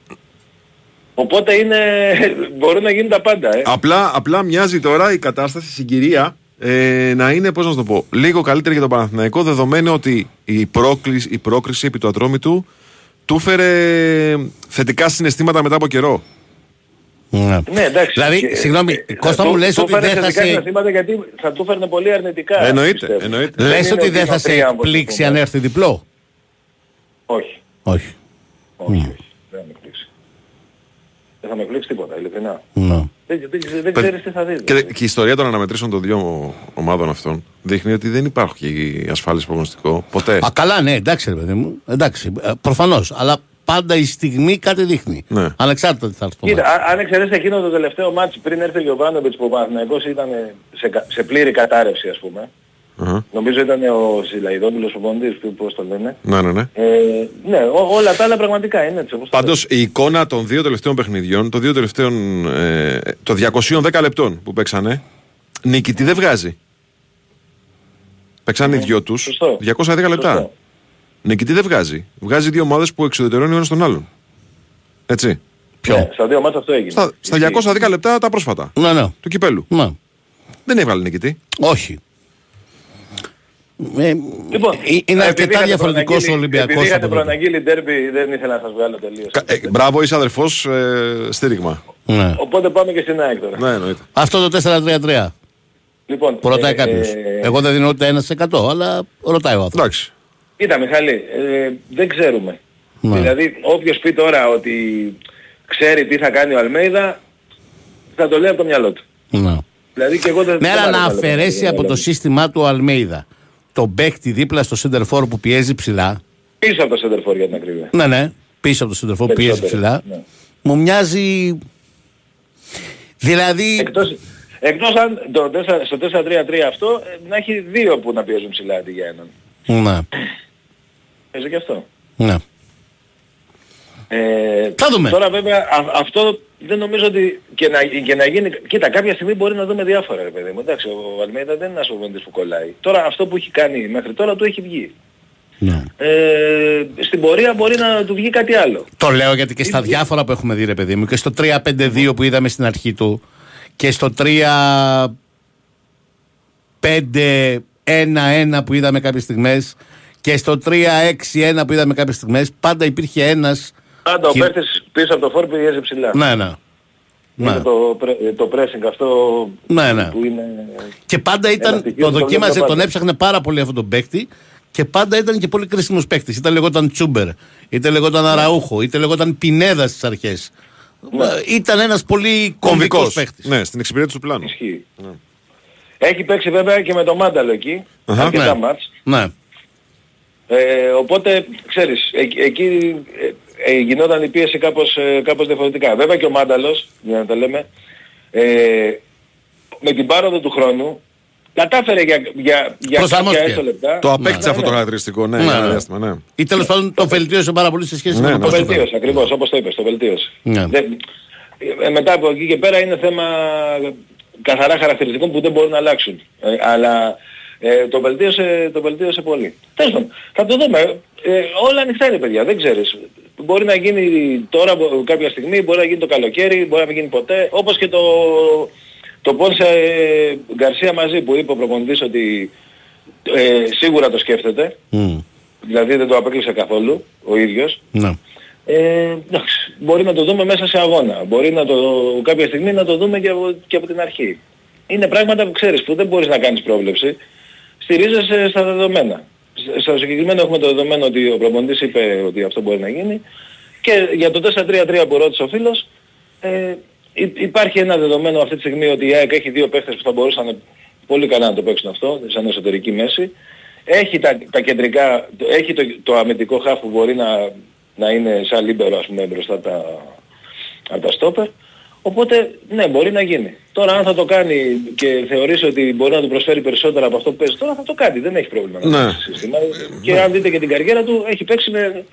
Οπότε είναι, [laughs] μπορούν να γίνουν τα πάντα. Ε. Απλά, απλά μοιάζει τώρα η κατάσταση, η συγκυρία ε, να είναι, πώς να σου το πω, λίγο καλύτερη για τον Παναθηναϊκό δεδομένου ότι η πρόκληση, η πρόκριση επί του ατρόμητου του έφερε θετικά συναισθήματα μετά από καιρό. Ναι, εντάξει. Δηλαδή, Και- συγγνώμη, ε, Κώστα το- μου, λες το ότι έφερε δεν θα θετικά σε- συναισθήματα γιατί θα του φέρνε πολύ αρνητικά. εννοείται, πιστεύω. εννοείται. Δεν Λες είναι ότι δεν θα σε είναι τρία, όπως το εκπλήξει πούμε. αν έρθει διπλό; Όχι. Όχι. Όχι, όχι. Δεν θα με εκπλήξει. Δεν θα με εκπλήξει τίποτα, ειλικρινά. Ναι. Δεν, δεν, δεν ξέρεις τι θα δεις. Και, και η ιστορία των αναμετρήσεων των δύο ομάδων αυτών δείχνει ότι δεν υπάρχει ασφάλιση προγνωστικό. Ποτέ. Α, καλά, ναι, εντάξει, ρε παιδί μου. Εντάξει, προφανώς. Αλλά πάντα η στιγμή κάτι δείχνει. Ναι. Ανεξάρτητα τι θα έρθει το Κοίτα, μάτι. α- αν εξαιρέσει εκείνο το τελευταίο μάτς πριν έρθει ο Γιωβάνοβιτς που ο Παναθηναϊκός ήταν σε, κα- σε πλήρη κατάρρευση ας πούμε. Αχα. Νομίζω ήταν ο Σιλαϊδόπουλος ο Ποντής, πώς το λένε. Ναι, ναι, ναι. Ε, ναι, ό, όλα τα άλλα πραγματικά είναι έτσι όπως το Πάντως λες. η εικόνα των δύο τελευταίων παιχνιδιών, των δύο τελευταίων. Ε, το 210 λεπτών που παίξανε, νικητή δεν βγάζει. Παίξανε οι δυο τους Ναι. Σωστό. 210 λεπτά. Σωστό. Νικητή δεν βγάζει. Βγάζει δύο ομάδες που εξουδετερώνει ο ένας τον άλλον. Έτσι. Ναι, στα δύο μάτς αυτό έγινε. Στα, στα Ισχύει. 210 λεπτά τα πρόσφατα Ναι, ναι. του κυπέλου. ναι. Δεν έβγαλε νικητή. Όχι. Ε, Λοιπόν, ε, είναι επειδή αρκετά είχατε διαφορετικό ο προαναγγείλει- Ολυμπιακό. Επειδή είχατε προαναγγείλει ντέρμπι δεν ήθελα να σας βγάλω τελείως. Κα- Ε, μπράβο, είσαι αδερφός, ε, στήριγμα. Ναι. Οπότε πάμε και στην ΑΕΚ τώρα. Ναι, εννοείται. Αυτό το 4-3-3 Λοιπόν, που ρωτάει ε, κάποιος. ε, Εγώ δεν δίνω ούτε 1%, αλλά ρωτάει ο άνθρωπος. Εντάξει. Κοίτα Μιχάλη, ε, δεν ξέρουμε. Ναι. Δηλαδή όποιος πει τώρα ότι ξέρει τι θα κάνει ο Αλμέιδα θα το λέει από το μυαλό του. Ναι. Δηλαδή και εγώ δεν Ναι, δεν αλλά μ' να αρέσει το αφαιρέσει μυαλό από το μου. σύστημά του ο Αλμέιδα τον παίκτη δίπλα στο center for που πιέζει ψηλά. Πίσω από το center for για την ακρίβεια. Ναι, ναι, πίσω από το center for που πιέζει Περισσότερο, ψηλά. ναι. Μου μοιάζει. Δηλαδή. Εκτός, εκτός αν το 4, στο 4-3-3 αυτό ε, να έχει δύο που να πιέζουν ψηλά αντί για έναν. Ναι, Παίζει και αυτό. ναι. Ε, Θα δούμε. Τώρα βέβαια α- αυτό δεν νομίζω ότι και να, και να γίνει... Κοίτα κάποια στιγμή μπορεί να δούμε διάφορα ρε παιδί μου. Εντάξει ο Αλμέιδα δεν είναι ένας προπονητής που κολλάει. Τώρα αυτό που έχει κάνει μέχρι τώρα του έχει βγει. ναι. Ε, στην πορεία μπορεί να του βγει κάτι άλλο. Το λέω γιατί και στα διάφορα που έχουμε δει, ρε παιδί μου, και στο 3-5-2 που είδαμε στην αρχή του και στο 3-5-1-1 που είδαμε κάποιες στιγμές και στο 3-6-1 που είδαμε κάποιες στιγμές, πάντα υπήρχε ένας. Πάντα ο Και- παίχτης πίσω από το φόρ πιέζει ψηλά. Ναι, ναι. Είναι Ναι. το, πρε- το pressing αυτό Ναι, ναι. που είναι... Και πάντα ήταν, Ελαστική, το το δοκίμαζε, βλέπω τον πάντα. έψαχνε πάρα πολύ αυτόν τον παίκτη και πάντα ήταν και πολύ κρίσιμος παίκτης. Είτε λεγόταν Τσούμπερ, είτε λεγόταν Αραούχο, είτε λεγόταν Πινέδα στις αρχές. Ε, Ήταν ένας πολύ κομβικός Κομβικός. παίκτης. Ναι, στην εξυπηρέτηση του πλάνου. Ισχύει. Έχει παίξει βέβαια και με το Μάνταλο εκεί, Αχα. αρκετά Ναι. μάτς. Ναι. Ε, οπότε, ξέρεις, εκ- εκεί ε, ε, γινόταν η πίεση κάπως, ε, κάπως διαφορετικά. Βέβαια και ο Μάνταλος, για να τα λέμε, ε, με την πάροδο του χρόνου, κατάφερε για, για, για κάποια Προσαρμόστηκε. έστω λεπτά. Το απέκτησε Ναι, αυτό το ναι. χαρακτηριστικό, ναι, Ναι, για ένα ναι. διάστημα, ναι. Ή τέλος πάντων το βελτίωσε πάρα πολύ σε σχέση Ναι, με ναι. το Το πώς το βελτίωσε, ακριβώς, όπως το είπες, το βελτίωσε. Ναι. Δεν- ε, μετά από εκεί και πέρα είναι θέμα καθαρά χαρακτηριστικών που δεν μπορούν να αλλάξουν. Ε, αλλά ε, το, βελτίωσε, το βελτίωσε πολύ. Τέλος πάντων, θα το δούμε. Ε, όλα ανοιχτά είναι παιδιά, δεν ξέρεις. Μπορεί να γίνει τώρα μπο- κάποια στιγμή, μπορεί να γίνει το καλοκαίρι, μπορεί να μην γίνει ποτέ. Όπως και το, το Πόνσε Γκαρσία μαζί που είπε ο προπονητής ότι ε, σίγουρα το σκέφτεται. Μμ. Δηλαδή δεν το απέκλεισε καθόλου ο ίδιος. Ναι. Ε, εντάξει, μπορεί να το δούμε μέσα σε αγώνα. Μπορεί να το, κάποια στιγμή να το δούμε και από, και από την αρχή. Είναι πράγματα που ξέρεις που δεν μπορείς να κάνεις πρόβλεψη. Στηρίζεσαι στα δεδομένα. Σ- Στο συγκεκριμένο έχουμε το δεδομένο ότι ο προπονητής είπε ότι αυτό μπορεί να γίνει. Και για το 4-3-3 που ρώτησε ο φίλος, ε, υ- υπάρχει ένα δεδομένο αυτή τη στιγμή ότι η ΑΕΚ έχει δύο παίχτες που θα μπορούσαν πολύ καλά να το παίξουν αυτό, σαν εσωτερική μέση. Έχει τα, τα κεντρικά, το- έχει το, το αμυντικό χάφ που μπορεί να, να είναι σαν λίμπερο ας πούμε μπροστά τα, από τα στόπερ. Οπότε ναι μπορεί να γίνει. Τώρα αν θα το κάνει και θεωρήσει ότι μπορεί να του προσφέρει περισσότερα από αυτό που παίζει τώρα θα το κάνει. Δεν έχει πρόβλημα να Ναι. παίξει σύστημα. Και αν δείτε και την καριέρα του έχει παίξει με...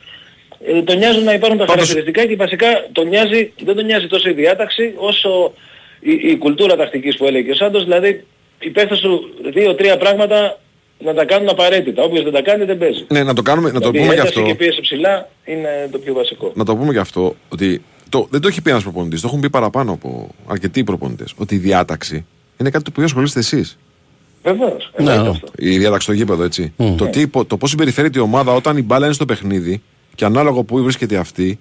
Ε, τον νοιάζουν να υπάρχουν τα Πάντως- χαρακτηριστικά και βασικά τον νοιάζει, δεν τον νοιάζει τόσο η διάταξη όσο η, η κουλτούρα τακτικής που έλεγε και ο Σάντος. Δηλαδή οι παίχτες σου δύο-τρία πράγματα να τα κάνουν απαραίτητα. Όποιος δεν τα κάνει δεν παίζει. Ναι, να το, κάνουμε, να το Δηλαδή, πούμε και ένταση αυτό. και πίεση ψηλά είναι το πιο βασικό. Να το πούμε και αυτό ότι το, δεν το έχει πει ένας προπονητής, το έχουν πει παραπάνω από αρκετοί προπονητές. Ότι η διάταξη είναι κάτι το οποίο ασχολείστε εσείς. Βεβαίως. Ναι. εννοείται αυτό. Η διάταξη στο γήπεδο, έτσι. Το, τι, υπο- το πώς συμπεριφέρεται η ομάδα όταν η μπάλα είναι στο παιχνίδι και ανάλογα που βρίσκεται αυτή,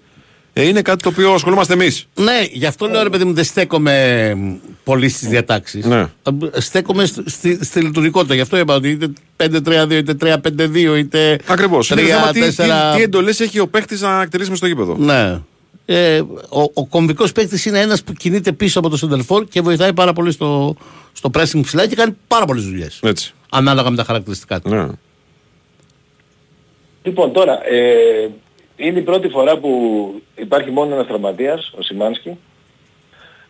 Ε, είναι κάτι το οποίο ασχολούμαστε εμείς. Ναι, γι' αυτό λέω ρε παιδί μου δεν στέκομαι μ, πολύ στις διατάξεις. Ναι. Στέκομαι στη, στη, στη λειτουργικότητα. Γι' αυτό είπα ότι είτε 5-3-2, είτε 3-5-2, είτε. Ακριβώς. Είναι θέμα τι, τι, 3-4. τι εντολές έχει ο παίχτη να εκτελήσει μες στο γήπεδο. Ναι. Ε, ο ο κομβικός παίκτης είναι ένας που κινείται πίσω από το σεντερφόρ και βοηθάει πάρα πολύ στο, στο pressing ψηλά και κάνει πάρα πολλές δουλειές. Έτσι. Ανάλογα με τα χαρακτηριστικά του. Ναι. Λοιπόν, τώρα, ε, είναι η πρώτη φορά που υπάρχει μόνο ένας τραυματίας, ο Σιμάνσκι.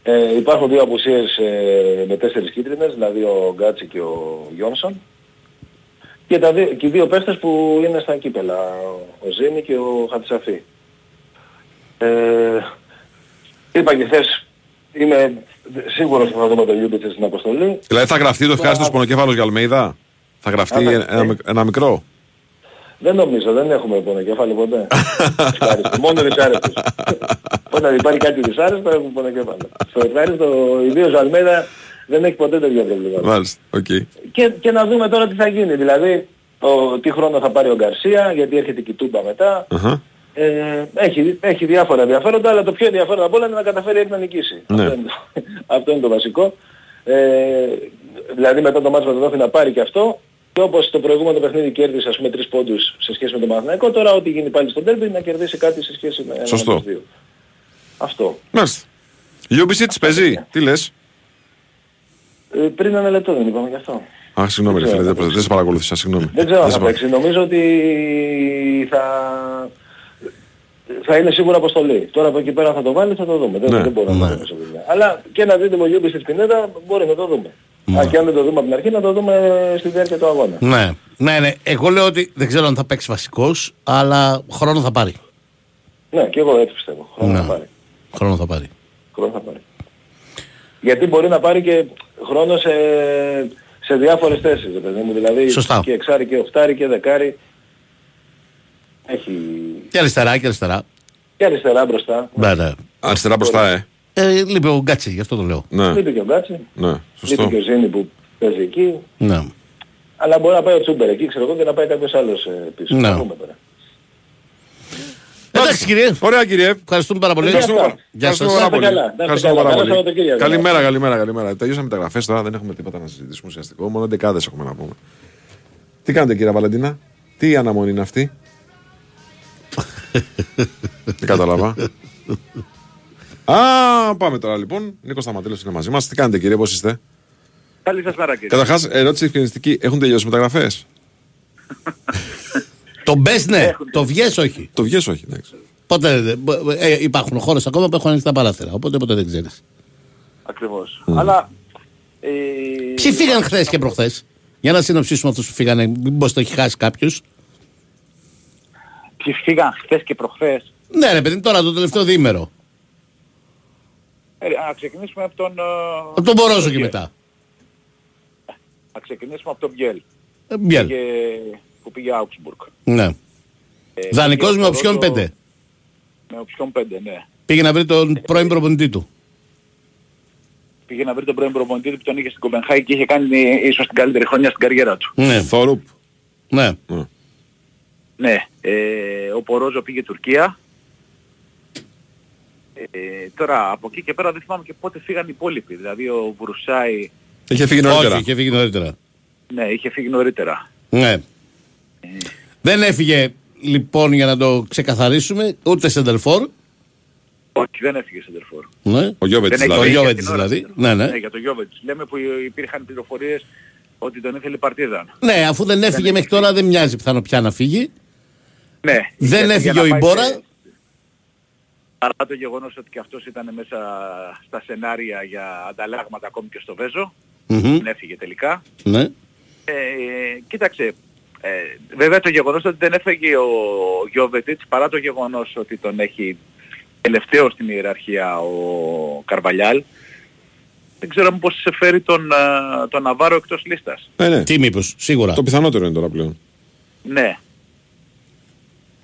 Ε, υπάρχουν δύο απουσίες ε, με τέσσερις κίτρινες, δηλαδή ο Γκάτσι και ο Γιόνσον. Και, τα δύο, και οι δύο παίχτες που είναι στα κύπελα, ο Ζίνι και ο Χατζισαφί. Ε, είπα και χθες, είμαι σίγουρος ότι θα δούμε τον Γιούμπιτς στην αποστολή. Δηλαδή θα γραφτεί το ευχάριστο πονοκέφαλος για Αλμέιδα; Θα γραφτεί Α, ένα, ναι. ένα, ένα μικρό; Δεν νομίζω, δεν έχουμε πονοκέφαλο ποτέ. Ευχάριστο, μόνο δυσάρεστος. [laughs] Όταν υπάρχει κάτι δυσάρεστο έχουμε πονοκέφαλο. Στο ευχάριστο, ιδίως ο Αλμέιδα δεν έχει ποτέ τέτοια προβλήματα. Μάλιστα. Οκ. Και, και να δούμε τώρα τι θα γίνει. Δηλαδή, ο, τι χρόνο θα πάρει ο Γκαρσία, γιατί έρχεται η Κιτούμπα μετά. Αχα. Ε, έχει, έχει διάφορα ενδιαφέροντα, αλλά το πιο ενδιαφέρον απ' όλα είναι να καταφέρει έτσι να νικήσει. Ναι. Αυτό, είναι το, [laughs] αυτό είναι το βασικό. Ε, δηλαδή μετά το μάτς με τον Δόφι να πάρει και αυτό. Και όπως το προηγούμενο παιχνίδι κέρδισε ας πούμε τρεις πόντους σε σχέση με τον Παναθηναϊκό, τώρα ό,τι γίνει πάλι στον τέρμπι να κερδίσει κάτι σε σχέση με έναν Σωστό. από τους δύο. Αυτό. Μάλιστα. Γιούμπισιτς παίζει. Τι λες; Ε, πριν ένα λεπτό δεν είπαμε γι' αυτό. Α, συγγνώμη, ρε Δεν φίλε, ξέρω. δεν, δεν σε παρακολούθησα. Συγγνώμη. Δεν ξέρω αν σε θα παρα- παίξεις. Νομίζω ότι θα... θα είναι σίγουρα αποστολή. Τώρα από εκεί πέρα θα το βάλει, θα το δούμε. Δεν, Ναι. δεν μπορώ να το δούμε σε δουλειά. Αλλά και ένα δίδυμο Γιούμπιτς Πινέδα μπορεί να το δούμε. Α, και αν δεν το δούμε από την αρχή, να το δούμε στη διάρκεια του αγώνα. Ναι. ναι, ναι. Εγώ λέω ότι δεν ξέρω αν θα παίξει βασικός, αλλά χρόνο θα πάρει. Ναι, και εγώ έτσι πιστεύω. Χρόνο Ναι. θα πάρει. Χρόνο θα πάρει. Χρόνο θα πάρει. Γιατί μπορεί να πάρει και χρόνο σε, σε διάφορες θέσεις, ρε παιδί μου. Δηλαδή Σωστά. και εξάρι και οχτάρι και δεκάρι. Έχει Και αριστερά και αριστερά. και αριστερά μπροστά. Ναι, ναι. Αριστερά μπροστά, ε. Ε, λείπει ο Γκάτσι, γι' αυτό το λέω. Ναι, Λείπει και ο Γκάτσι. ναι, Λείπει σωστό. και ο Ζήνη που παίζει εκεί. Ναι. Αλλά μπορεί να πάει ο Τσούμπερ εκεί, ξέρω εγώ, και να πάει κάποιος άλλος ε, πίσω. Ναι. Θα δούμε τώρα. Εντάξει κύριε, Ωραία, κύριε. ευχαριστούμε πάρα πολύ. Ευχαριστούμε. Γεια Ευχαριστούμε σας. πάρα Να είστε πολύ. καλά, να είστε Ευχαριστούμε καλά. πάρα Καλό πολύ. Σαββατοκύριακο. Καλημέρα, καλημέρα, καλημέρα. Τελειώσαμε τα γραφές τώρα, δεν έχουμε τίποτα να συζητήσουμε ουσιαστικό. Μόνο δεκάδες έχουμε να πούμε. Τι κάνετε, κύριε Βαλεντίνα, τι αναμονή είναι αυτή; Δεν κατάλαβα. Α, πάμε τώρα λοιπόν. Νίκος Σταματέλο είναι μαζί μας. Τι κάνετε, κύριε, πώς είστε; Καλή σας μέρα κύριε. Καταρχάς, ερώτηση ευκαιριστική. Έχουν τελειώσει οι μεταγραφές; [laughs] Το μπες ναι, το βγες όχι. Το βγες όχι, εντάξει. Ποτέ δεν. Ε, υπάρχουν χώρες ακόμα που έχουν ανοίξει τα παράθυρα. Οπότε ποτέ δεν ξέρεις. Ακριβώς. Αλλά... Ε, Ποιοι φύγαν χθες και προχθές. Για να συνοψίσουμε αυτούς που φύγανε. Μήπως το έχει χάσει κάποιος. Ποιοι φύγαν χθες και προχθές. Ναι, ρε παιδί, τώρα το τελευταίο διήμερο. Ε, να ξεκινήσουμε από τον... ε, Από τον Μπορόζο και Μπιέλ. μετά. Να ξεκινήσουμε από τον Μπιέλ. Ε, Μπιέλ. Πήγε, που πήγε Augsburg. Ναι. Ε, Δανεικός πήγε με ο οψιόν Μπορόζο- 5. Με οψιόν 5, ναι. Πήγε να βρει τον πρώην προπονητή του. Πήγε να βρει τον πρώην προπονητή του που τον είχε στην Κοπενχάγη και είχε κάνει ίσως την καλύτερη χρονιά στην καριέρα του. Ναι. Θόρουπ. Ναι. Ναι. Ε, ο Πορόζο πήγε Τουρκία. Ε, τώρα από εκεί και πέρα δεν θυμάμαι και πότε φύγαν οι υπόλοιποι. Δηλαδή ο Βρουσάη Είχε φύγει νωρίτερα. Όχι, είχε φύγει νωρίτερα. ναι, είχε φύγει νωρίτερα. Ναι. Δεν έφυγε λοιπόν για να το ξεκαθαρίσουμε ούτε Σεντερφόρ. Όχι, δεν έφυγε Σεντερφόρ. Ναι. Ο Γιώβετ Δεν δηλαδή. Ο για Γιώβετς την ώρα δηλαδή. Σεντερφόρ. Ναι, ναι. Ναι, για τον Γιώβετς. Λέμε που υπήρχαν πληροφορίες ότι τον ήθελε η Παρτίζαν. Ναι, αφού δεν έφυγε μέχρι τώρα δεν μοιάζει πιθανό πια να φύγει. Ναι. Δεν για- έφυγε για να ο πάει Ιμπόρα. σε- Παρά το γεγονός ότι και αυτός ήταν μέσα στα σενάρια για ανταλλάγματα ακόμη και στο Βέζο. Μμμ. Δεν έφυγε τελικά. Ναι. Ε, κοίταξε, ε, βέβαια το γεγονός ότι δεν έφεγε ο Γιώβετιτς παρά το γεγονός ότι τον έχει τελευταίο στην ιεραρχία ο Καρβαλιάλ δεν ξέρω πώς σε φέρει τον, α, τον Ναβάρο εκτός λίστας. Ναι, ναι. Τι μήπως, σίγουρα. Το πιθανότερο είναι τώρα πλέον. Ναι,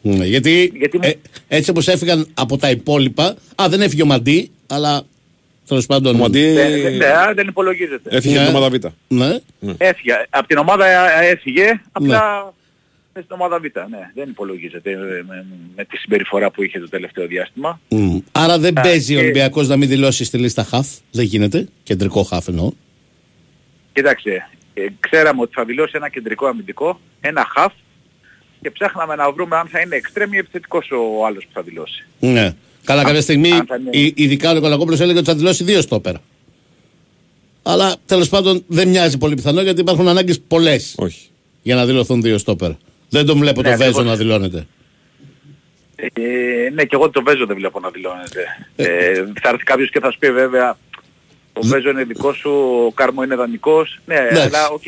Ναι, γιατί Γιατί μου- ε, έτσι όπως έφυγαν από τα υπόλοιπα. Α, δεν έφυγε ο Μαντί, αλλά τέλος πάντων. Ο Μαντί δεν, δεν, ναι, α, δεν υπολογίζεται. έφυγε Ναι. την ομάδα Β. Ναι. Έφυγε. Από την ομάδα ε, έφυγε, απλά στην ομάδα Β, ναι. Δεν υπολογίζεται ε, με, με τη συμπεριφορά που είχε το τελευταίο διάστημα. Μμ. Άρα δεν Α, παίζει ο και- Ολυμπιακός να μην δηλώσει στη λίστα χαφ. Δεν γίνεται. Κεντρικό χαφ εννοώ. Κοίταξε, ε, ξέραμε ότι θα δηλώσει ένα κεντρικό αμυντικό, ένα χαφ και ψάχναμε να βρούμε αν θα είναι εξτρέμι ή επιθετικός ο άλλος που θα δηλώσει. Ναι. Καλά, κάποια στιγμή, αν θα είναι- η- ειδικά ο Νικολακόπουλος έλεγε ότι θα δηλώσει δύο στόπερ. Αλλά τέλος πάντων δεν μοιάζει πολύ πιθανό γιατί υπάρχουν ανάγκες πολλές Όχι. για να δηλωθούν δύο στόπερ. Δεν τον βλέπω Ναι, το Βέζο ακριβώς. να δηλώνεται. Ε, ναι, και εγώ το Βέζο δεν βλέπω να δηλώνεται. Ε, θα έρθει κάποιος και θα σου πει βέβαια ο Βέζο είναι δικός σου, ο Κάρμο είναι δανεικός. Ναι, Εντάξει. αλλά οκ,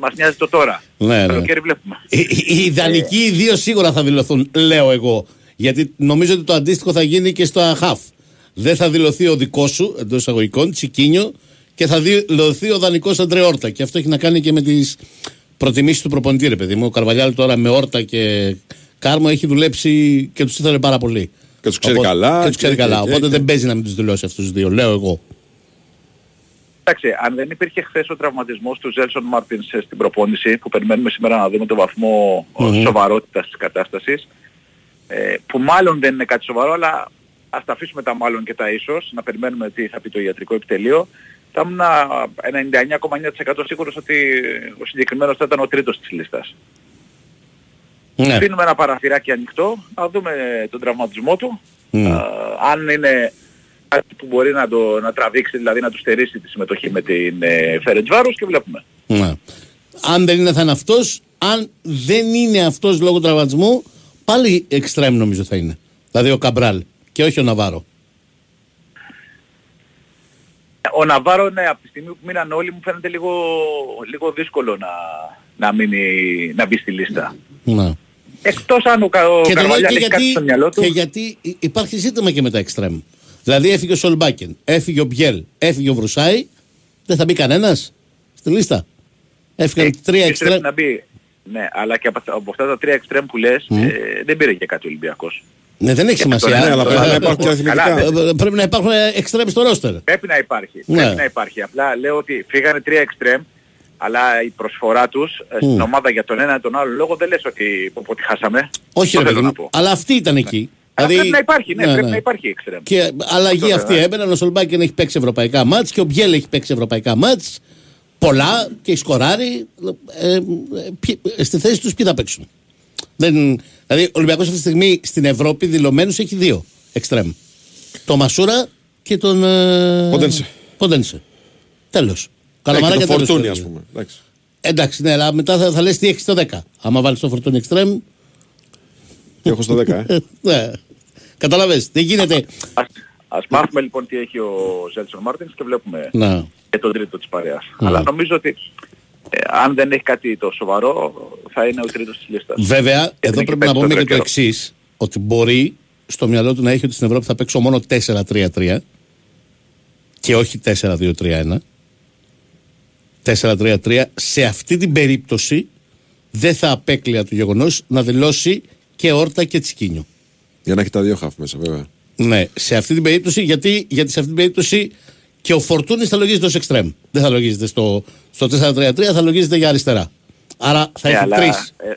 μας νοιάζει το τώρα. Ναι, ναι. Καλοκαίρι βλέπουμε. Οι, οι- οι ιδανικοί οι δύο σίγουρα θα δηλωθούν, λέω εγώ. Γιατί νομίζω ότι το αντίστοιχο θα γίνει και στο ΑΧΑΦ. Δεν θα δηλωθεί ο δικός σου εντός εισαγωγικών, Τσικίνιο, και θα δηλωθεί ο δανεικό Αντρεόρτα. Και αυτό έχει να κάνει και με τις προτιμήσεις του προπονητή, ρε παιδί μου. Ο Καρβαλιάλ τώρα με Όρτα και Κάρμο έχει δουλέψει και τους ήθελε πάρα πολύ. Και τους ξέρει Οπότε- καλά Και τους ξέρει και- καλά. και- Οπότε και- δεν παίζει να μην τους δηλώσει αυτούς τους δύο, λέω εγώ. Εντάξει, αν δεν υπήρχε χθες ο τραυματισμός του Ζέλσον Μάρτινς στην προπόνηση, που περιμένουμε σήμερα να δούμε το βαθμό Μμμ. σοβαρότητας της κατάστασης, ε, που μάλλον δεν είναι κάτι σοβαρό, αλλά ας τα αφήσουμε τα μάλλον και τα ίσως, να περιμένουμε τι θα πει το ιατρικό επιτελείο, θα ήμουν α, 99,9% σίγουρος ότι ο συγκεκριμένος θα ήταν ο τρίτος της λίστας. Ναι. Αφήνουμε ένα παραθυράκι ανοιχτό, να δούμε τον τραυματισμό του, Μμ. Α, αν είναι κάτι που μπορεί να το να τραβήξει, δηλαδή να του στερήσει τη συμμετοχή με την ε, Φερετζβάρος και βλέπουμε. Ναι. Αν δεν είναι θα είναι αυτός. Αν δεν είναι αυτός λόγω τραυματισμού, πάλι εξτρέμ νομίζω θα είναι. Δηλαδή ο Καμπράλ και όχι ο Ναβάρο. Ο Ναβάρο, ναι, από τη στιγμή που μείναν όλοι μου φαίνεται λίγο, λίγο δύσκολο να, να, μείνει, να μπει στη λίστα. Ναι. Εκτός αν ο, Κα- ο και το λέω Καρβαλιάλ και έχει κάτι γιατί, στο μυαλό του. και γιατί υ- υπάρχει ζήτημα και με τα εξτρέμ. Δηλαδή έφυγε ο Σολμπάκεν, έφυγε ο Μπιέλ, έφυγε ο Βρουσάη, δεν θα μπει κανένας στη λίστα. Έφυγαν Ε, τρία ίσως εξτρέμ. να μπει. Ναι, αλλά και από, αυτά- από αυτά τα τρία εξτρέμ που λες, Μμ. ε, δεν πήρε και κάτι ο Ολυμπιακός. Ναι, δεν έχει Και αυτό σημασία. είναι, αλλά Ε, πρέπει να ε, υπάρχουν και αριθμητικά. Καλά, ε, ε, Πρέπει να υπάρχουν εξτρέμ στο ρόστερ. Πρέπει να υπάρχει. Ναι. Πρέπει να υπάρχει. Απλά λέω ότι φύγανε τρία εξτρέμ, αλλά η προσφορά τους ε, στην Μμ. ομάδα για τον ένα ή τον άλλο λόγο δεν λες ότι, πω, πω, ότι χάσαμε. Όχι, Αυτό ρε θέλω παιδί να μου, πω. αλλά αυτή ήταν εκεί. Αλλά Δηλαδή- πρέπει να υπάρχει, ναι, ναι, πρέπει ναι. να υπάρχει εξτρέμ. Και αλλαγή Αυτό αυτή βέβαια. έμπαιναν. Ο Σολμπάκεν έχει παίξει ευρωπαϊκά μάτς και ο Μπιέλ έχει παίξει ευρωπαϊκά μάτς. Πολλά και η σκοράρει. Ε, ε, ποιοι- ε, στη θέση τους ποιοι θα παίξουν; Δεν, δηλαδή ο Ολυμπιακός αυτή τη στιγμή στην Ευρώπη δηλωμένους έχει δύο εξτρέμ. Το Μασούρα και τον ε, Ποντένσε. Ποντένσε. Τέλος. Έχει Καλαμαρά το και τέλος. φορτούνι, ας πούμε. Εντάξει. Εντάξει, ναι, αλλά μετά θα, θα λες τι έχεις στο 10. Άμα βάλεις το φορτούνι εξτρέμ, Τι έχω στο 10, ε. ε, ναι. Καταλαβες, δεν γίνεται. Ας, ας μάθουμε λοιπόν τι έχει ο Ζέλσον Μάρτινς και βλέπουμε Να. και τον τρίτο της παρέας. Ναι. Αλλά νομίζω ότι ε, αν δεν έχει κάτι το σοβαρό θα είναι ο τρίτος της λίστας. Βέβαια, Και εδώ δεν πρέπει έχει να πούμε παίξει και το τον εξής: Ότι μπορεί στο μυαλό του να έχει ότι στην Ευρώπη θα παίξω μόνο 4-3-3 και όχι 4-2-3-1. 4-3-3. Σε αυτή την περίπτωση δεν θα απέκλεια το γεγονός να δηλώσει και όρτα και τσικίνιο. Για να έχει τα δύο χαφ μέσα, βέβαια. Ναι, σε αυτή την περίπτωση, γιατί, γιατί σε αυτή την περίπτωση και ο Φορτούνης θα λογίζεται ως εξτρέμ. Δεν θα λογίζεται στο, στο 4-3-3, θα λογίζεται για αριστερά. Άρα θα Ε, έχει αλλά, τρεις. ε,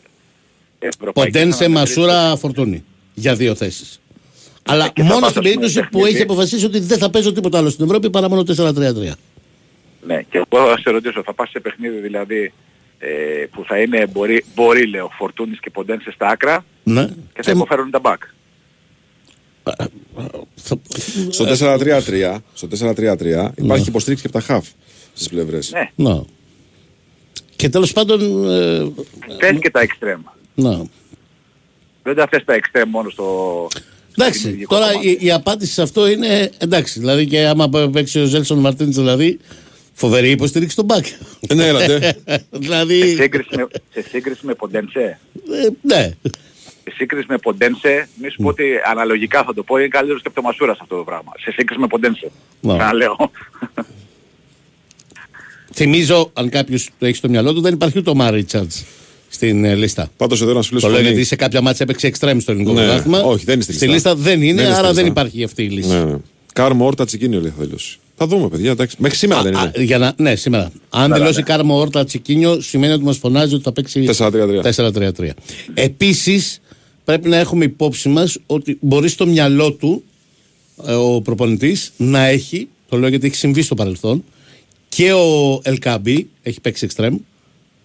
ευρωπαϊκές Ποντένσε, αναμετρήσεις- Μασούρα, Φορτούνη. Για δύο θέσεις. Αλλά και θα μόνο πας, στην ας πούμε, περίπτωση που παιχνίδι. έχει αποφασίσει ότι δεν θα παίζω τίποτα άλλο στην Ευρώπη παρά μόνο 4-3-3. Ναι, και εγώ θα σε ρωτήσω, θα πας σε παιχνίδι δηλαδή ε, που θα είναι, μπορεί, μπορεί λέω, Φορτούνης και Ποντένσε στα άκρα Ναι. και θα υποφέρουν τα μπακ. θα- Στο 4-3-3, στο 4-3-3 υπάρχει υποστήριξη και από τα χαφ στις πλευρές. Ναι, Ναι. Και τέλος πάντων. Ε, θες και τα εξτρέμ. ναι. Δεν τα θες τα εξτρέμ μόνο στο... Εντάξει, στην ειδικό τώρα κομμάτι. η, η απάντηση σε αυτό είναι εντάξει. Δηλαδή και άμα πα- παίξει ο Ζέλσον Μαρτίνς, δηλαδή φοβερή υποστήριξη στον μπακ. Ναι, έλατε. [laughs] Σε δηλαδή. σύγκριση με, σε σύγκριση με Ποντένσε. ε, ναι. Σε σύγκριση με Ποντένσε, μη σου πω ότι αναλογικά θα το πω, είναι καλύτερος και από το Μασούρας αυτό το πράγμα. Σε σύγκριση με Ποντένσε. Ναι. Να λέω. Θυμίζω, αν κάποιος το έχει στο μυαλό του, δεν υπάρχει ούτε ο Μάρ Ρίτσαρτ στην ε, λίστα. Πάντως εδώ ένας φίλος Το λένε ότι σε κάποια μάτια έπαιξε εξτρέμ στο ελληνικό Ναι, πρωτάθλημα. όχι, δεν είναι στη λίστα. λίστα δεν είναι, Δεν είναι στη άρα δεν λίστα. υπάρχει αυτή η λύση. Ναι, ναι. Κάρμο, όρτα, τσικίνιο λέει θα δηλώσει. Θα δούμε, παιδιά. Εντάξει. Μέχρι σήμερα δεν Α, είναι. για να, ναι, σήμερα. Αν δηλώσει Κάρμο Όρτα Τσικίνιο, σημαίνει ότι μας φωνάζει ότι θα παίξει 4-3-3. 4-3-3. Επίσης, πρέπει να έχουμε υπόψη μας ότι μπορεί στο μυαλό του ε, ο προπονητής να έχει, το λέω γιατί έχει συμβεί στο παρελθόν, και ο Ελκάμπη έχει παίξει εξτρέμ.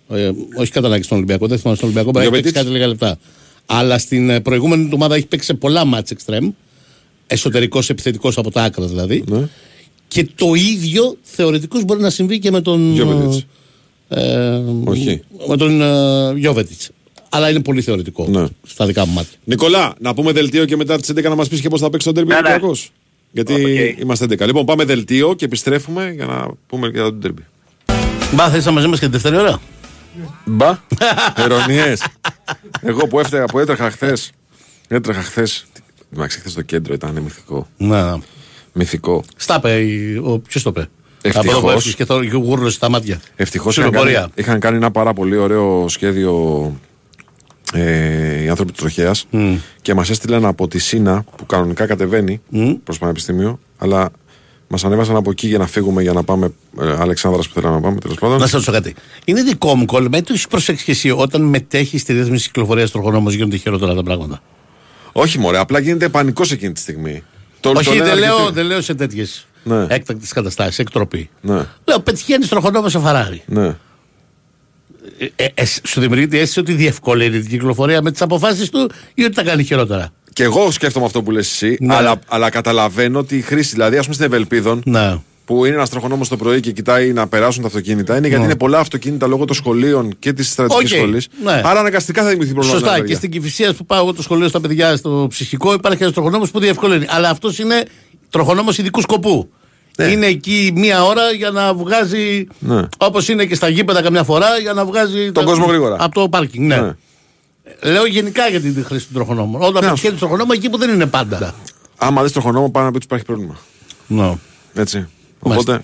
Ε, όχι κατά ανάγκη στον Ολυμπιακό, δεν θυμάμαι στον Ολυμπιακό, μπορεί να έχει παίξει Γιοβετίτς. κάτι λίγα λεπτά. Αλλά στην ε, προηγούμενη εβδομάδα έχει παίξει σε πολλά μάτς εξτρέμ. Εσωτερικός επιθετικός από τα άκρα δηλαδή. Ναι. Και το ίδιο θεωρητικώς μπορεί να συμβεί και με τον. Γιοβετίτς. Ε, Όχι. Με τον ε, Γιόβετιτς. Αλλά είναι πολύ θεωρητικό Ναι. στα δικά μου μάτια. Νικολά, να πούμε δελτίο και μετά τις 11 να μας πεις και πώς θα παίξει το ντέρμπι Ναι, ναι. Ολυμπιακός. Γιατί ΟΚ. είμαστε 11. Λοιπόν, πάμε δελτίο και επιστρέφουμε για να πούμε για το ντέρμπι. Μπα, θες να μαζί μα και την δεύτερη ώρα; Μπα. Ερωνίε. Εγώ που έφταιγα, που έτρεχα χθες. Έτρεχα χθες. Εντάξει, χθες στο κέντρο ήταν μυθικό. Να. Μυθικό. Στα πε, ποιος το πε. Ευτυχώς. Από εδώ που έφυγες και τώρα και γούρλωσε στα μάτια. Ευτυχώς είχαν, Συνοπορία. κάνει- είχαν κάνει ένα πάρα πολύ ωραίο σχέδιο ε, οι άνθρωποι του Τροχέας και μας έστειλαν από τη Σίνα που κανονικά κατεβαίνει προς Πανεπιστήμιο, αλλά μας ανέβασαν από εκεί για να φύγουμε για να πάμε ε, Αλεξάνδρας που θέλαμε να πάμε τέλος πάντων. Να σας ρωτήσω κάτι. Είναι δικό μου κόλλημα ή το έχεις προσέξει και εσύ όταν μετέχει στη ρύθμιση κυκλοφορίας τροχονόμο γίνονται χειρότερα τα πράγματα; Όχι, μωρέ, απλά γίνεται πανικός εκείνη τη στιγμή. Το, το Όχι, λένε δεν λέω, αρκετοί. δεν λέω σε τέτοιες Ναι. έκτακτες καταστάσεις, εκτροπή. Ναι, Λέω, πετυχαίνεις τροχονόμο σε φαράρι. ναι. Ε, ε, ε, σου δημιουργείται η αίσθηση ότι διευκολύνει την κυκλοφορία με τις αποφάσεις του ή ότι τα κάνει χειρότερα; Και εγώ σκέφτομαι αυτό που λες εσύ, Ναι. αλλά, αλλά καταλαβαίνω τη χρήση. Δηλαδή, ας πούμε στην Ευελπίδων, Ναι. Που είναι ένας τροχονόμος το πρωί και κοιτάει να περάσουν τα αυτοκίνητα, είναι γιατί είναι πολλά αυτοκίνητα λόγω των σχολείων και της στρατιωτικής Ναι. Οκ, σχολής. ναι. Άρα αναγκαστικά θα δημιουργηθεί πρόβλημα. Σωστά. στην Και παιδιά. στην Κηφισιά που πάω εγώ το σχολείο στα παιδιά στο Ψυχικό υπάρχει ένας τροχονόμος που διευκολύνει. Αλλά αυτός είναι τροχονόμος ειδικού σκοπού. Είναι εκεί μία ώρα για να βγάζει. Ναι. Όπως είναι και στα γήπεδα καμιά φορά για να βγάζει. Τον κόσμο γρήγορα. Από το πάρκινγκ, ναι. Ναι. Λέω γενικά για την χρήση του τροχονόμου. Όταν Ναι. πετυχαίνει τροχονόμο εκεί που δεν είναι πάντα. Άμα δεις τροχονόμο, πάνω να πει ότι υπάρχει πρόβλημα. Ναι. Έτσι. Οπότε. Νίκο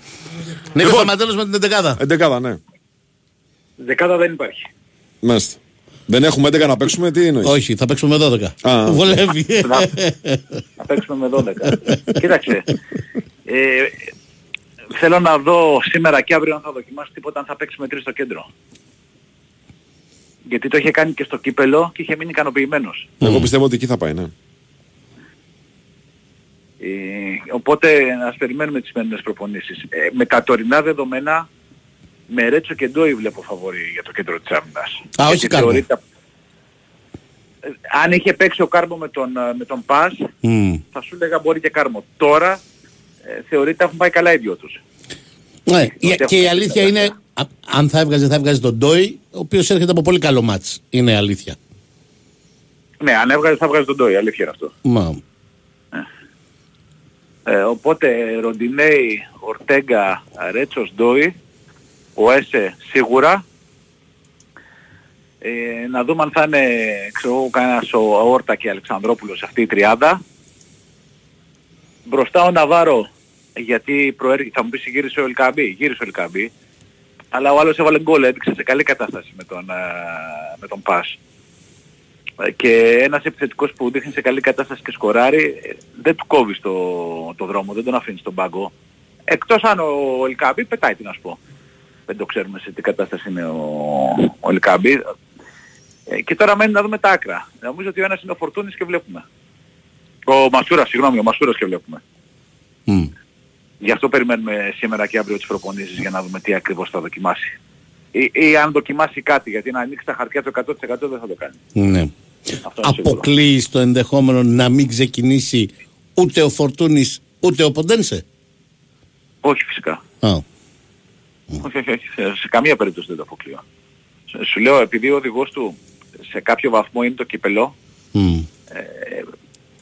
Λοιπόν. Σταματέλος με την 11. 11, ναι. Δεκάδα δεν υπάρχει. Μάλιστα. Δεν έχουμε 11 να παίξουμε, τι εννοείς; Όχι, θα παίξουμε με 12. Α. Βολεύει. Να παίξουμε με 12. Κοίταξε. Ε, θέλω να δω σήμερα και αύριο αν θα δοκιμάσει τίποτα αν θα παίξει με τρεις στο κέντρο. Γιατί το είχε κάνει και στο κύπελο και είχε μείνει ικανοποιημένος. Εγώ πιστεύω ότι εκεί θα πάει, ναι. Ε, οπότε ας περιμένουμε τις σημερινές προπονήσεις. Ε, με τα τωρινά δεδομένα με Ρέτσο και Ντόι βλέπω φαβορή για το κέντρο της άμυνας. Α, όχι Γιατί Κάρμο. θεωρείται- Ε, Αν είχε παίξει ο Κάρμο με τον, ε, με τον Πας Μμ. θα σου έλεγα μπορεί και Κάρμο. Τώρα ε, θεωρείται έχουν πάει καλά οι δυο τους. Ναι, η- Ότι και η έχουν- αλήθεια είναι, α- αν θα έβγαζε, θα έβγαζε τον Ντόι, ο οποίος έρχεται από πολύ καλό μάτς. Είναι αλήθεια. Ναι, αν έβγαζε θα έβγαζε τον Ντόι, αλήθεια είναι αυτό. Μα, Ε, οπότε Ροντινέη, Ορτέγκα, Ρέτσος, Ντόι, ο Έσε σίγουρα. Ε, να δούμε αν θα είναι ξέρω, εγώ, κανένας ο Όρτα και Αλεξανδρόπουλος αυτή η τριάδα. Μπροστά ο Ναβάρο, γιατί προέρχεται, θα μου πεις γύρισε ο Ελκαμπή, γύρισε ο Ελκαμπή. Αλλά ο άλλος έβαλε γκολ, έδειξε σε καλή κατάσταση με τον, ε, με τον Πας. Ε, Και ένας επιθετικός που δείχνει σε καλή κατάσταση και σκοράρει, ε, δεν του κόβει το, το δρόμο, δεν τον αφήνει στον πάγκο. Εκτός αν ο Ελκάμπη πετάει, τι να σου πω. Δεν το ξέρουμε σε τι κατάσταση είναι ο, ο Ελκάμπη. Ε, και τώρα μένει να δούμε τα άκρα. Νομίζω ότι ο ένας είναι ο Φορτούνης και βλέπουμε. Ο Μασούρας, συγγνώμη, ο Μασούρας και βλέπουμε. μ. Γι' αυτό περιμένουμε σήμερα και αύριο τις προπονήσεις για να δούμε τι ακριβώς θα δοκιμάσει. Ή, ή αν δοκιμάσει κάτι, γιατί να ανοίξει τα χαρτιά το 100% δεν θα το κάνει. ναι. Αυτό είναι σίγουρο. Αποκλείει το ενδεχόμενο να μην ξεκινήσει ούτε ο Φορτούνης ούτε ο Ποντένσε; Όχι φυσικά. Α, Όχι, όχι, όχι. Σε, σε καμία περίπτωση δεν το αποκλείω. Σου- Σου λέω, επειδή ο οδηγός του σε κάποιο βαθμό είναι το κυπελό, μ.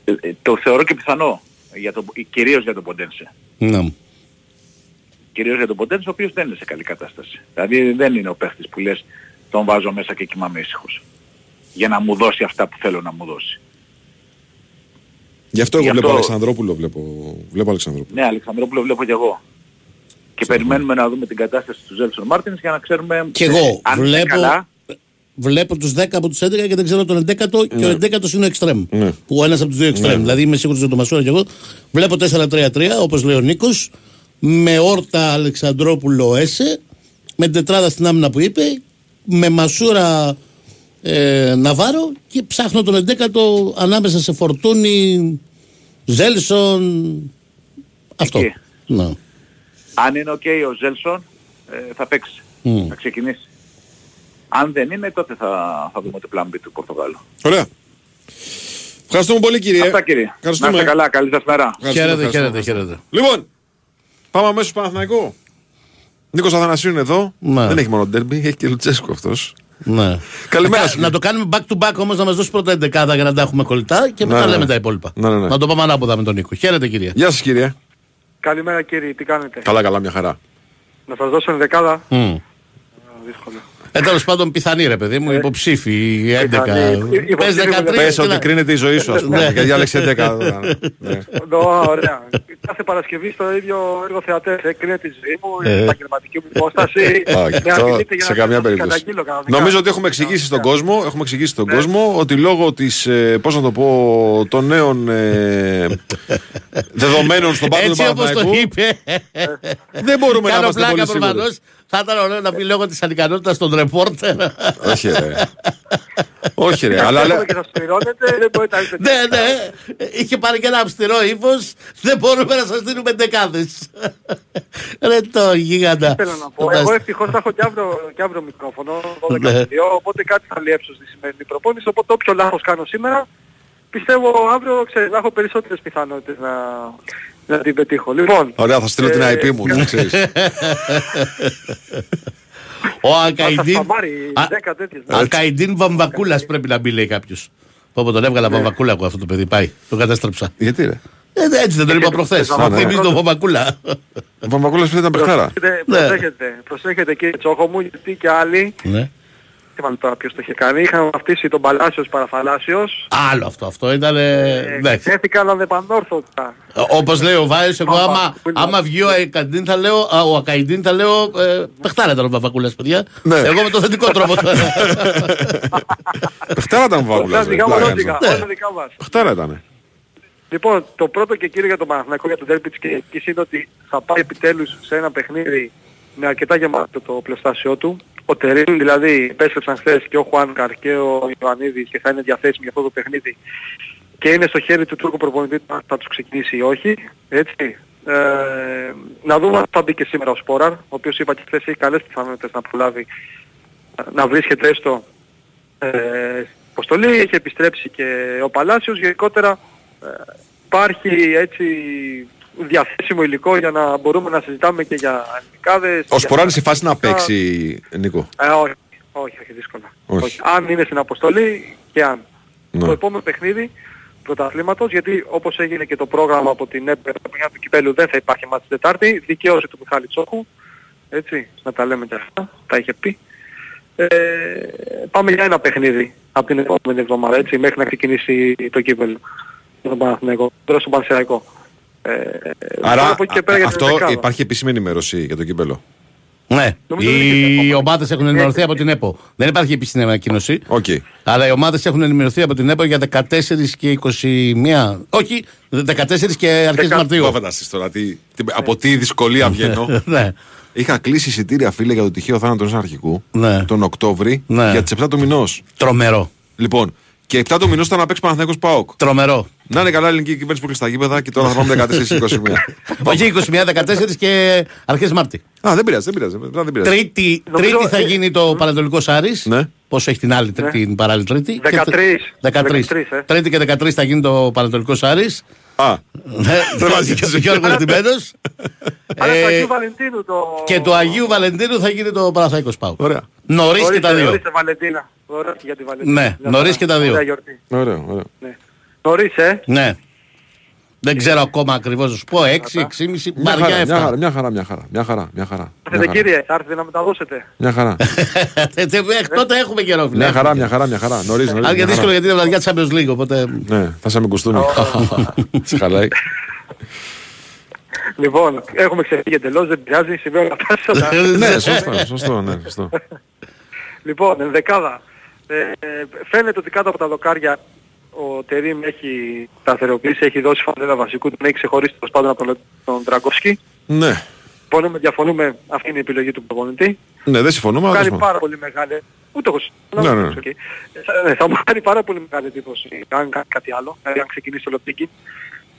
ε, ε, το θεωρώ και πιθανό, για το, κυρίως για τον Ποντένσε. Ναι. Κυρίως για τον Ποντένσε, ο οποίος δεν είναι σε καλή κατάσταση. Δηλαδή δεν είναι ο παίχτης που λες τον βάζω μέσα και κοιμάμαι ήσυχος. Για να μου δώσει αυτά που θέλω να μου δώσει. Γι' αυτό εγώ Γι' βλέπω αυτό- Αλεξανδρόπουλο. Βλέπω, βλέπω Αλεξανδρόπουλο. Ναι, Αλεξανδρόπουλο βλέπω κι εγώ. Και περιμένουμε να δούμε την κατάσταση του Ζέλσον Μάρτινς για να ξέρουμε Κι ε, εγώ αν είναι βλέπω, καλά. βλέπω τους 10 από τους 11 και δεν ξέρω τον 11ο και ο 11ος είναι ο εξτρέμ. Ναι. Που ο ένας από τους δύο εξτρέμ. Δηλαδή είμαι σίγουρος ότι το Μασούρα και εγώ βλέπω 4-3-3 όπως λέει ο Νίκος. με Όρτα, Αλεξανδρόπουλο, Έσε, με την τετράδα στην άμυνα που είπε, με Μασούρα ε, Ναβάρο και ψάχνω τον 11ο ανάμεσα σε Φορτούνη, Ζέλσον. Αυτό. Εκεί. Ναι. Αν είναι οκ ο Ζέλσον ε, θα παίξει. Μμ. Θα ξεκινήσει. Αν δεν είναι τότε θα, θα δούμε το plan B του Πορτογάλου. Ωραία. Ευχαριστούμε πολύ κύριε. Αυτά κύριε. Να Ευχαριστούμε. είστε καλά. Καλή σας μέρα. Ευχαριστούμε, Χαίρετε, ευχαριστούμε, χαίρετε, ευχαριστούμε. χαίρετε. Λοιπόν, πάμε αμέσως στο Παναθηναϊκό. Νίκος Αθανασίου είναι εδώ. Ναι. Δεν έχει μόνο ντέρμπι, έχει και Λουτσέσκο αυτός. Ναι. Καλημέρα Να- σου. Να το κάνουμε back to back όμως, να μας δώσει πρώτα 11 για να τα έχουμε κολλητά και μετά Ναι, ναι. λέμε τα υπόλοιπα. Ναι, ναι, ναι. Να το πάμε ανάποδα με τον Νίκο. Χαίρετε, κυρία. Γεια σας κύριε. Καλημέρα κύριε, τι κάνετε; Καλά, καλά, μια χαρά. Να σας δώσω ενδεκάδα. Μμ. Δύσκολο. Ε, τέλος πάντων, πιθανή ρε παιδί μου, υποψήφι 11. Πιθανή. Υ- Πες υποψήφι 13. Πες τι ότι να- κρίνεται η ζωή σου, ας πούμε. Ναι. Γιατί διάλεξε 11. [laughs] Ναι. Ω, Ωραία. Κάθε Παρασκευή στο ίδιο έργο θεατές. Έκρινε τη ζωή μου, η Ε. επαγγελματική μου υπόσταση. Όχι, Με αυτό απειλείτε για σε να καμία σας περίπτωση. καταγγείλω κανονικά. Νομίζω ότι έχουμε εξηγήσει στον κόσμο, έχουμε εξηγήσει στον Ναι. κόσμο ότι λόγω της, ε, πώς να το πω, των νέων ε, δεδομένων στον πάγκο του Έτσι όπως το Παναθηναϊκού είπε. δεν μπορούμε να Κάνω είμαστε πλάκα πολύ σίγουροι. Προφανώ. Θα ήταν ωραίο να πει λόγω της ανικανότητας των ρεπόρτερ. Όχι ρε. Όχι ρε, αλλά Ξέρουμε λέ- και σας πληρώνετε, δεν μπορείτε να είστε Ναι, ναι. Είχε πάρει και ένα αυστηρό ύφος. Δεν μπορούμε να σας δίνουμε δεκάδες. Ρε το γίγαντα. Θέλω να πω. Εγώ ευτυχώς θα έχω και αύριο, και αύριο μικρόφωνο, 12 Ναι. με 2, οπότε κάτι θα λιέψω στη σημερινή προπόνηση, οπότε όποιο λάθος κάνω σήμερα, πιστεύω αύριο, ξέρεις, θα έχω περισσότερες πιθανότητες να, να την πετύχω. Λοιπόν, Ωραία, θα στείλω την ε, IP μου, να ξέρεις. Ο θα σας Ακαϊντίν. τα πάρει Α- 10 τέτοιες. ναι. Ακαϊντίν Βαμβακούλας πρέπει να μπει, λέει κάποιος. Πω πω τον έβγαλα Βαμβακούλα εγώ αυτό το παιδί. Πάει. Το κατέστρεψα. Γιατί ρε; Ε, ναι, έτσι δεν τον είπα προχθές. Α, ναι. Θυμίζει τον Βαμβακούλα. Ο Παπακούλας πριν ήταν παιχτάρα. Προσέχετε, Ναι. προσέχετε, προσέχετε κύριε Τσόχο μου, γιατί και άλλοι, Ναι. τι μάλλον τώρα ποιος το είχε κάνει, είχαν βαφτίσει τον Παλάσιος Παραθαλάσσιος, Άλλο αυτό. Αυτό ήταν. ε, εντάξει. έθηκαν ανεπανόρθωτα. Όπως λέει ο Βάης, εγώ άμα, Βαμβακούλα. άμα βγει ο Ακαϊντίν θα λέω, α, ο Ακαϊντίν θα λέω ε, παιχτάρα ήταν ο Βαμβακούλα, παιδιά. Ναι. Εγώ με το θετικό τρόπο. [laughs] Παιχτάρα ήταν ο Αυτά Παπακούλας. ρε. δικά μας Πλάκα λόντικα, είναι. όλα δικά μας. Παιχτάρα ήταν. Λοιπόν, το πρώτο και κύριο για τον Παναθηναϊκό για τον Derby της Κυριακής είναι ότι θα πάει επιτέλους σε ένα παιχνίδι με αρκετά γεμάτο το πλειστάσιο του. Ο Τερίν δηλαδή επέστρεψαν χθες και ο Χουάνκαρ και ο Ιωαννίδης και θα είναι διαθέσιμοι για αυτό το παιχνίδι και είναι στο χέρι του Τούρκου προπονητή αν θα τους ξεκινήσει ή όχι. Έτσι. Ε, να δούμε αν θα μπει και σήμερα ο Σπόραρ, ο οποίος είπα και χθες έχει καλές πιθανότητες να προλάβει ε, να βρίσκεται έστω ε, αποστολή. Έχει επιστρέψει και ο Παλάσιος. Γενικότερα ε, υπάρχει έτσι διαθέσιμο υλικό για να μπορούμε να συζητάμε και για ελληνικάδες. Ο για- Σποράρης σε φάση να παίξει, Νίκο; Ε, όχι, όχι, όχι, δύσκολα. Όχι. Αν είναι στην αποστολή και αν. Ναι. Το επόμενο παιχνίδι πρωταθλήματος, γιατί όπως έγινε και το πρόγραμμα από την ΕΠΕ του Κυπέλου δεν θα υπάρχει μάτς την Τετάρτη, δικαίωση του Μιχάλη Τσόχου, έτσι, να τα λέμε και αυτά, τα είχε πει. Ε, πάμε για ένα παιχνίδι από την επόμενη εβδομάδα, έτσι, μέχρι να ξεκινήσει το κύπελο. Για τον Παναθηναϊκό, τώρα στον Πανσεραϊκό. Ε, Άρα από εκεί και πέρα για την αυτό δεκάδα. υπάρχει επίσημη ενημέρωση για το κύπελλο. ναι, Νομίζω ότι οι είναι και ομάδες έχουν ενημερωθεί από την ΕΠΟ. Δεν υπάρχει επίσημη ανακοίνωση. Οκ. Αλλά οι ομάδες έχουν ενημερωθεί από την ΕΠΟ για 14 και 21. Όχι, 14 και αρχές Δεκα- Μαρτίου. Μα φανταστείς τώρα τι, τι- από τι δυσκολία βγαίνω. [laughs] ναι. Είχα κλείσει εισιτήρια φίλε για το Τυχαίο Θάνατο ενός Αναρχικού Ναι. τον Οκτώβρη Ναι. για τις 7 του μηνός. Τρομερό. Λοιπόν, και 7 του μηνός ήταν να παίξει Παναθηναϊκός ΠΑΟΚ. Τρομερό. Να είναι καλά η ελληνική κυβέρνηση που κλείσει τα γήπεδα και τώρα θα πάμε [laughs] 14-21. Όχι 21-14 και αρχές Μάρτη. Α, δεν πειράζει, δεν πειράζει. Δεν πειράζει. Τρίτη, Νομίζω, τρίτη θα ε, γίνει το Πανατολικό Άρη. Ναι. Πόσο έχει την άλλη τρίτη, την παράλληλη τρίτη. 13. Και- 13. 13, ε. Τρίτη και 13 θα γίνει το Πανατολικό Άρη. Α, Ναι, [laughs] βάζει και και ο Γιώργος Ντιμένος. Άρα Ε, του Αγίου Βαλεντίνου το... Και του Αγίου Βαλεντίνου θα γίνει το Παναθαϊκός Πάου. Ωραία. Νωρίς και τα Ορίστε, δύο. Ορίστε Βαλεντίνα. Ωραία για τη Βαλεντίνα. Ναι, Μια νωρίς χαρά. και τα δύο. Ωραία γιορτή. ωραίο, ωραίο. Ναι. Νωρίς, ε. Ναι. Δεν ξέρω ακόμα ακριβώς να σου πω. 6, 6,5, Μια χαρά, βαριά μια χαρά, 7. μια χαρά, μια χαρά, μια χαρά, μια χαρά. Μια Έρθετε χαρά. κύριε, θα έρθετε να μεταδώσετε. Μια χαρά. [laughs] Έτσι, Μέχρι τότε έχουμε καιρό, φίλε. Μια χαρά, μια χαρά, μια χαρά. Νωρίς, νωρίς. Αν και μια δύσκολο χαρά. γιατί είναι βραδιά της Champions League, οπότε... Ναι, θα σε με κουστούνι. Σε [laughs] χαλάει. [laughs] Λοιπόν, έχουμε ξεφύγει εντελώς, δεν πειράζει, συμβαίνουν αυτά σε όλα. Ναι, σωστό, σωστό, ναι, σωστό. Λοιπόν, ενδεκάδα. Ε, ε, φαίνεται ότι κάτω από τα δοκάρια ο Τερίμ έχει σταθεροποιήσει, έχει δώσει φανέλα βασικού, τον έχει ξεχωρίσει τέλος πάντων από τον, τον Ντραγκόφσκι. Ναι. Μπορούμε, διαφωνούμε, αυτή είναι η επιλογή του προπονητή. Ναι, δεν συμφωνούμε, αλλά κάνει τέλος πάντων. πάρα πολύ μεγάλη. Ούτε εγώ Ναι, συμφωνώ. ναι, ναι. οκ. Ε, θα- ναι, Θα μου κάνει πάρα πολύ μεγάλη εντύπωση αν κάνει κάτι άλλο. Δηλαδή αν ξεκινήσει το Λοντίγκιν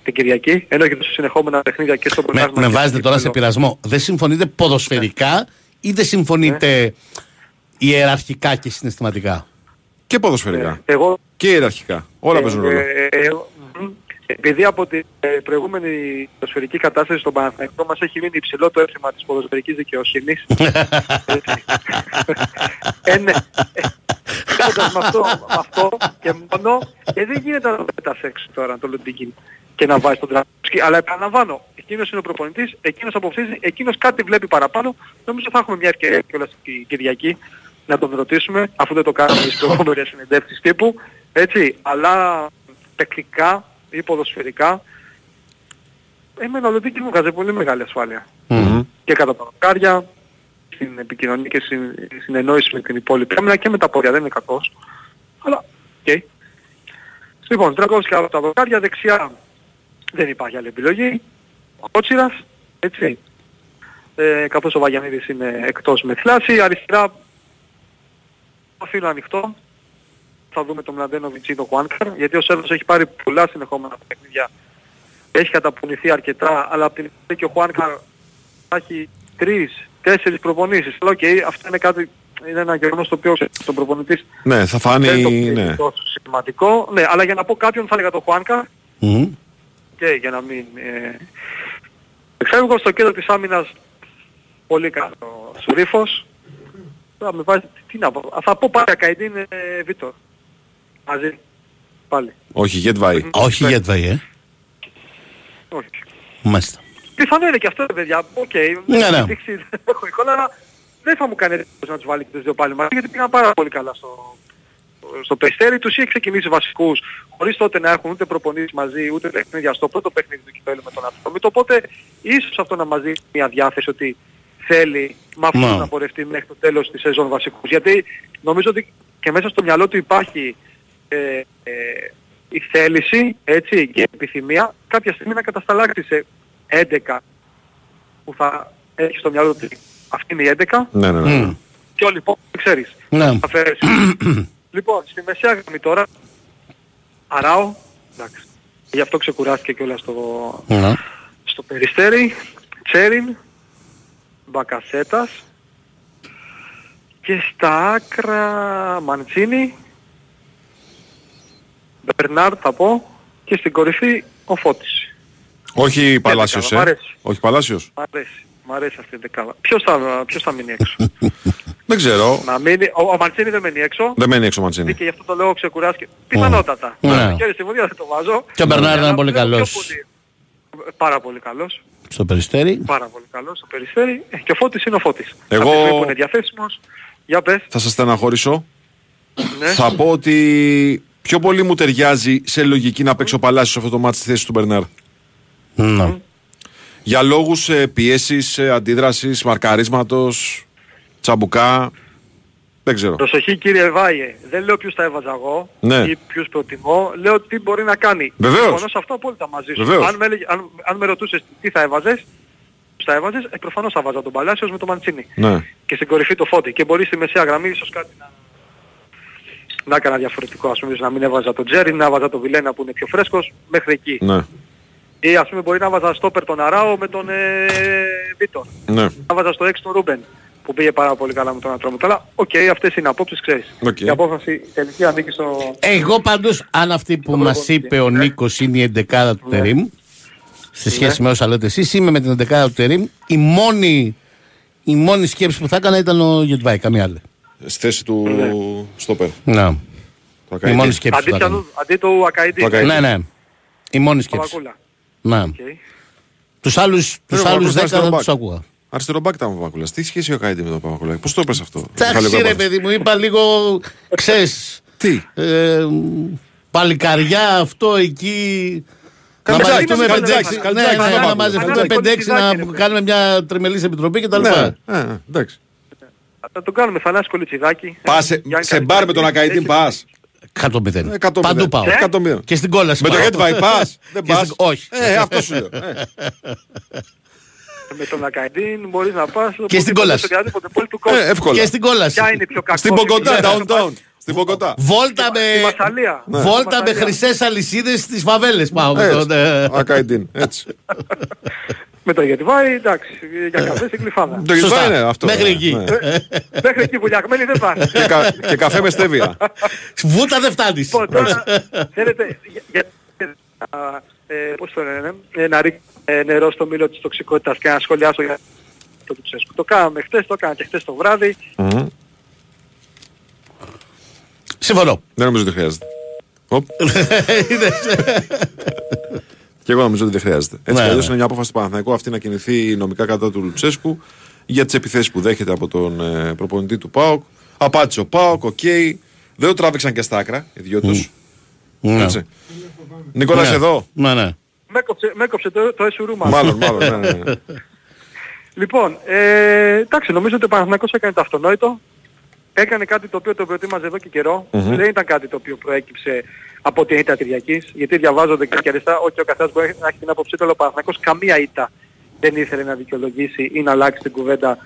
την Κυριακή, ενώ έχει τόσο συνεχόμενα παιχνίδια και στο Με, πρωτάθλημα. με και στο βάζετε τώρα σε κύπελλο. πειρασμό. Δεν συμφωνείτε ποδοσφαιρικά ή δεν συμφωνείτε ιεραρχικά και συναισθηματικά. Και ποδοσφαιρικά. Εγώ Και ιεραρχικά. Όλα παίζουν ρόλο. Ε, ε, μμμ. Επειδή από την ε, προηγούμενη ποδοσφαιρική κατάσταση στον Παναθηναϊκό μας έχει μείνει υψηλό το έθιμα της ποδοσφαιρικής δικαιοσύνης. Έτσι. ε, ναι. Ε, Έχοντας με αυτό, με αυτό και μόνο, ε, δεν γίνεται να το πετάς έξω τώρα το Λοντίγκιν και να βάζει τον Τραμπσκι. Αλλά επαναλαμβάνω, εκείνος είναι ο προπονητής, εκείνος αποφασίζει, εκείνος κάτι βλέπει παραπάνω. Νομίζω θα έχουμε μια ευκαιρία κιόλας την Κυριακή να τον ρωτήσουμε, αφού δεν το κάναμε στις προηγούμενες συνεντεύξεις τύπου, έτσι, αλλά τεχνικά ή ποδοσφαιρικά, εμένα ο Λοντίγκιν μου βγάζει πολύ μεγάλη ασφάλεια. Και κατά τα δοκάρια, στην επικοινωνία και στην συνεννόηση με την υπόλοιπη άμυνα και με τα πόδια, δεν είναι κακός. Αλλά, οκ. Λοιπόν, Ντραγκόφσκι από τα δοκάρια, δεξιά δεν υπάρχει άλλη επιλογή. Ο Κότσιρας, έτσι. Ε, καθώς ο Βαγιανίδης είναι εκτός με θλάση, αριστερά αφήνω ανοιχτό. Θα δούμε τον Μλαντένοβιτς ή τον Χουάνκαρ, γιατί ο Σέρβος έχει πάρει πολλά συνεχόμενα παιχνίδια. Έχει καταπονηθεί αρκετά, αλλά από την άλλη και ο Χουάνκαρ θα έχει τρεις, τέσσερις προπονήσεις. Αλλά οκ, αυτό είναι κάτι, είναι ένα γεγονός το οποίο στον προπονητής Ναι, θα δεν το φάνει. είναι Ναι. τόσο σημαντικό. Ναι, αλλά για να πω κάποιον θα έλεγα τον Χουάνκαρ Μμμ. Και για να μην... Ε... Εξάγω στο κέντρο της άμυνας πολύ καλό Σουρίφος. Θα με βάζει, τι να πω, Α, θα πω πάλι Ακαϊντίν ε, Βίτορ. Μαζί. Πάλι. Όχι, Γετβάη. Όχι για ε. Όχι. Μάλιστα. Πιθανό είναι και αυτό, παιδιά. Οκ. Ναι, ναι. δεν δείξει- δεν έχω εικόνα, αλλά δεν θα μου κάνει εντύπωση να τους βάλει και τους δύο πάλι μαζί, γιατί πήγαν πάρα πολύ καλά στο, στο Περιστέρι. Τους είχε ξεκινήσει βασικούς, χωρίς τότε να έχουν ούτε προπονήσεις μαζί, ούτε παιχνίδια στο πρώτο παιχνίδι του κυπέλου με τον Ατρόμητο. Οπότε ίσως αυτό να μας δείξει μια διάθεση ότι θέλει με αυτούς Ναι. να πορευτεί μέχρι το τέλος της σεζόν βασικούς. Γιατί νομίζω ότι και μέσα στο μυαλό του υπάρχει ε, ε, η θέληση έτσι, και η επιθυμία κάποια στιγμή να κατασταλάξει σε 11 που θα έχει στο μυαλό του ότι αυτή είναι η 11 Ναι, ναι, ναι. Μμ. και όλοι οι υπόλοιποι ξέρεις. Ναι. Θα φέρεις. [clears throat] [clears throat] λοιπόν, στη μεσαία γραμμή τώρα, Αράο, εντάξει, γι' αυτό ξεκουράστηκε και όλα στο, Ναι. στο Περιστέρι, Τσέριν, Μπακασέτας και στα άκρα Μαντσίνη, Μπερνάρ θα πω και στην κορυφή ο Φώτης. Όχι Παλάσιος, δεκάδα, μ' ε. αρέσει. Όχι Παλάσιος. Μ' αρέσει, μ' αρέσει αυτή η δεκάδα. Ποιος θα, ποιος θα μείνει έξω; [laughs] Δεν ξέρω. να μείνει, ο, ο Μαντσίνη δεν μένει έξω. Δεν μένει έξω Ματσίνη. Και γι' αυτό το λέω ξεκουράστηκε. Πιθανότατα. Ναι. Χέρι στη βουδία δεν το βάζω. Και ο Μπερνάρ Για ήταν να πολύ βλέπω πιο καλός. πολύ. Πάρα πολύ καλός. Στο περιστέρι. Πάρα πολύ καλός στο περιστέρι. Ε, Και ο Φώτης είναι ο Φώτης. Εγώ- Από τη στιγμή που είναι διαθέσιμος. Για πες. Θα σας στεναχωρήσω. Ναι. Θα πω ότι πιο πολύ μου ταιριάζει σε λογική να παίξει ο Παλάσιος σε αυτό το μάτι στη θέση του Μπερνάρ. Ναι. Για λόγους ε, πιέσης, ε, αντίδρασης, μαρκαρίσματος, τσαμπουκά. Δεν ξέρω. Προσοχή κύριε Βάιε. Δεν λέω ποιους θα έβαζα εγώ Ναι. ή ποιους προτιμώ. Λέω τι μπορεί να κάνει. Βεβαίως. Συμφωνώ σε αυτό απόλυτα μαζί σου. Βεβαίως. Αν με, έλεγε- αν, αν με ρωτούσες τι θα έβαζες, ποιους θα έβαζες, ε, προφανώς θα 'βαζα τον Παλάσιος με τον Μαντσίνη. Ναι. και στην κορυφή το Φώτη και μπορεί στη μεσαία γραμμή ίσως κάτι να, να έκανα διαφορετικό ας πούμε ίσως να μην έβαζα τον Τζέρι, να έβαζα τον Βιλένα που είναι πιο φρέσκος μέχρι εκεί Ναι. ή ας πούμε μπορεί να έβαζα στόπερ τον Αράο με τον ε, Βίτορ Ναι. να έβαζα στο 6 τον Ρούμπεν που πήγε πάρα πολύ καλά με τον Ατρόμητο αλλά οκ αυτές είναι απόψεις ξέρεις Οκ. η απόφαση τελική ανήκει στο Εγώ πάντως, αν αυτή που μας προπονητή. είπε ο Νίκος είναι η εντεκάδα του Τερίμ, σε σχέση με όσα λέτε εσείς, είμαι με την εντεκάδα του Τερίμ, η μόνη, η μόνη σκέψη που θα έκανα ήταν ο Γετβάη, καμία άλλη. Στη θέση του στόπερ. Ναι. Το Η Ακαϊντή. μόνη σκέψη αντί, που θα έκανα. πιανού- αντί του Ακαϊντή Το Ακαϊντή. Ναι, ναι. Η μόνη σκέψη. Παπακούλα Ναι. Οκ. Τους άλλους, τους ο άλλους Παπακούλας δέκα αριστερό δεν μπακ. τους ακούγα. Αριστερό μπακ ήταν ο Παπακούλας. Τι σχέση ο Καϊντή με τον Παπακούλα. Πώς το είπες αυτό. Εντάξει ρε Χαλεπάπας. παιδί μου, είπα λίγο, ξέρεις, Τι; ε, παλικαριά αυτό εκεί... Να Καλτζάκι, μαζευτούμε καλτζάκι, 5-6 ναι, καλτζάκι, ναι, καλτζάκι. να μαζευτούμε Καλτζάκι, 5-6 να καλτζάκι, κάνουμε μια τριμελής επιτροπή κτλ. Ναι, ε, ε, εντάξει. θα το κάνουμε Θανάση Κολιτσιδάκη Πας σε- Γιάννη σε μπαρ με τον Καριτάκη, Ακαϊντή έχει- πας. 100-0. Εκατό Παντού μηδέν. πάω. Εκατό μηδέν. Και στην κόλαση Με το πάω. Γετβάη πας. [laughs] Δεν Και πας. στην- Όχι. Ε, αυτό σου λέω. [laughs] Ε. με τον Ακαϊντίν μπορείς να πας στην οπουδήποτε, κόλαση. σε οποιαδήποτε πόλη του κόσμου. Ε, εύκολα. Και στην κόλαση. Ποια είναι η πιο κακό. Στην Πογκοτά, σημείο; downtown. Στην Πογκοτά. Βόλτα Στη με, Μασσαλία. Ναι. βόλτα με Μασσαλία. χρυσές αλυσίδες στις φαβέλες πάω με Έτσι. τον... ε, Ακαϊντίν. Έτσι. [laughs] Με το Γετιβάη, εντάξει, για καφές στην Κλειφάδα. Το Σωστά. γυρνάει είναι αυτό. Μέχρι ναι, εκεί. ναι. Μέχρι εκεί βουλιαγμένοι δεν πάνε. Και κα- Και καφέ με στέβια. [laughs] Βούτα δεν φτάνεις. Λοιπόν, τώρα, θέλετε, για, για- α, ε, πώς το λένε, ε, να ρίξει ε, νερό στο μήλο της τοξικότητας και να σχολιάσω για το Λουτσέσκου. Το κάναμε χτες, το έκανα και χτες το βράδυ. Μμμ. Συμφωνώ. Δεν νομίζω ότι χρειάζεται. Οπ. [laughs] Και εγώ νομίζω ότι δεν χρειάζεται. Έτσι Ναι, κι αλλιώς ναι. είναι μια απόφαση του Παναθηναϊκού αυτή να κινηθεί νομικά κατά του Λουτσέσκου για τις επιθέσεις που δέχεται από τον ε, προπονητή του ΠΑΟΚ. Απάντησε ο Πάοκ, οκ. Δεν το τράβηξαν και στα άκρα οι δυο του. Ναι. Έτσι. Νικόλας, Ναι. εδώ; Ναι, ναι. Με έκοψε, με έκοψε το, το SURU μας. Μάλλον, μάλλον. ναι, ναι, ναι. [laughs] Λοιπόν, ε, εντάξει, νομίζω ότι ο Παναθηναϊκός έκανε το αυτονόητο. Έκανε κάτι το οποίο το προετοίμαζε εδώ και καιρο Δεν ήταν κάτι το οποίο προέκυψε από την ήττα Κυριακής. Γιατί διαβάζονται και αριστερά, όχι ο καθένας μπορεί να έχει την άποψή του, αλλά ο Παναθηναϊκός καμία ήττα δεν ήθελε να δικαιολογήσει ή να αλλάξει την κουβέντα.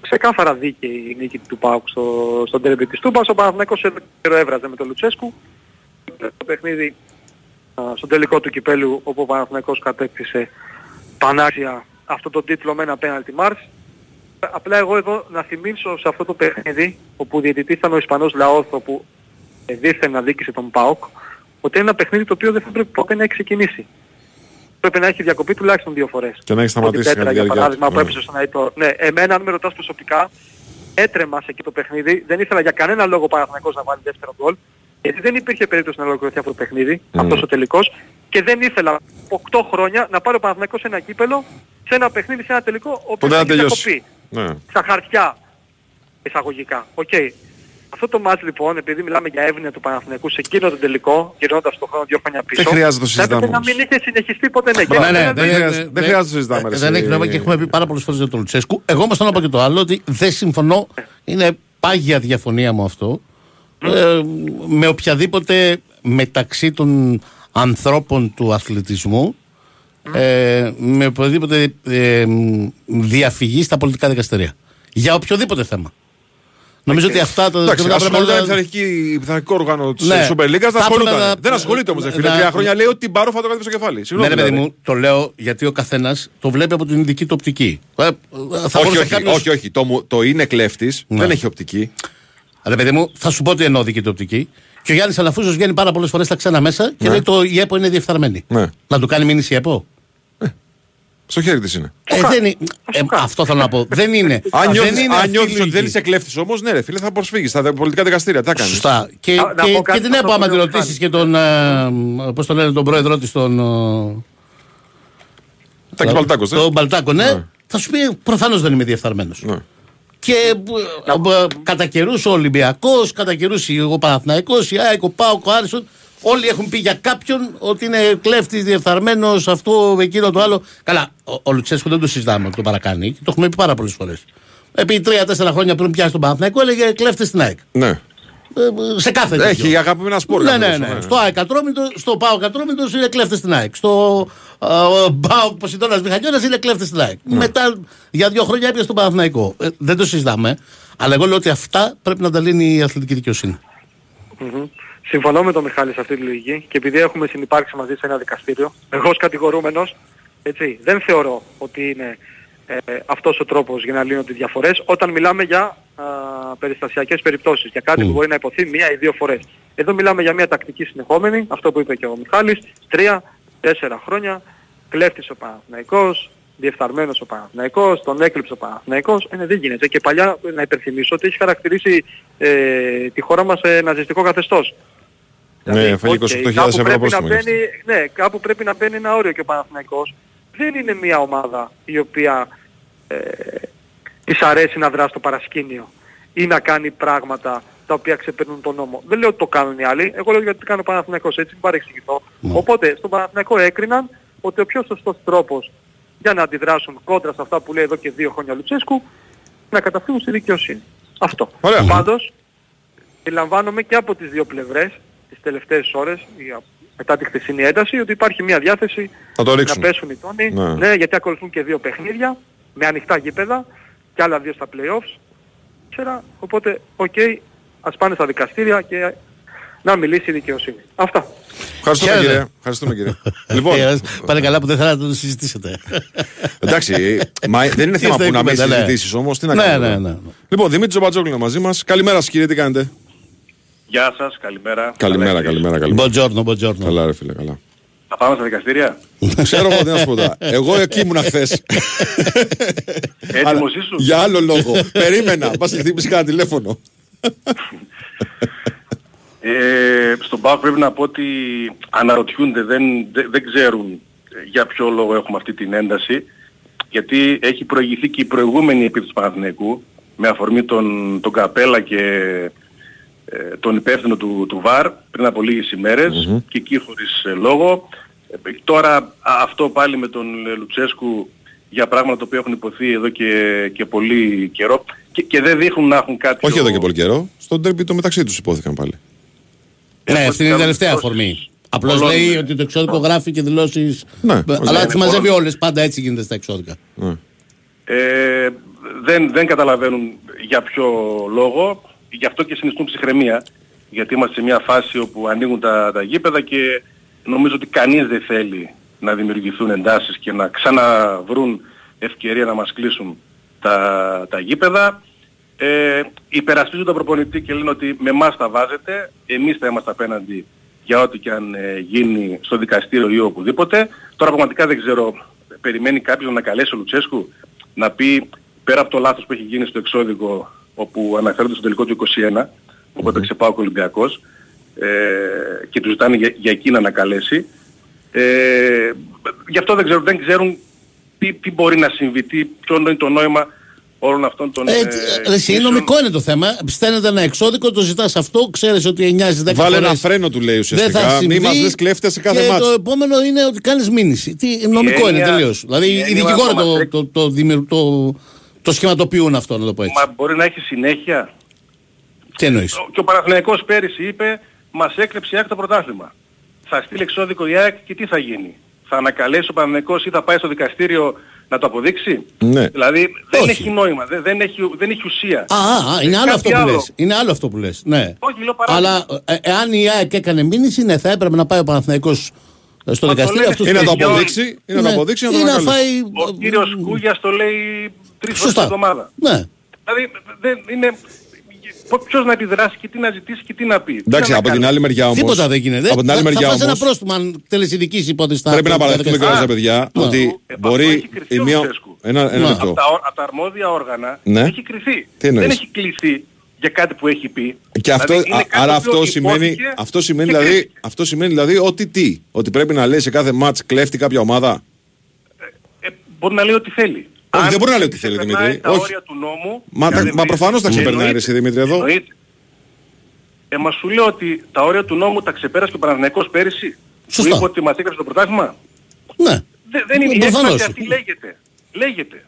Ξεκάθαρα δίκαιη η νίκη του ΠΑΟΚ στο, στον τέρμπι της Τούμπας. Ο Παναθηναϊκός εδώ και καιρό έβραζε με τον Λουτσέσκου. Το παιχνίδι α, στον τελικό του κυπέλου όπου ο Παναθηναϊκός κατέκτησε πανάξια αυτό το τίτλο με ένα penalty march. Απλά εγώ εδώ να θυμίσω σε αυτό το παιχνίδι όπου ο διαιτητής ήταν ο Ισπανός λαός όπου ε, δίθεν να δίκησε τον ΠΑΟΚ ότι είναι ένα παιχνίδι το οποίο δεν θα πρέπει ποτέ να έχει ξεκινήσει. Πρέπει να έχει διακοπεί τουλάχιστον δύο φορές. Και να έχει Ότι σταματήσει Πέτρα, κατά τη για διάρκεια παράδειγμα του. που Ναι. έπεσε στον Αϊτό. Ναι, εμένα αν με ρωτάς προσωπικά έτρεμα σε εκεί το παιχνίδι. Δεν ήθελα για κανένα λόγο ο Παναθηναϊκός να βάλει δεύτερο γκολ. Γιατί δεν υπήρχε περίπτωση να ολοκληρωθεί αυτό το παιχνίδι, Μμ. αυτός ο τελικός. Και δεν ήθελα 8 χρόνια να πάρει ο Παναθηναϊκός ένα κύπελλο σε ένα παιχνίδι, σε ένα τελικό, ο Που οποίος δεν θα έχει τελειώσει. διακοπεί. Ναι. Στα χαρτιά εισαγωγικά. Οκ. Αυτό το μάτς λοιπόν, επειδή μιλάμε για εύνοια του Παναθηναϊκού σε εκείνο το τελικό, γυρνώντας το χρόνο δύο χρόνια πίσω, Δεν χρειάζεται να το θα έπρεπε συζητάμε να όμως. μην είχε συνεχιστεί ποτέ ναι. Και Ναι, ναι, δεν- δεν, χρειάζεται- δεν χρειάζεται να το συζητάμε, ρε, Δεν εσύ. έχει νόημα και έχουμε πει πάρα πολλές φορές για τον Λουτσέσκου. Εγώ όμως θέλω να πω και το άλλο ότι δεν συμφωνώ. Είναι πάγια διαφωνία μου αυτό. Ε, με οποιαδήποτε μεταξύ των ανθρώπων του αθλητισμού ε, με οποιαδήποτε ε, διαφυγή στα πολιτικά δικαστηρία. Για οποιοδήποτε θέμα. Νομίζω ότι αυτά τα Εντάξει, δικαιώματα πρέπει ασχολούνται με να- την πειθαρχική- πειθαρχικό όργανο της Ναι. Super League. Δεν Θα ασχολούνται. έπρεπε να- Δεν ασχολείται όμως. να- Τρία χρόνια λέει ότι την παρό θα το κάνει στο κεφάλι. Ναι, Συγγνώμη, ρε παιδί δηλαδή. μου, το λέω γιατί ο καθένας το βλέπει από την δική του οπτική. Ε, θα Όχι, μπορούσε όχι, κάποιος- όχι, όχι. Το, μου- το είναι κλέφτης Ναι. δεν έχει οπτική. Ρε παιδί μου, θα σου πω ότι εννοώ δική του οπτική. Και ο Γιάννης Αλαφούζος βγαίνει πάρα πολλές φορές στα ξένα μέσα και Ναι. λέει το η ΕΠΟ είναι διεφθαρμένη. Ναι. Να του κάνει μήνυση η ΕΠΟ; Στο χέρι της είναι. Ε, δεν είναι. Ε, αυτό θέλω να πω. δεν είναι. [laughs] Αν δεν νιώθεις, είναι αν αυτή η νιώθεις ότι λογική. δεν είσαι κλέφτης όμως, ναι, ρε φίλε, θα προσφύγεις στα πολιτικά δικαστήρια. Τι θα κάνεις; Σωστά. Και, Να- να και, πω κάτι και την σε ΕΠΟ, αυτό άμα που τη λέει ο ρωτήσει και τον. Ε, Πώς το λένε, τον πρόεδρό της, τον. ε, Τάκης Παλτάκο, ε. Τον Μπαλτάκο, ναι. Ναι. Θα σου πει προφανώς δεν είμαι διεφθαρμένος. Ναι. Και ε, ε, κατά καιρούς ο Ολυμπιακός, κατά καιρούς ο Παναθναϊκό, η ΑΕΚ, ο Πάοκ, ο Άρισον, όλοι έχουν πει για κάποιον ότι είναι κλέφτης, διεφθαρμένος, αυτό, εκείνο, το άλλο. Καλά, ο, ο Λουτσέσκο δεν το συζητάμε ότι το παρακάνει. Το έχουμε πει πάρα πολλές φορές. Επί τρία-τέσσερα χρόνια πριν πιάσει τον Παναθναϊκό έλεγε κλέφτης στην ΑΕΚ. Ναι. Ε, ε, σε κάθε Έχει τέτοιο. αγαπημένα σπορ. Ναι, ναι, καθώς, ναι. Στο ΑΕΚ Ατρόμητο, στο ΠΑΟΚ Ατρόμητο είναι κλέφτες στην ΑΕΚ. Στο ε, ΠΑΟΚ Ποσειδώνας Μηχανιώνα είναι κλέφτες στην ΑΕΚ. Ναι. Μετά για δύο χρόνια έπιασε τον Παναθηναϊκό. Ε, δεν το συζητάμε. Αλλά εγώ λέω ότι αυτά πρέπει να τα λύνει η αθλητική δικαιοσύνη. Μμμ. Συμφωνώ με τον Μιχάλη σε αυτή τη λογική και επειδή έχουμε συνυπάρξει μαζί σε ένα δικαστήριο, εγώ ως κατηγορούμενος, έτσι, δεν θεωρώ ότι είναι ε, αυτός ο τρόπος για να λύνονται οι διαφορές όταν μιλάμε για α, περιστασιακές περιπτώσεις, για κάτι που μπορεί να υποθεί μία ή δύο φορές. Εδώ μιλάμε για μια τακτική συνεχόμενη, αυτό που είπε και ο Μιχάλης, τρία, τέσσερα χρόνια, κλέφτης ο Παναθηναϊκός, διεφθαρμένος ο Παναθηναϊκός, τον έκλεψε ο Παναθηναϊκός, ε, ναι, δεν γίνεται. Και παλιά να υπενθυμίσω ότι έχει χαρακτηρίσει ε, τη χώρα μας σε ναζιστικό καθεστώς. Ναι, έφαγε οκ, 28.000 κάπου ευρώ πρέπει να πρόστιμο. γι' αυτό. μπαίνει, ναι, κάπου πρέπει να μπαίνει ένα όριο και ο Παναθηναϊκός δεν είναι μια ομάδα η οποία ε, της αρέσει να δράσει στο παρασκήνιο ή να κάνει πράγματα τα οποία ξεπερνούν τον νόμο. Δεν λέω ότι το κάνουν οι άλλοι, εγώ λέω γιατί το κάνει ο Παναθηναϊκός, έτσι μην παρεξηγηθώ. Οπότε στον Παναθηναϊκό έκριναν ότι ο πιο σωστός τρόπος για να αντιδράσουν κόντρα σε αυτά που λέει εδώ και δύο χρόνια ο Λουτσέσκου να καταφύγουν στη δικαιοσύνη. Αυτό. Ωραία. Πάντως, αντιλαμβάνομαι και από τις δύο πλευρές τις τελευταίες ώρες, ή α- μετά τη χθεσινή ένταση ότι υπάρχει μια διάθεση Να το ρίξουν. πέσουν οι τόνοι. Ναι. Ναι. γιατί ακολουθούν και δύο παιχνίδια με ανοιχτά γήπεδα και άλλα δύο στα play-offs. Ξέρα, οπότε, οκ, ας πάνε στα δικαστήρια και να μιλήσει η δικαιοσύνη. Αυτά. Ευχαριστούμε Χαίρετε. κύριε. Ευχαριστούμε κύριε. [laughs] λοιπόν, Ε, Πάνε καλά που δεν θέλατε να το συζητήσετε. [laughs] εντάξει, μα δεν είναι θέμα Ήρθε η που να μην κουβέντα, ναι. συζητήσεις όμως. Τι να Ναι, κάνουμε. ναι, τώρα. ναι, ναι. Λοιπόν, Δημήτρης Τζομπατζόγλου είναι μαζί μας. Καλημέρα σας κύριε, τι κάνετε; Γεια σας, καλημέρα. Καλημέρα, Καλά καλημέρα, καλημέρα. Buongiorno, buongiorno. Καλά ρε φίλε, καλά. Θα πάμε στα δικαστήρια; Ξέρω εγώ τι να σου πω τώρα. Εγώ εκεί ήμουνα χθες. Έτοιμος ήσουν; Για άλλο λόγο. Περίμενα. Πα και χτύπησε κανένα τηλέφωνο. Ε, στον ΠΑΟΚ πρέπει να πω ότι αναρωτιούνται, δεν, δεν, δεν ξέρουν για ποιο λόγο έχουμε αυτή την ένταση. Γιατί έχει προηγηθεί και η προηγούμενη επίθεση του Παναθηναϊκού με αφορμή τον, τον Καπέλα και ε, τον υπεύθυνο του, του ΒΑΡ πριν από λίγες ημέρες και εκεί χωρίς ε, λόγο. Ε, τώρα α, αυτό πάλι με τον ε, Λουτσέσκου για πράγματα τα οποία έχουν υποθεί εδώ και, και πολύ καιρό και, και δεν δείχνουν να έχουν κάτι Όχι εδώ και πολύ καιρό. Στον τέρπι το μεταξύ του υπόθηκαν πάλι. Ναι, Έχω αυτή είναι η τις τελευταία δηλώσεις αφορμή. Απλώ πολλών, λέει ε, ότι το εξώδικο γράφει και δηλώσει. Ναι, αλλά ναι, τι μαζεύει πολλών. όλε. Πάντα έτσι γίνεται στα εξώδικα. Ναι. ε, δεν, δεν καταλαβαίνουν για ποιο λόγο, γι' αυτό και συνιστούν ψυχραιμία, γιατί είμαστε σε μια φάση όπου ανοίγουν τα, τα γήπεδα και νομίζω ότι κανείς δεν θέλει να δημιουργηθούν εντάσεις και να ξαναβρούν ευκαιρία να μας κλείσουν τα, τα γήπεδα. Ε, υπερασπίζουν τον προπονητή και λένε ότι με εμάς τα βάζετε, εμείς θα είμαστε απέναντι για ό,τι και αν ε, γίνει στο δικαστήριο ή οπουδήποτε. Τώρα πραγματικά δεν ξέρω, περιμένει κάποιος να καλέσει ο Λουτσέσκου να πει πέρα από το λάθος που έχει γίνει στο εξώδικο όπου αναφέρονται στο τελικό του 21 όπου έπαιξε πάω ο Ολυμπιακός ε, και τους ζητάνε για, για εκεί να ανακαλέσει. Ε, γι' αυτό δεν, ξέρω, δεν ξέρουν τι, τι μπορεί να συμβεί, τι, ποιο είναι το νόημα όλων αυτών των... Ε, ε, τι- ρε, εσύ, κινήσεων. νομικό είναι το θέμα. Στέλνετε ένα εξώδικο, το ζητάς αυτό, ξέρεις ότι 9 10 Βάλε ένα φορές φρένο του λέει Δεν θα ουσιαστικά. συμβεί. Μην μα λες κλέφτες σε κάθε και μάτσο. το επόμενο είναι ότι κάνεις μήνυση. Τι, νομικό είναι έννοια- τελείως. η Δηλαδή οι έννοια δικηγόροι μας το, τρέχει- το, το, δημιουργ- το, το σχηματοποιούν αυτό, να το πω έτσι. Μα μπορεί να έχει συνέχεια. Τι εννοείς; Και ο Παναθηναϊκός πέρυσι είπε μας έκλεψε η ΑΕΚ το πρωτάθλημα. Θα στείλει εξώδικο η ΑΕΚ και τι θα γίνει. Θα ανακαλέσει ο Παναθηναϊκός ή θα πάει στο δικαστήριο να το αποδείξει; Ναι. Δηλαδή δεν Όχι. έχει νόημα, δεν, δεν, έχει, δεν έχει ουσία. Α, α, α, είναι άλλο Κάτι αυτό που άλλο. λες. Είναι άλλο αυτό που λες. Ναι. Όχι, λέω παράδειγμα. Αλλά ε, εάν η ΑΕΚ έκανε μήνυση, ναι, θα έπρεπε να πάει ο Παναθηναϊκός ε, στο Μα το δικαστήριο. λένε αυτός Ή να που- το Παιδιών. αποδείξει, ή να το Ναι. αποδείξει, ή να το Ή να ανακαλέσει. φάει. Ο κύριος Κούγιας το λέει τρεις φορές την Σωστά. εβδομάδα. Ναι. Δηλαδή δεν είναι... Ποιος να επιδράσει και τι να ζητήσει και τι να πει. Τι Εντάξει, να από την κάνει. άλλη μεριά όμω. Τίποτα δεν γίνεται. Από την άλλη θα, μεριά θα φας ένα όμω. πρόστιμο αν θέλεις ειδικής υπόθεσης. θα- Πρέπει να θα- παραδεχτούμε θα- κιόλα, Α, παιδιά, ναι. ότι Ε, αυτό μπορεί έχει κρυφτεί η ο μία. Λουτσέσκου. Ένα, ένα Ναι. λεπτό. Από τα, ο- από τα αρμόδια όργανα Ναι. έχει κρυθεί. Τι Δεν εννοείς; έχει κληθεί για κάτι που έχει πει. Και αυτό, Δηλαδή, είναι α- κάτι άρα το αυτό οποίο σημαίνει, υπόθηκε αυτό, σημαίνει και δηλαδή, κρίθηκε. αυτό σημαίνει δηλαδή ότι τι; Ότι πρέπει να λέει σε κάθε μάτς κλέφτη κάποια ομάδα; Ε, μπορεί να λέει ό,τι θέλει. Όχι, Αν δεν μπορεί να λέει ό,τι θέλει, ξεπερνάει Δημήτρη. τα Όχι. όρια του νόμου. Μα, τα- δηλαδή, μα προφανώς τα ξεπερνάει ρε εννοείται. εσύ Δημήτρη εδώ. Εννοείται. Ε, μα σου λέω ότι τα όρια του νόμου τα ξεπέρασε και ο Παναθηναϊκός πέρυσι. Σωστά. Που είπε ότι μας έκαψε το πρωτάθλημα. Ναι. Δεν, δεν είναι η Προφανώς. έκφραση αυτή λέγεται. Λέγεται.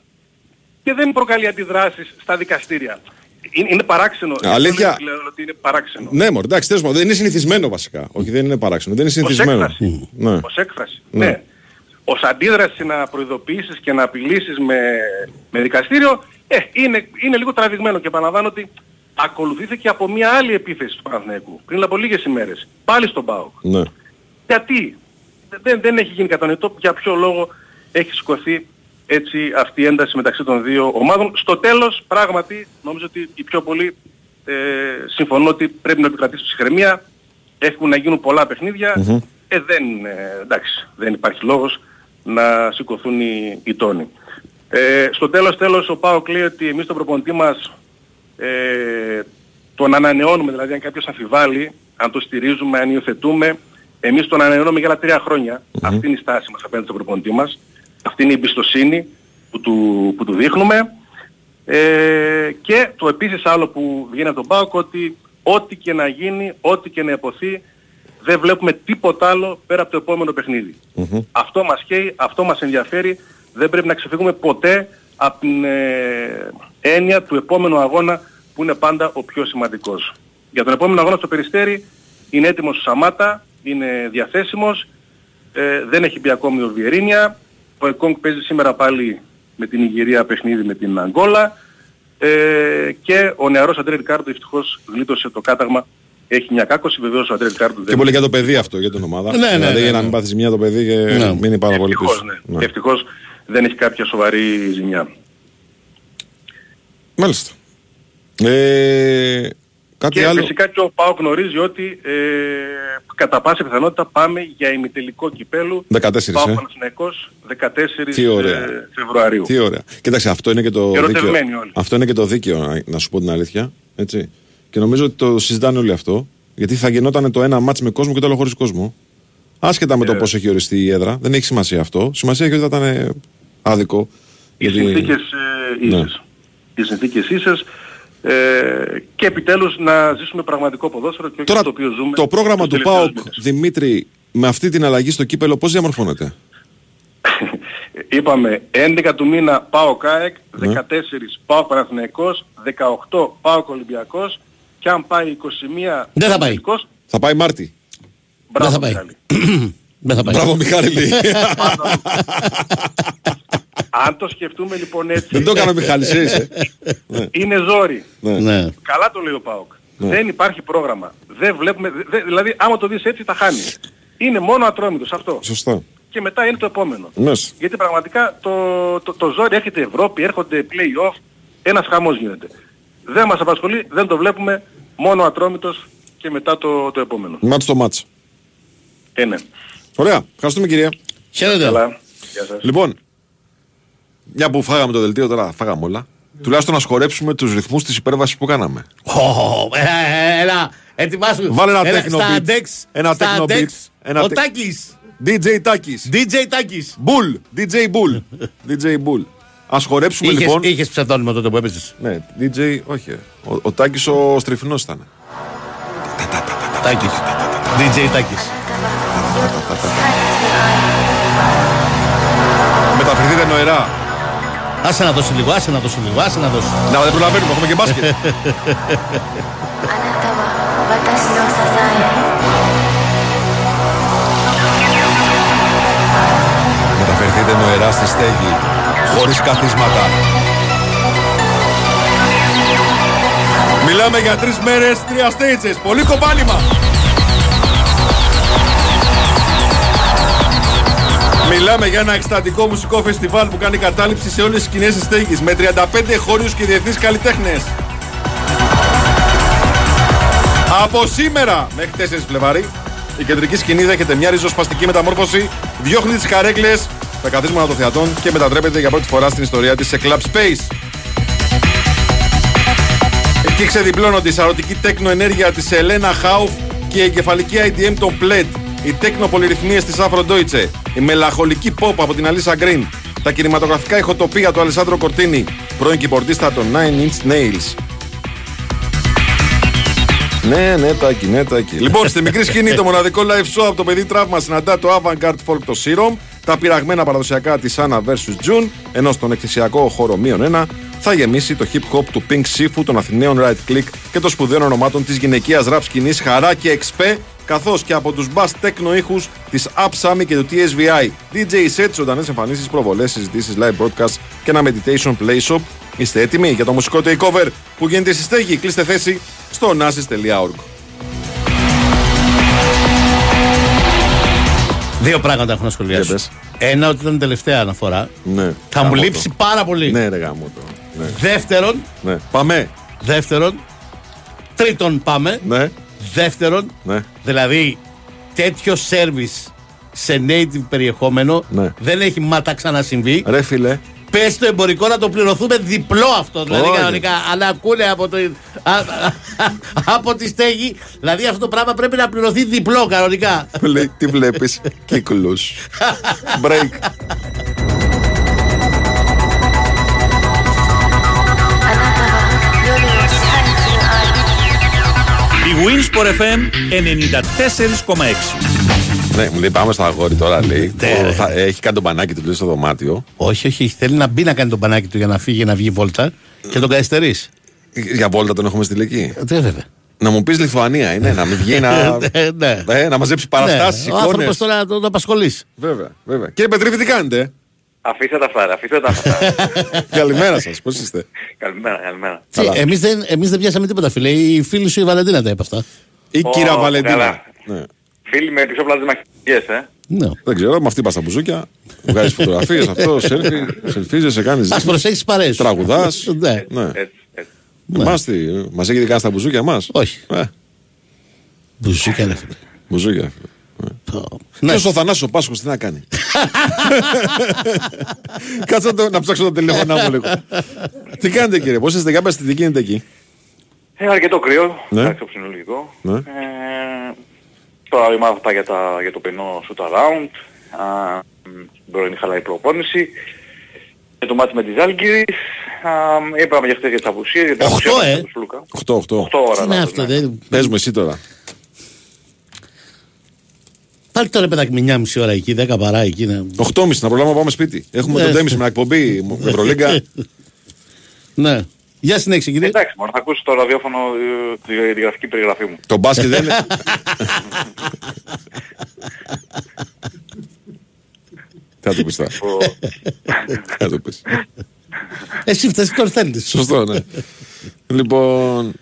Και δεν προκαλεί αντιδράσεις στα δικαστήρια. Είναι, είναι παράξενο. Αλήθεια. Λέω ότι είναι παράξενο. Ναι, μωρέ, εντάξει, τέλος πάντων, δεν είναι συνηθισμένο βασικά. Όχι, δεν είναι παράξενο. Δεν είναι Ως συνηθισμένο. έκφραση. Ναι. Ως έκφραση. Ναι. Ναι. Ως αντίδραση να προειδοποιήσεις και να απειλήσεις με, με δικαστήριο, ε, είναι, είναι λίγο τραβηγμένο και επαναλαμβάνω ότι ακολουθήθηκε από μια άλλη επίθεση του Παναθηναϊκού πριν από λίγες ημέρες. Πάλι στον ΠΑΟΚ. Ναι. Γιατί; Δεν, δεν έχει γίνει κατανοητό για ποιο λόγο έχει σηκωθεί έτσι αυτή η ένταση μεταξύ των δύο ομάδων. Στο τέλος πράγματι νομίζω ότι οι πιο πολλοί ε, συμφωνώ ότι πρέπει να επικρατήσει ψυχραιμία. Έχουν να γίνουν πολλά παιχνίδια. Ε, δεν, ε, εντάξει, δεν υπάρχει λόγος να σηκωθούν οι, οι τόνοι. Ε, στο τέλος τέλος ο Πάοκ λέει ότι εμείς τον προπονητή μας ε, τον ανανεώνουμε, δηλαδή αν κάποιος αμφιβάλλει, αν το στηρίζουμε, αν υιοθετούμε, εμείς τον ανανεώνουμε για άλλα τρία χρόνια. Αυτή είναι η στάση μας απέναντι στον προπονητή μας. Αυτή είναι η εμπιστοσύνη που του, που του δείχνουμε. Ε, και το επίσης άλλο που βγαίνει από τον ΠΑΟΚ ότι ό,τι και να γίνει, ό,τι και να υποθεί, δεν βλέπουμε τίποτα άλλο πέρα από το επόμενο παιχνίδι. Αυτό μας καίει, αυτό μας ενδιαφέρει. Δεν πρέπει να ξεφύγουμε ποτέ από την ε, έννοια του επόμενου αγώνα που είναι πάντα ο πιο σημαντικός. Για τον επόμενο αγώνα στο Περιστέρι είναι έτοιμος ο Σαμάτα, είναι διαθέσιμος. Ε, δεν έχει μπει ακόμη ο Βιερίνια. Ο Εκόνγκ παίζει σήμερα πάλι με την Ιγυρία παιχνίδι με την Αγγόλα. Ε, και ο νεαρός Αντρέ Ρικάρντο ευτυχώς γλίτωσε το κάταγμα. Έχει μια κάκωση, βεβαίως ο Αντρέ Ρικάρντο Και δεν πολύ για το παιδί αυτό, για την ομάδα. Ναι, ναι, δηλαδή ναι, για να ναι. μην πάθεις μια το παιδί και Ναι. μείνει πάρα πολύ Ευτυχώς, πίσω. ναι. Ναι. Ευτυχώς δεν έχει κάποια σοβαρή ζημιά. Μάλιστα. Ε, κάτι και άλλο. φυσικά και ο ΠΑΟΚ γνωρίζει ότι ε, κατά πάσα πιθανότητα πάμε για ημιτελικό κυπέλου 14, ΠΑΟΚ ε. Παναθηναϊκός 14 Τι ωραία. ε, Φεβρουαρίου. Τι ωραία. Κοίταξε, αυτό είναι και το δίκαιο. Ερωτευμένοι όλοι. Αυτό είναι και το δίκαιο, να- να σου πω την αλήθεια. Έτσι. Και νομίζω ότι το συζητάνε όλοι αυτό. Γιατί θα γινόταν το ένα μάτς με κόσμο και το άλλο χωρίς κόσμο. Άσχετα με το Ε. πώς έχει οριστεί η έδρα. Δεν έχει σημασία αυτό. Σημασία έχει ότι θα ήταν ε, άδικο. Οι Γιατί- συνθήκες ε, Ναι. ίσες. Οι συνθήκες ίσες ε, και επιτέλους να ζήσουμε πραγματικό ποδόσφαιρο και όχι Τώρα το οποίο ζούμε το πρόγραμμα τους του τελευταίους ΠΑΟΚ, μήνες. Δημήτρη, με αυτή την αλλαγή στο κύπελο, πώς διαμορφώνεται; [laughs] Είπαμε 11 του μήνα ΠΑΟ ΚΑΕΚ, Ναι. 14 ΠΑΟ Παναθηναϊκός, 18 ΠΑΟ Ολυμπιακός και αν πάει 21 Δεν θα πάει. Ολυμπιακός, Θα πάει Μάρτι. μπράβο θα πάει. Μιχάλη. [clears throat] Δεν θα πάει. Μπράβο, Μιχάλη. [laughs] [laughs] Αν το σκεφτούμε λοιπόν έτσι, Δεν το έκανα ο Μιχάλης, εσύ είσαι. Ναι. είναι ζόρι. Ναι. Ναι. Καλά το λέει ο ΠΑΟΚ. Ναι. Δεν υπάρχει πρόγραμμα. Δεν βλέπουμε, δε- δηλαδή άμα το δεις έτσι θα χάνεις. Είναι μόνο ατρόμητος αυτό. Σωστά. Και μετά είναι το επόμενο. Μες. Γιατί πραγματικά το, το, το ζόρι έρχεται Ευρώπη, έρχονται play-off, ένας χαμός γίνεται. Δεν μας απασχολεί, δεν το βλέπουμε, μόνο ατρόμητος και μετά το, το επόμενο. Μάτς το μάτς. Ε, ναι. Ωραία. Ευχαριστούμε κυρία. Χαίρετε. Καλά. Γεια σας. Λοιπόν, μια που φάγαμε το δελτίο, τώρα φάγαμε όλα. Τουλάχιστον να σχορέψουμε τους ρυθμούς της υπέρβασης που κάναμε. Ω, ε, ε, Έλα, ετοιμάσου. Βάλε ένα Έλα, techno στα beat. Dex, Ένα στα techno Dex. beat. Ένα Ο τε- Τάκης. DJ Τάκης. DJ Τάκης. Bull. DJ Bull. DJ Bull. Ας χορέψουμε Είχες, λοιπόν. είχες ψευδόνυμο τότε που έπαιζες. Ναι, DJ, όχι. ε. Ο, ο Τάκης ο Στριφνός ήταν. Τάκης. DJ Τάκης. Μεταφερθείτε νοερά. Άσε να δώσει λίγο, άσε να δώσει λίγο, άσε να δώσει. Να, δεν προλαβαίνουμε, έχουμε και μπάσκετ. Μεταφερθείτε νοερά στη στέγη, χωρίς καθίσματα. Μιλάμε για τρεις μέρες, τρία stages, πολύ κομπάλιμα. Μιλάμε για ένα εκστατικό μουσικό φεστιβάλ που κάνει κατάληψη σε όλες τις σκηνές της στέγης με 35 χώριους και διεθνείς καλλιτέχνες. Από σήμερα μέχρι 4 Φλεβάρι η κεντρική σκηνή δέχεται μια ριζοσπαστική μεταμόρφωση, διώχνει τις καρέκλες, τα καθίσματα των θεατών και μετατρέπεται για πρώτη φορά στην ιστορία της σε Club Space. Εκεί ξεδιπλώνονται η σαρωτική τέκνο ενέργεια της Ελένα Χάουφ και η εγκεφαλική IDM των Pled, οι τέκνο πολυρυθμίες της Afro Deutsche, η μελαγχολική pop από την Αλίσσα Green, τα κινηματογραφικά ηχοτοπία του Αλεσάνδρο Κορτίνη, πρώην κυπορτίστα των Nine Inch Nails. Ναι, ναι, τάκι, ναι, τάκι. Λοιπόν, στη μικρή σκηνή το μοναδικό live show από το παιδί τραύμα συναντά το avant-garde folk το Serum, τα πειραγμένα παραδοσιακά της Anna vs. June, ενώ στον εκθεσιακό χώρο μείον 1 θα γεμίσει το hip hop του Pink Sifu, των Αθηναίων Right Click και των σπουδαίων ονομάτων της γυναικείας rap σκηνής Χαρά και Εξπέ, καθώς και από τους bass techno ήχους της Upsami και του TSVI. DJ sets, ζωντανές εμφανίσεις, προβολές, συζητήσεις, live broadcast και ένα meditation play shop. Είστε έτοιμοι για το μουσικό takeover που γίνεται στη στέγη; Κλείστε θέση στο nasis.org. Δύο πράγματα έχω να σχολιάσω. Για πες. Ένα, ότι ήταν η τελευταία αναφορά. Ναι. Θα μου Γαμώτο. λείψει πάρα πολύ. Ναι, ρε γάμο το. Ναι. Δεύτερον, ναι. Πάμε. δεύτερον, τρίτον πάμε. Ναι. Δεύτερον, Ναι. δηλαδή τέτοιο service σε native περιεχόμενο Ναι. δεν έχει μάτα ξανασυμβεί. Ρε φίλε. Πες το εμπορικό να το πληρωθούμε διπλό αυτό. Δηλαδή Όχι. κανονικά. Αν ακούνε από, το, α, α, από τη στέγη, δηλαδή αυτό το πράγμα πρέπει να πληρωθεί διπλό κανονικά. Μου λέει τι βλέπεις. [laughs] Κύκλους. Break. Winsport FM 94,6. Ναι, μου λέει πάμε στο αγόρι τώρα λέει. Ναι, Ο, ρε. θα- έχει κάνει τον πανάκι του λέει στο δωμάτιο. όχι, όχι. Θέλει να μπει να κάνει τον πανάκι του για να φύγει να βγει βόλτα και τον καθυστερείς. Για βόλτα τον έχουμε στείλει εκεί. Ε, βέβαια. Να μου πεις Λιθουανία είναι, να μην βγει να, Ε, ναι. ε, να μαζέψει παραστάσεις, Ναι, Ο εικόνες. άνθρωπος τώρα τον απασχολείς. Βέβαια, βέβαια. Κύριε Πετρίδη, τι κάνετε; Αφήστε τα αυτά, ρε, αφήστε τα αυτά. [laughs] Καλημέρα σας, πώς είστε; καλημέρα, καλημέρα. Τι, Εμείς δεν, εμείς δεν πιάσαμε τίποτα φίλε. Η φίλη σου η Βαλεντίνα τα είπε αυτά. Η Ω, κύρα Βαλεντίνα. καλά. Ναι. Φίλοι με πισόπλατες μαχικές, ε. Ναι. Δεν ξέρω, με αυτή πας στα μπουζούκια. Βγάζεις φωτογραφίες, [laughs] αυτό, σέλφι, σελφίζεσαι, κάνεις. Ας προσέχεις παρέες σου. Τραγουδάς. [laughs] Ναι. ναι. Έτσι, έτσι. Εμάς τι, μας έχετε κάνει στα μπουζούκια μας. Όχι. Ε, Μπουζούκια ρε φίλε. μπουζούκια. Ναι. Ποιος ο Θανάσης ο Πάσχος τι να κάνει; Κάτσε να, το- να ψάξω τα τηλέφωνά μου λίγο. τι κάνετε κύριε, πώς είστε, για πες τι γίνεται εκεί; Ε, αρκετό κρύο, Ναι. εντάξει το ψινολογικό. Ναι. Ε, τώρα η ομάδα θα πάει για, τα, για το πενό shoot around. Α, μ, την πρωινή χαλάει προπόνηση. Για το μάτι με τη Ζάλγκυρης. Είπαμε για χτες για τις απουσίες. Για την Οχτώ, απουσία ε. του Σλούκα. 8-8. 8 ώρα. Τι είναι ναι, αυτό, ναι. δεν... Πες μου εσύ τώρα. Πάλι τώρα παιδάκι μια μισή ώρα εκεί, 10 παρά εκεί. Ναι. 8.30 να προλάβουμε να πάμε σπίτι. Έχουμε Ναι. τον Τέμις με εκπομπή με Ευρωλίγκα. [laughs] ναι. Για συνέχισε κύριε. Εντάξει, μόνο θα ακούσεις το ραδιόφωνο ε, τη, τη γραφική περιγραφή μου. Το μπάσκετ δεν είναι. Τι [laughs] θα το πεις τώρα. Τι [laughs] θα το πεις. Εσύ φταίς και τον θέλεις. Σωστό, ναι. Λοιπόν,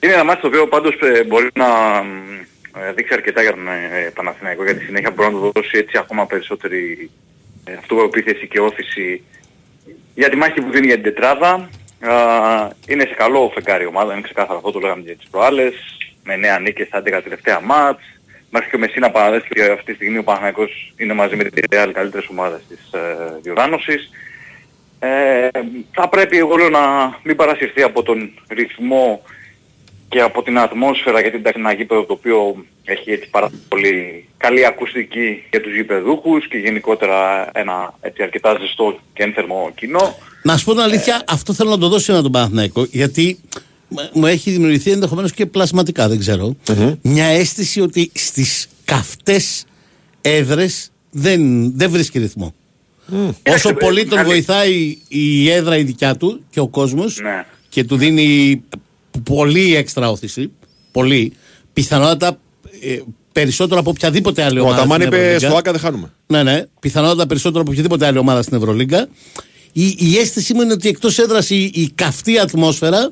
Είναι ένα μάτι το οποίο πάντως ε, μπορεί να ε, δείξει αρκετά για τον ε, Παναθηναϊκό γιατί συνέχεια μπορεί να του δώσει έτσι ακόμα περισσότερη ε, αυτοεπίθεση και όθηση για τη μάχη που δίνει για την τετράδα. Α, είναι σε καλό φεγγάρι η ομάδα, είναι ξεκάθαρο αυτό, το λέγαμε και τις προάλλες. Με νέα νίκες στα 11 τελευταία μάτς. Μέχρι και ο Μεσίνα παραδέχεται ότι αυτή τη στιγμή ο Παναθηναϊκός είναι μαζί με την Real καλύτερες ομάδες της ε, διοργάνωσης. Ε, θα πρέπει εγώ λέω να μην παρασυρθεί από τον ρυθμό και από την ατμόσφαιρα γιατί εντάξει είναι ένα γήπεδο το οποίο έχει έτσι πάρα πολύ καλή ακουστική για τους γηπεδούχους και γενικότερα ένα έτσι αρκετά ζεστό και ένθερμο κοινό. Να σου πω την αλήθεια, αυτό θέλω να το δώσω ένα τον Παναθηναϊκό, γιατί μ- μου έχει δημιουργηθεί ενδεχομένως και πλασματικά, δεν ξερω μια αίσθηση ότι στις καυτές έδρες δεν, δεν βρίσκει ρυθμό. Όσο Ε, πολύ τον καλή- βοηθάει η έδρα η δικιά του και ο κόσμος Ναι. και του δίνει πολύ έξτρα όθηση, πολύ, πιθανότατα ε, περισσότερο από οποιαδήποτε άλλη ο ομάδα. Αταμάν στην είπε Ευρωλίγκα. στο Άκα δεν χάνουμε. Ναι, ναι. Πιθανότατα περισσότερο από οποιαδήποτε άλλη ομάδα στην Ευρωλίγκα. Η, η αίσθησή μου είναι ότι εκτός έδρας η, η καυτή ατμόσφαιρα,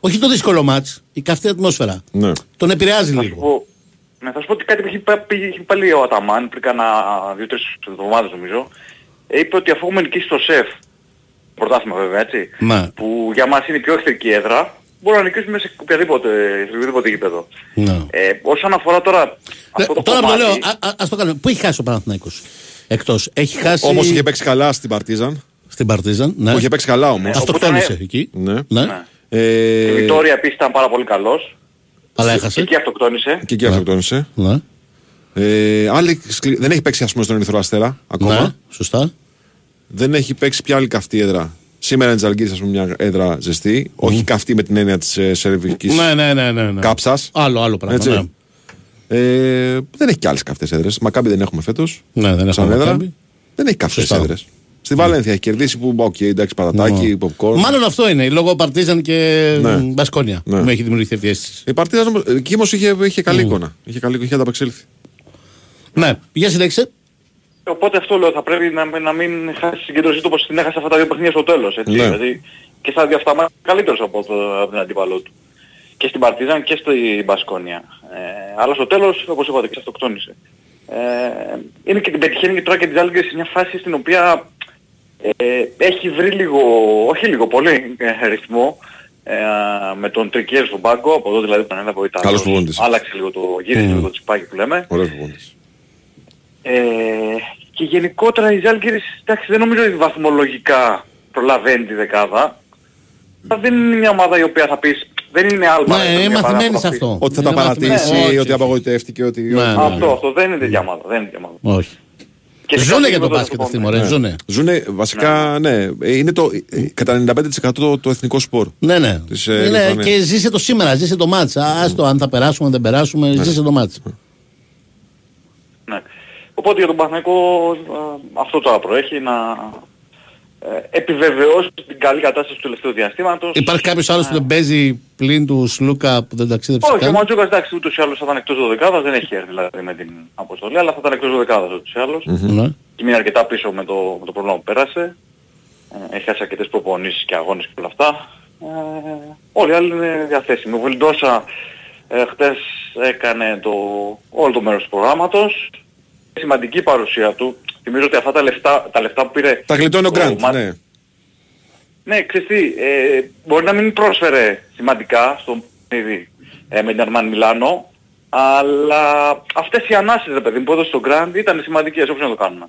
όχι το δύσκολο μάτς, η καυτή ατμόσφαιρα, Ναι. τον επηρεάζει Θα σου λίγο. πω, ναι, θα σου πω ότι κάτι που είχε, πά- πήγε- είχε πάλι ο Αταμάν πριν κάνα δύο-τρεις εβδομάδες νομίζω. Ε, είπε ότι αφού έχουμε νικήσει το ΣΕΦ, πρωτάθλημα βέβαια έτσι, Ναι. που για μας είναι η πιο εχθρική έδρα, μπορούμε να νικήσουμε σε οποιαδήποτε, σε οποιοδήποτε γήπεδο. Ναι. Ε, όσον αφορά τώρα Ναι, αυτό το τώρα που το κομμάτι, λέω, α, α, ας το κάνουμε. Πού έχει χάσει ο Παναθηναϊκός Εκτός; Έχει χάσει Όμως είχε παίξει καλά στην Παρτίζαν. στην Παρτίζαν. Ναι. Που είχε παίξει καλά όμως. Αυτοκτόνησε Οπότε, εκεί. Ναι. Ναι. Ναι. Ε, η Βιτόρια επίσης ήταν πάρα πολύ καλός. Αλλά Και έχασε. εκεί αυτοκτόνησε. και εκεί αυτοκτόνησε. Ναι. Ε, άλλη σκλη- Δεν έχει παίξει, ας πούμε, στον Ερυθρό Αστέρα ακόμα. ναι. Σωστά. Δεν έχει παίξει πια άλλη καυτή έδρα. Σήμερα είναι Τζαλγκύρη, ας πούμε, μια έδρα ζεστή. Όχι καυτή με την έννοια της ε, σερβικής Ναι, ναι, ναι. ναι, ναι. κάψας. Άλλο, άλλο πράγμα. Έτσι. Ναι. Ε, δεν έχει και άλλες καυτές έδρες. Μακάμπι δεν έχουμε φέτος. Ναι, δεν Σαν έχουμε έδρα. Μακάμπι. Δεν έχει καυτές Σωστά. έδρες. Στη Βαλένθια έχει κερδίσει που, οκ, εντάξει, πατατάκι, popcorn. Μάλλον αυτό είναι, λόγω Παρτίζαν και Ναι. ναι. Μπασκόνια. Ναι. Μου έχει δημιουργηθεί αυτή η αίσθηση. Η Παρτίζαν όμως- εκεί όμως είχε, είχε καλή εικόνα. Είχε, καλή, είχε ανταπεξέλθει. Ναι, για συνέχισε. Οπότε αυτό λέω, θα πρέπει να, να μην χάσει τη συγκέντρωσή του όπως την έχασε αυτά τα δύο παιχνίδια στο τέλος. Έτσι. Ναι. Δηλαδή, και στα δύο αυτά ματς ήταν καλύτερος από, το, από την αντίπαλό του. Και στην Παρτίζαν και στην Μπασκόνια. Ε, αλλά στο τέλος, όπως είπατε, και αυτοκτόνησε. Ε, είναι και την πετυχαίνει και τώρα και την Ζάλγκη σε μια φάση στην οποία ε, έχει βρει λίγο, όχι λίγο, πολύ ε, ρυθμό ε, με τον Τρικιέρ στον πάγκο, από εδώ δηλαδή που ανέλαβε ο Ιταλός. Καλός προπονητής. Άλλαξε λίγο το, γύρισε Mm. λίγο το τσιπάκι που λέμε. Ωραίος προπονητή. Ε, και γενικότερα η Ζάλγκυρης, εντάξει, δεν νομίζω ότι βαθμολογικά προλαβαίνει τη δεκάδα. Αλλά δεν είναι μια ομάδα η οποία θα πεις, δεν είναι άλμα. Ναι, δεν είναι είναι μια ομάδα μαθημένη που σε θα πεις, αυτό. Ότι θα Είναι τα παρατήσει, μαθημένη. Όχι, ότι όχι. απογοητεύτηκε, ότι. Ναι, ναι. Αυτό, αυτό δεν είναι τέτοια ομάδα. Δεν είναι τέτοια ομάδα. Όχι. Και σε Ζούνε κάποιο για το επίπεδο μπάσκετ θα αυτοί, το μωρέ. πούμε. Ζούνε. Ζούνε βασικά, ναι. ε, Είναι το, ε, κατά 95% το εθνικό σπορ. Ναι, ναι. Της, ε, είναι, Λιθουανίας. και ζήσε το σήμερα, ζήσε το μάτς. Άστο αν θα περάσουμε, αν δεν περάσουμε, ζήσε το μάτς. Ναι. Οπότε για τον Παναγικό αυτό τώρα προέχει να, ε, επιβεβαιώσει την καλή κατάσταση του τελευταίου διαστήματος. Υπάρχει κάποιος άλλος που δεν παίζει πλην του Σλούκα που δεν ταξίδεψε Όχι, ο καν; Ματζούκας εντάξει ούτως ή άλλως θα ήταν εκτός δωδεκάδας, δεν έχει έρθει δηλαδή με την αποστολή, αλλά θα ήταν εκτός δωδεκάδας ούτως ή άλλως. Ναι. Και μείνει αρκετά πίσω με το, με το πρόβλημα που πέρασε. Ε, έχει χάσει αρκετές προπονήσεις και αγώνες και όλα αυτά. Ε, όλοι οι άλλοι είναι διαθέσιμοι. Ο Βιλντόσα ε, χτες έκανε το, όλο το μέρος του προγράμματος. Σημαντική παρουσία του. Θυμίζω ότι αυτά τα λεφτά, τα λεφτά που πήρε... Τα γλιτώνει ο Γκραντ, Μα- ναι. ναι, ξέρεις τι, ε, μπορεί να μην πρόσφερε σημαντικά στο παιχνίδι ε, με την Αρμάν Μιλάνο, αλλά αυτές οι ανάσες, ρε παιδί μου, που έδωσε στον Γκραντ ήταν σημαντικές, όπως να το κάνουμε.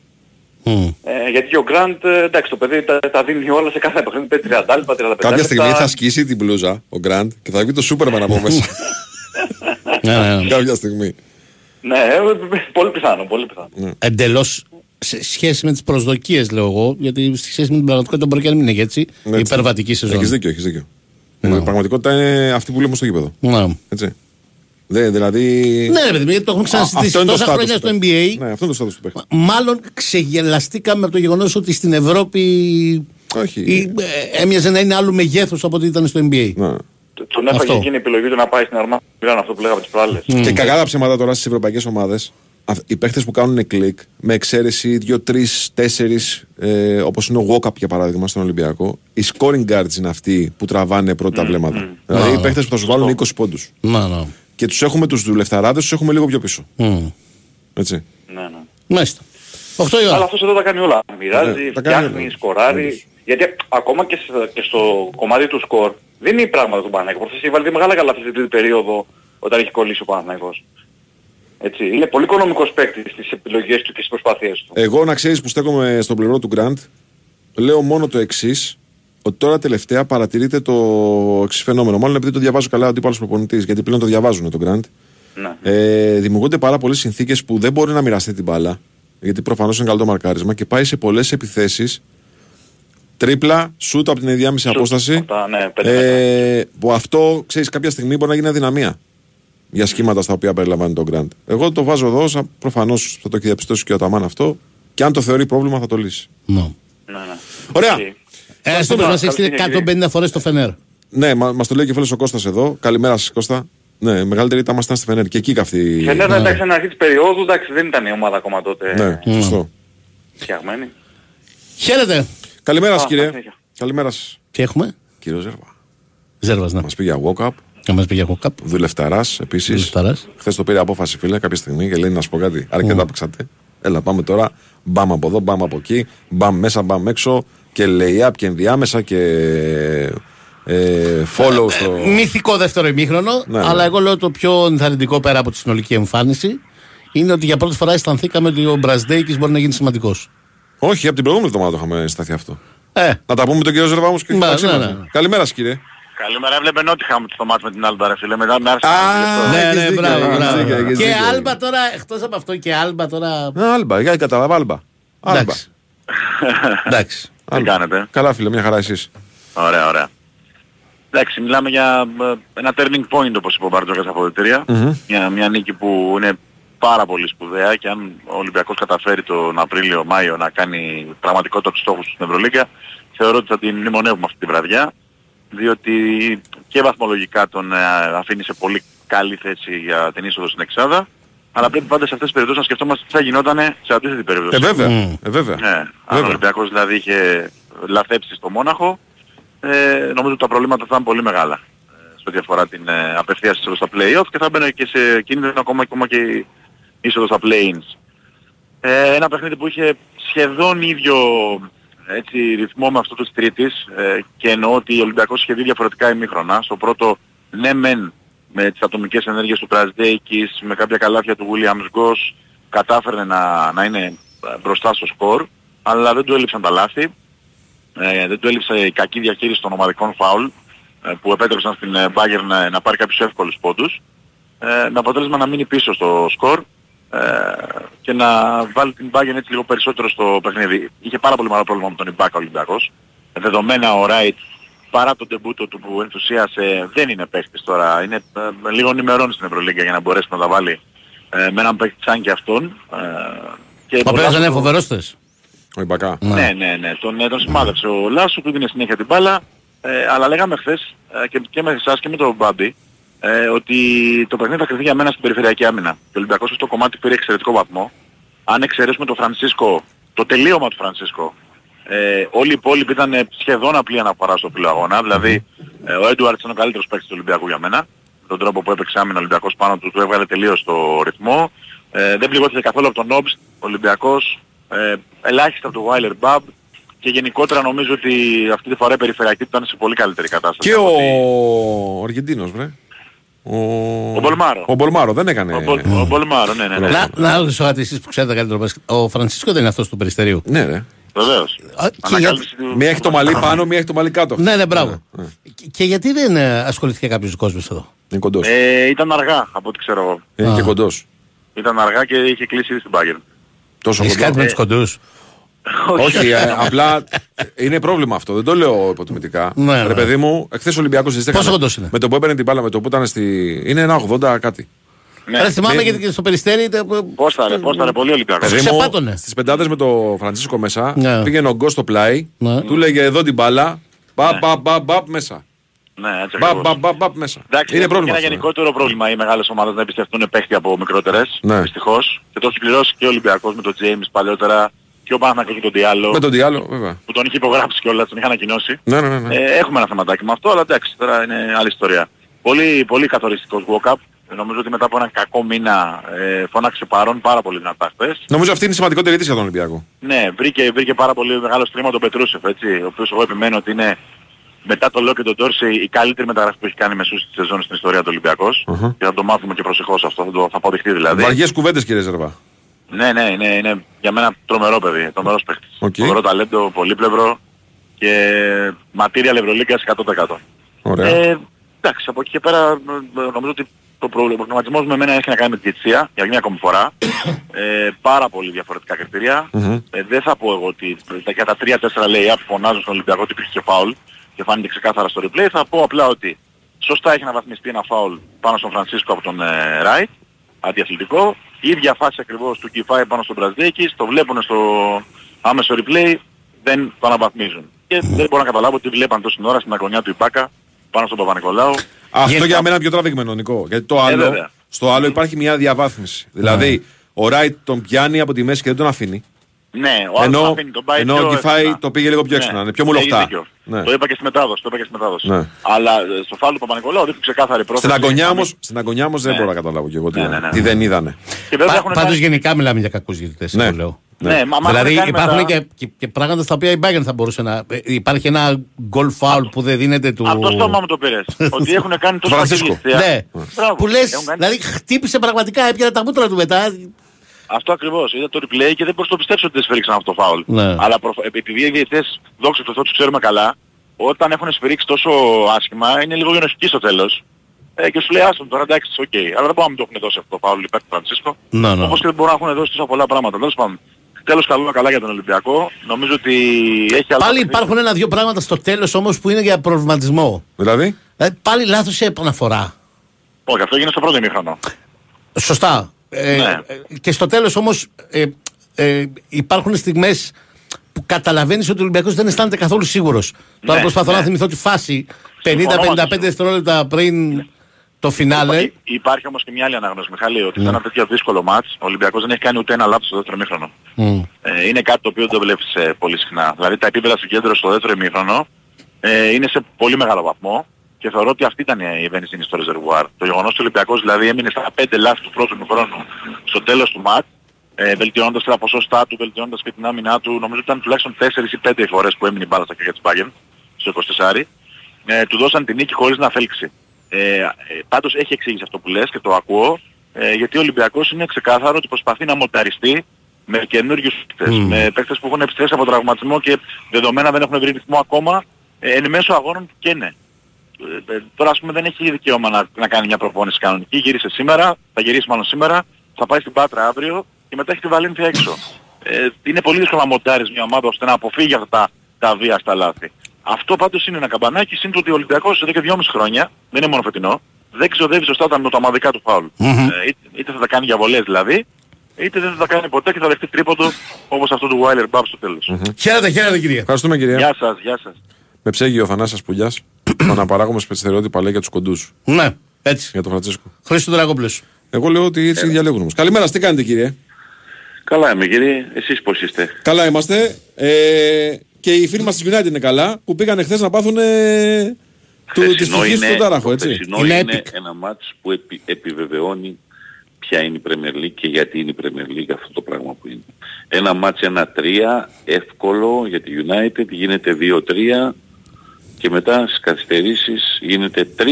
Ε, γιατί και ο Γκραντ, ε, εντάξει, το παιδί τα, τα δίνει όλα σε κάθε παιχνίδι, παίζει 30 λεπτά, 35 Κάποια στιγμή λεπτά. θα σκίσει την μπλούζα ο Γκραντ και θα βγει το Σούπερμαν από μέσα. [laughs] [laughs] Ναι, Κάποια στιγμή. Ναι, ε, πολύ πιθανό, πολύ πιθανό. Εντελώς σε σχέση με τις προσδοκίες λέω εγώ, γιατί στη σχέση με την πραγματικότητα μπορεί και να μην είναι έτσι. Ναι, έτσι. Υπερβατική σεζόν. Έχεις δίκιο, έχεις δίκιο. Η πραγματικότητα είναι αυτή που λέμε στο γήπεδο. Ναι. Έτσι. Δε, δηλαδή... Ναι, ρε παιδί μου, γιατί το έχουμε Α, αυτό ξανασυζητήσει είναι το τόσα status χρόνια του στο παίκτη. NBA. Ναι, αυτό είναι το status του παίκτη. Μάλλον ξεγελαστήκαμε από το γεγονός ότι στην Ευρώπη Όχι. η- ε, έμοιαζε να είναι άλλου μεγέθου από ό,τι ήταν στο NBA. Ναι. Τον έφαγε Αυτό. εκείνη η επιλογή του να πάει στην Αρμάν Μιλάνο, αυτό που λέγαμε τις προάλλες. Και κακά τα ψέματα τώρα στις ευρωπαϊκές ομάδες, οι παίχτες που κάνουν κλικ, με εξαίρεση 2-3-4, ε, όπως είναι ο Walkup για παράδειγμα στον Ολυμπιακό, οι scoring guards είναι αυτοί που τραβάνε πρώτα τα βλέμματα. Δηλαδή Να, οι παίχτες που θα σου βάλουν 20 πόντους. Να, να. Και τους έχουμε τους δουλευταράδε, τους έχουμε λίγο πιο πίσω. Μμ. Έτσι. Ναι, ναι. Μάλιστα. 8 η ώρα. Αλλά αυτός εδώ τα κάνει όλα. Μοιράζει, Ναι, τα κάνει φτιάχνει, όλα. σκοράρει. Γιατί ακόμα και, σε- και στο κομμάτι του σκορ δεν είναι πράγματα του Παναθηναϊκού. Προχθές έχει βάλει δύο μεγάλα καλά αυτή την τρίτη περίοδο όταν έχει κολλήσει ο Παναθηναϊκός. Έτσι. Είναι πολύ οικονομικός παίκτης στις επιλογές του και στις προσπάθειές του. Εγώ να ξέρεις που στέκομαι στον πλευρό του Grant, λέω μόνο το εξής. Ότι τώρα τελευταία παρατηρείται το εξής φαινόμενο. Μάλλον επειδή το διαβάζω καλά ο αντίπαλος προπονητής, γιατί πλέον το διαβάζουν τον Grant. Ναι. Ε, δημιουργούνται πάρα πολλές συνθήκες που δεν μπορεί να μοιραστεί την μπάλα. Γιατί προφανώς είναι καλό το μαρκάρισμα και πάει σε πολλές επιθέσεις. Τρίπλα, σούτ από την ενδιάμεση απόσταση. Αυτά, ναι, πέντε Ε, που αυτό ξέρεις κάποια στιγμή μπορεί να γίνει αδυναμία για σχήματα στα οποία περιλαμβάνει τον Grant. Εγώ το βάζω εδώ, προφανώς θα το έχει διαπιστώσει και ο Αταμάν αυτό. Και αν το θεωρεί πρόβλημα θα το λύσει. Ναι. Ναι, ναι. Ωραία. Οκ. Ε, στο μα έχει στείλει 150 φορές το Φενέρ. Ναι, μα μας το λέει και φίλος ο Κώστας εδώ. Καλημέρα σας, Κώστα. Ναι, μεγαλύτερη ήταν ήμασταν στη Φενέρ και εκεί καυτή. Και ναι, εντάξει, στην αρχή της περίοδου, εντάξει, δεν ήταν η ομάδα ακόμα τότε Ναι, σωστό. φτιαγμένη. Χαίρετε. Καλημέρα σας, Α, κύριε. συνέχεια. Καλημέρα σας. Τι έχουμε; Κύριο Ζέρβα. Ζέρβας, ναι. Μας πήγε για walk-up. Να μας πει για κοκάπ. Δουλευταράς επίσης. Δουλευταράς. Χθες το πήρε απόφαση, φίλε, κάποια στιγμή και λέει να σου πω κάτι. Αρκετά παίξατε. Έλα, πάμε τώρα. Μπαμ από εδώ, μπαμ από εκεί. Μπαμ μέσα, μπαμ έξω. Και lay-up και ενδιάμεσα και. Ε, follow στο. Μυθικό δεύτερο ημίχρονο, Ναι, ναι. αλλά εγώ λέω το πιο ενθαρρυντικό πέρα από τη συνολική εμφάνιση είναι ότι για πρώτη φορά αισθανθήκαμε ότι ο Μπραζδέικης μπορεί να γίνει σημαντικός. Όχι, από την προηγούμενη εβδομάδα το είχαμε σταθεί αυτό. Ε, Να τα πούμε με τον κύριο Ζερβά όμως και Ναι, τα ναι, ξύματα. ναι, ναι. Καλημέρα, σας, κύριε. Καλημέρα, έβλεπε Νότιχαμ στο μάτς με την Άλμπα, ρε φίλε. Μετά με άρχισε Α, ναι, έχεις ναι, δίκιο, μπράβο, έχεις μπράβο. δίκιο, έχεις Και δίκιο. άλμπα τώρα, εκτός από αυτό και άλμπα τώρα. Α, Άλμπα, για κατάλαβα, Άλμπα. Άλμπα. Εντάξει. Εντάξει. Τι Άλμπα. κάνετε; Καλά, φίλε, μια χαρά εσείς. Ωραία, ωραία. Εντάξει, μιλάμε για ε, ένα turning point όπως είπε ο Μπαρτζόκας στα αποδητήρια. Μια, μια νίκη που είναι πάρα πολύ σπουδαία και αν ο Ολυμπιακός καταφέρει τον Απρίλιο-Μάιο να κάνει πραγματικότητα τους στόχους του στην Ευρωλίγκα, θεωρώ ότι θα την μνημονεύουμε αυτή τη βραδιά, διότι και βαθμολογικά τον ε, αφήνει σε πολύ καλή θέση για την είσοδο στην Εξάδα, αλλά πρέπει πάντα σε αυτές τις περιπτώσεις να σκεφτόμαστε τι θα γινόταν σε αντίθετη περίπτωση. Ε, βέβαια. Μμ. Ε, βέβαια. Ναι, αν ο Βέβαια. Ολυμπιακός δηλαδή είχε λαθέψει στο Μόναχο, ε, νομίζω ότι τα προβλήματα θα ήταν πολύ μεγάλα ε, σε ό,τι αφορά την ε, απευθείας είσοδο στα play-off και θα μπαίνει και σε κίνδυνο ακόμα, ακόμα και η είσοδος στα play-ins. Ε, ένα παιχνίδι που είχε σχεδόν ίδιο έτσι, ρυθμό με αυτό της Τρίτης ε, και εννοώ ότι ο Ολυμπιακός είχε δει διαφορετικά ημίχρονα. Στο πρώτο, ναι μεν με τις ατομικές ενέργειες του Πρασδέικης, με κάποια καλάθια του Williams Goss, κατάφερε να, να είναι ε, μπροστά στο σκορ, αλλά δεν του έλειψαν τα λάθη. Ε, δεν του έλειψε η κακή διαχείριση των ομαδικών φάουλ ε, που επέτρεψαν στην ε, Bayern να, να πάρει κάποιους εύκολους πόντους ε, με αποτέλεσμα να μείνει πίσω στο σκορ ε, και να βάλει την Bayern έτσι λίγο περισσότερο στο παιχνίδι. Είχε πάρα πολύ μεγάλο πρόβλημα με τον Ιμπάκα ο Ολυμπιακός. Ε, δεδομένα ο Ράιτ παρά τον τεμπούτο του που ενθουσίασε δεν είναι παίχτης τώρα. Είναι ε, λίγο νημερών στην Ευρωλίγκα για να μπορέσει να τα βάλει ε, με έναν παίχτη σαν και αυτόν. Ε, και Ο πολλά οποίο δεν είναι στο- φοβερός θες. Ο Ιμπακά. Ναι, ναι, ναι. Τον, ε, τον σημάδεψε ο Λάσου, του δίνει συνέχεια την μπάλα. Ε, αλλά λέγαμε χθες ε, και, και με εσάς και με τον Μπάμπη ε, ότι το παιχνίδι θα κρυφθεί για μένα στην περιφερειακή άμυνα. Και ο Ολυμπιακός στο κομμάτι πήρε εξαιρετικό βαθμό. Αν εξαιρέσουμε τον Φρανσίσκο, το τελείωμα του Φρανσίσκο, ε, όλοι οι υπόλοιποι ήταν ε, σχεδόν απλή αναφορά στο πλοίο αγώνα. Δηλαδή ε, ο Έντουαρτς είναι ο καλύτερος παίκτης του Ολυμπιακού για μένα. Τον τρόπο που έπαιξε άμυνα ο Ολυμπιακός πάνω του, του έβγαλε τελείως το ρυθμό. Ε, δεν πληγώθηκε καθόλου από τον Νόμπς, ο Ολυμπιακός. Ε, ελάχιστα από τον Βάιλερ Μπαμπ. Και γενικότερα νομίζω ότι αυτή τη φορά η περιφερειακή του ήταν σε πολύ καλύτερη κατάσταση. Και από ο ότι- Αργεντίνος, βρε. Ο, Ο Μπολμάρο. Ο Μπολμάρο δεν έκανε. Ο, Μπολ, ο Μπολμάρο, ναι, ναι, ναι. Να, να ρωτήσω κάτι εσείς που ξέρετε καλύτερο μπάσκετ. Ο Φρανσίσκο δεν είναι αυτός του Περιστερίου. Ναι, ρε. Βεβαίως. Α, και Ανακάλυψη του- Μία έχει το μαλλί πάνω, μία έχει το μαλλί κάτω. Ναι, ναι, μπράβο. Και, και γιατί δεν ε, ασχολήθηκε κάποιος κόσμος εδώ; Είναι κοντός. Ε, ήταν αργά από ό,τι ξέρω εγώ. Είναι και κοντός. Ήταν αργά και είχε κλείσει ήδη στην Bayern. Τόσο Έχεις κοντός. κάτι με τους κοντούς; Όχι, ε, απλά είναι πρόβλημα αυτό. Δεν το λέω υποτιμητικά. Ναι, Ρε ναι. παιδί μου, εχθές ο Ολυμπιακός ζητήκε. Πόσο κοντός είναι; Με το που έπαιρνε την μπάλα, με το που ήταν στη. Είναι ένα 80 κάτι. Ναι. Άρα θυμάμαι Ναι. γιατί και στο Περιστέρι ήταν... Πώς θα ρε, πώς θα ρε, πολύ Ολυμπιακός. Παιδί μου, ξεπάτωνε. στις πεντάδες με το Φρανσίσκο μέσα, Ναι. πήγαινε ο Γκος στο πλάι, Ναι. του λέγε εδώ την μπάλα, μπαπ, μπαπ, μπαπ, μπαπ μέσα. Ναι, έτσι Μπαπ, ακριβώς. μπαπ, μπαπ, μπαπ μέσα. Εντάξει, Είναι είναι πρόβλημα. ένα αυτό, ναι. γενικότερο πρόβλημα οι μεγάλες ομάδες να εμπιστευτούν παίχτη από μικρότερες, Ναι. δυστυχώς. Και το έχει πληρώσει και ο Ολυμπιακός με τον James παλιότερα και ο Παναθηναϊκός και τον Διάλο, Με τον Διάλο, βέβαια. που τον είχε υπογράψει κιόλας, τον είχε ανακοινώσει. Ναι, ναι, ναι. ναι. Ε, έχουμε ένα θεματάκι με αυτό, αλλά εντάξει, τώρα είναι άλλη ιστορία. Πολύ, πολύ καθοριστικός Walkup. Ε, Νομίζω ότι μετά από έναν κακό μήνα ε, φώναξε παρόν πάρα πολύ δυνατά χθες. Νομίζω αυτή είναι η σημαντικότερη είδηση για τον Ολυμπιακό. Ναι, βρήκε, βρήκε πάρα πολύ μεγάλο στήριγμα τον Πετρούσεφ, έτσι, ο οποίος εγώ επιμένω ότι είναι μετά τον Λο και τον Ντόρσεϊ η καλύτερη μεταγραφή που έχει κάνει μεσούσης της σεζόν στην ιστορία του ολυμπιακος Αχα. Και θα το μάθουμε και προσεχώς αυτό, θα το θα αποδειχτεί δηλαδή. Βαριές κουβέντες, κύριε Ζερβά. Ναι, ναι, είναι, είναι για μένα τρομερό παιδί, τρομερός παίχτης. Οκ. Τρομερό ταλέντο, πολύπλευρο και ματήρια Ευρωλίγκας 100%. Ωραία. Ε, εντάξει, από εκεί και πέρα ε, νομίζω ότι το προ- ο προβληματισμός με εμένα έχει να κάνει με τη διετησία για μια ακόμη φορά. [coughs] Ε, πάρα πολύ διαφορετικά κριτήρια. Μμμ. Ε, δεν θα πω εγώ ότι τα- για τα 3-4 lay-up που φωνάζουν στον Ολυμπιακό ότι υπήρχε και φάουλ και φάνηκε ξεκάθαρα στο replay. Θα πω απλά ότι σωστά έχει αναβαθμιστεί ένα φάουλ πάνω στον Φρανσίσκο από τον ε, Ράιτ, αντιαθλητικό. Η ίδια φάση ακριβώς του Κιφάη πάνω στον Μπραζδέκης, το βλέπουν στο άμεσο replay, δεν το αναβαθμίζουν. Και δεν μπορώ να καταλάβω ότι βλέπαν τόση ώρα στην αγωνιά του Ιπάκα πάνω στον Παπα-Νικολάου. Αυτό Γενικά- για μένα είναι πιο τραβηγμένο, Νικό. Γιατί το άλλο, βέβαια. στο άλλο υπάρχει μια διαβάθμιση. Δηλαδή, ο Ράιτ τον πιάνει από τη μέση και δεν τον αφήνει. Ναι, ο άλλος Ενώ, το αφήνει, τον πάει ενώ πιο ο Κιφάη εύκολα. το πήγε λίγο πιο έξυπνα, είναι πιο μουλοχτά. έχεις δίκιο. Ναι. Το είπα και στη μετάδοση, το είπα και στη μετάδοση. Ναι. Αλλά ε, στο φάλο του Παπα-Νικολάου δείχνει ξεκάθαρη πρόθεση. Στην αγωνιά Να όμως, μην- στην αγωνιά όμως δεν Ναι. μπορώ να καταλάβω και εγώ τι, Ναι, ναι, ναι. τι δεν είδανε. Και βέβαια Πα, έχουν πάντως κάνει- γενικά μιλάμε για κακούς διαιτητές, Ναι. το λέω. Ναι, μα, μα δηλαδή έχουν κάνει υπάρχουν μετά- και, και, και πράγματα στα οποία η Bayern θα μπορούσε να... ε, Υπάρχει ένα goal foul που δεν δίνεται του... Αυτό στο όνομα μου το πήρες. [laughs] ότι έχουν κάνει τόσο Φρανσίσκο. κακή ληστεία. Ναι. Μπράβο. Που λες, Έχουν κάνει- δηλαδή χτύπησε πραγματικά, έπιανε τα μούτρα του μετά. Αυτό ακριβώς. Είδα το replay και δεν μπορείς να το πιστέψεις ότι δεν σφυρίξαν αυτός το φάουλ. Ναι. Αλλά προφ- επειδή οι διαιτητές, δόξα τω Θεώ, τους ξέρουμε καλά, όταν έχουν σφυρίξει τόσο άσχημα, είναι λίγο γενοχικοί στο τέλος. Ε, και σου λέει άστον τώρα εντάξει, οκ. Αλλά δεν μπορούμε να μην το έχουν δώσει αυτό το φάουλ υπέρ του Φρανσίσκο. Ναι, ναι. Όπως και δεν μπορούν να έχουν δώσει τόσα πολλά πράγματα. Τέλος πάντων. Τέλος καλό καλά για τον Ολυμπιακό. Νομίζω ότι έχει άλλο Πάλι παιχνίδι. υπάρχουν ένα-δύο πράγματα στο τέλος όμως που είναι για προβληματισμό. Δηλαδή, Δηλαδή πάλι λάθος σε επαναφορά. Όχι, αυτό γίνεται στο πρώτο ημίχρονο. Σωστά. Ε, Ναι. ε, και στο τέλος όμως ε, ε, υπάρχουν στιγμές που καταλαβαίνεις ότι ο Ολυμπιακός δεν αισθάνεται καθόλου σίγουρος. Τώρα Ναι, προσπαθώ ναι. να θυμηθώ τη φάση Συμφωνώ 50-55 μαζί σου. δευτερόλεπτα πριν το φινάλε. Υπά- Υπάρχει όμως και μια άλλη ανάγνωση, Μιχάλη, ότι σε ένα τέτοιο δύσκολο μάτς ο Ολυμπιακός δεν έχει κάνει ούτε ένα λάθος στο δεύτερο ημίχρονο. Μμ. Ε, είναι κάτι το οποίο δεν το βλέπεις ε, πολύ συχνά. Δηλαδή τα επίπεδα συγκέντρωση στο δεύτερο ημίχρονο ε, είναι σε πολύ μεγάλο βαθμό και θεωρώ ότι αυτή ήταν η βενζίνη στο ρεζερβουάρ. Το γεγονός ότι ο Ολυμπιακός δηλαδή έμεινε στα 5 λάθη του πρώτου ημίχρονου στο τέλος του μάτ, ε, βελτιώνοντας τα ποσοστά του, βελτιώνοντας και την άμυνά του. Νομίζω ότι ήταν τουλάχιστον 4 ή 5 οι φορές που έμεινε η μπάλα στα χέρια της Bayern στο 24. Ε, του δώσαν την νίκη χωρίς να φέλξει. Ε, ε, πάντως έχει εξήγηση αυτό που λες και το ακούω, ε, γιατί ο Ολυμπιακός είναι ξεκάθαρο ότι προσπαθεί να μονταριστεί με καινούριους παίκτες, Μμμ. με παίκτες που έχουν επιστρέψει από τραυματισμό και δεδομένα δεν έχουν βρει ρυθμό ακόμα, ε, εν μέσω αγώνων που καίνε. Ε, ε, τώρα ας πούμε δεν έχει δικαίωμα να, να κάνει μια προπόνηση κανονική, γύρισε σήμερα, θα γυρίσει μάλλον σήμερα, θα πάει στην Πάτρα αύριο και μετά έχει τη Βαλένθια έξω. Ε, είναι πολύ δύσκολο να μοντάρεις μια ομάδα ώστε να αποφύγει αυτά τα, τα βία στα λάθη. Αυτό πάντως είναι ένα καμπανάκι, σύν το ότι ο Ολυμπιακός εδώ και δυόμιση χρόνια, δεν είναι μόνο φετινό, δεν ξοδεύει σωστά τα νοταμαδικά του φάουλ. Μμμ. Ε, είτε, είτε θα τα κάνει για βολές δηλαδή, είτε δεν θα τα κάνει ποτέ και θα δεχτεί τρίποντο όπως αυτό του Wilder Μπαμ στο τέλος. Χαίρετε, χαίρετε κύριε. Ευχαριστούμε κυρία. Γεια σας, γεια σας. Με ψέγει ο Θανάσης Πουλιάς, το [clears throat] αναπαράγωγο στερεότυπα λέει για τους κοντούς. Ναι, έτσι. Για τον Φραντσίσκο. Χρήστο Δραγόπουλος. Εγώ λέω ότι έτσι διαλέγουν όμως. Καλημέρα, τι κάνετε κύριε; Καλά είμαι κύριε, εσείς πώς είστε; Καλά είμαστε. Ε, και οι φίλοι μας της United είναι καλά που πήγαν χθες να πάθουν ε, του, της Χθεσινό ψυχής είναι- στον τάραχο, το έτσι. χθεσινό είναι, ένα μάτς που επι- επιβεβαιώνει ποια είναι η Premier League και γιατί είναι η Premier League αυτό το πράγμα που είναι. Ένα μάτς 1-3 εύκολο για τη United γίνεται 2-3 και μετά στις καθυστερήσεις γίνεται 3-3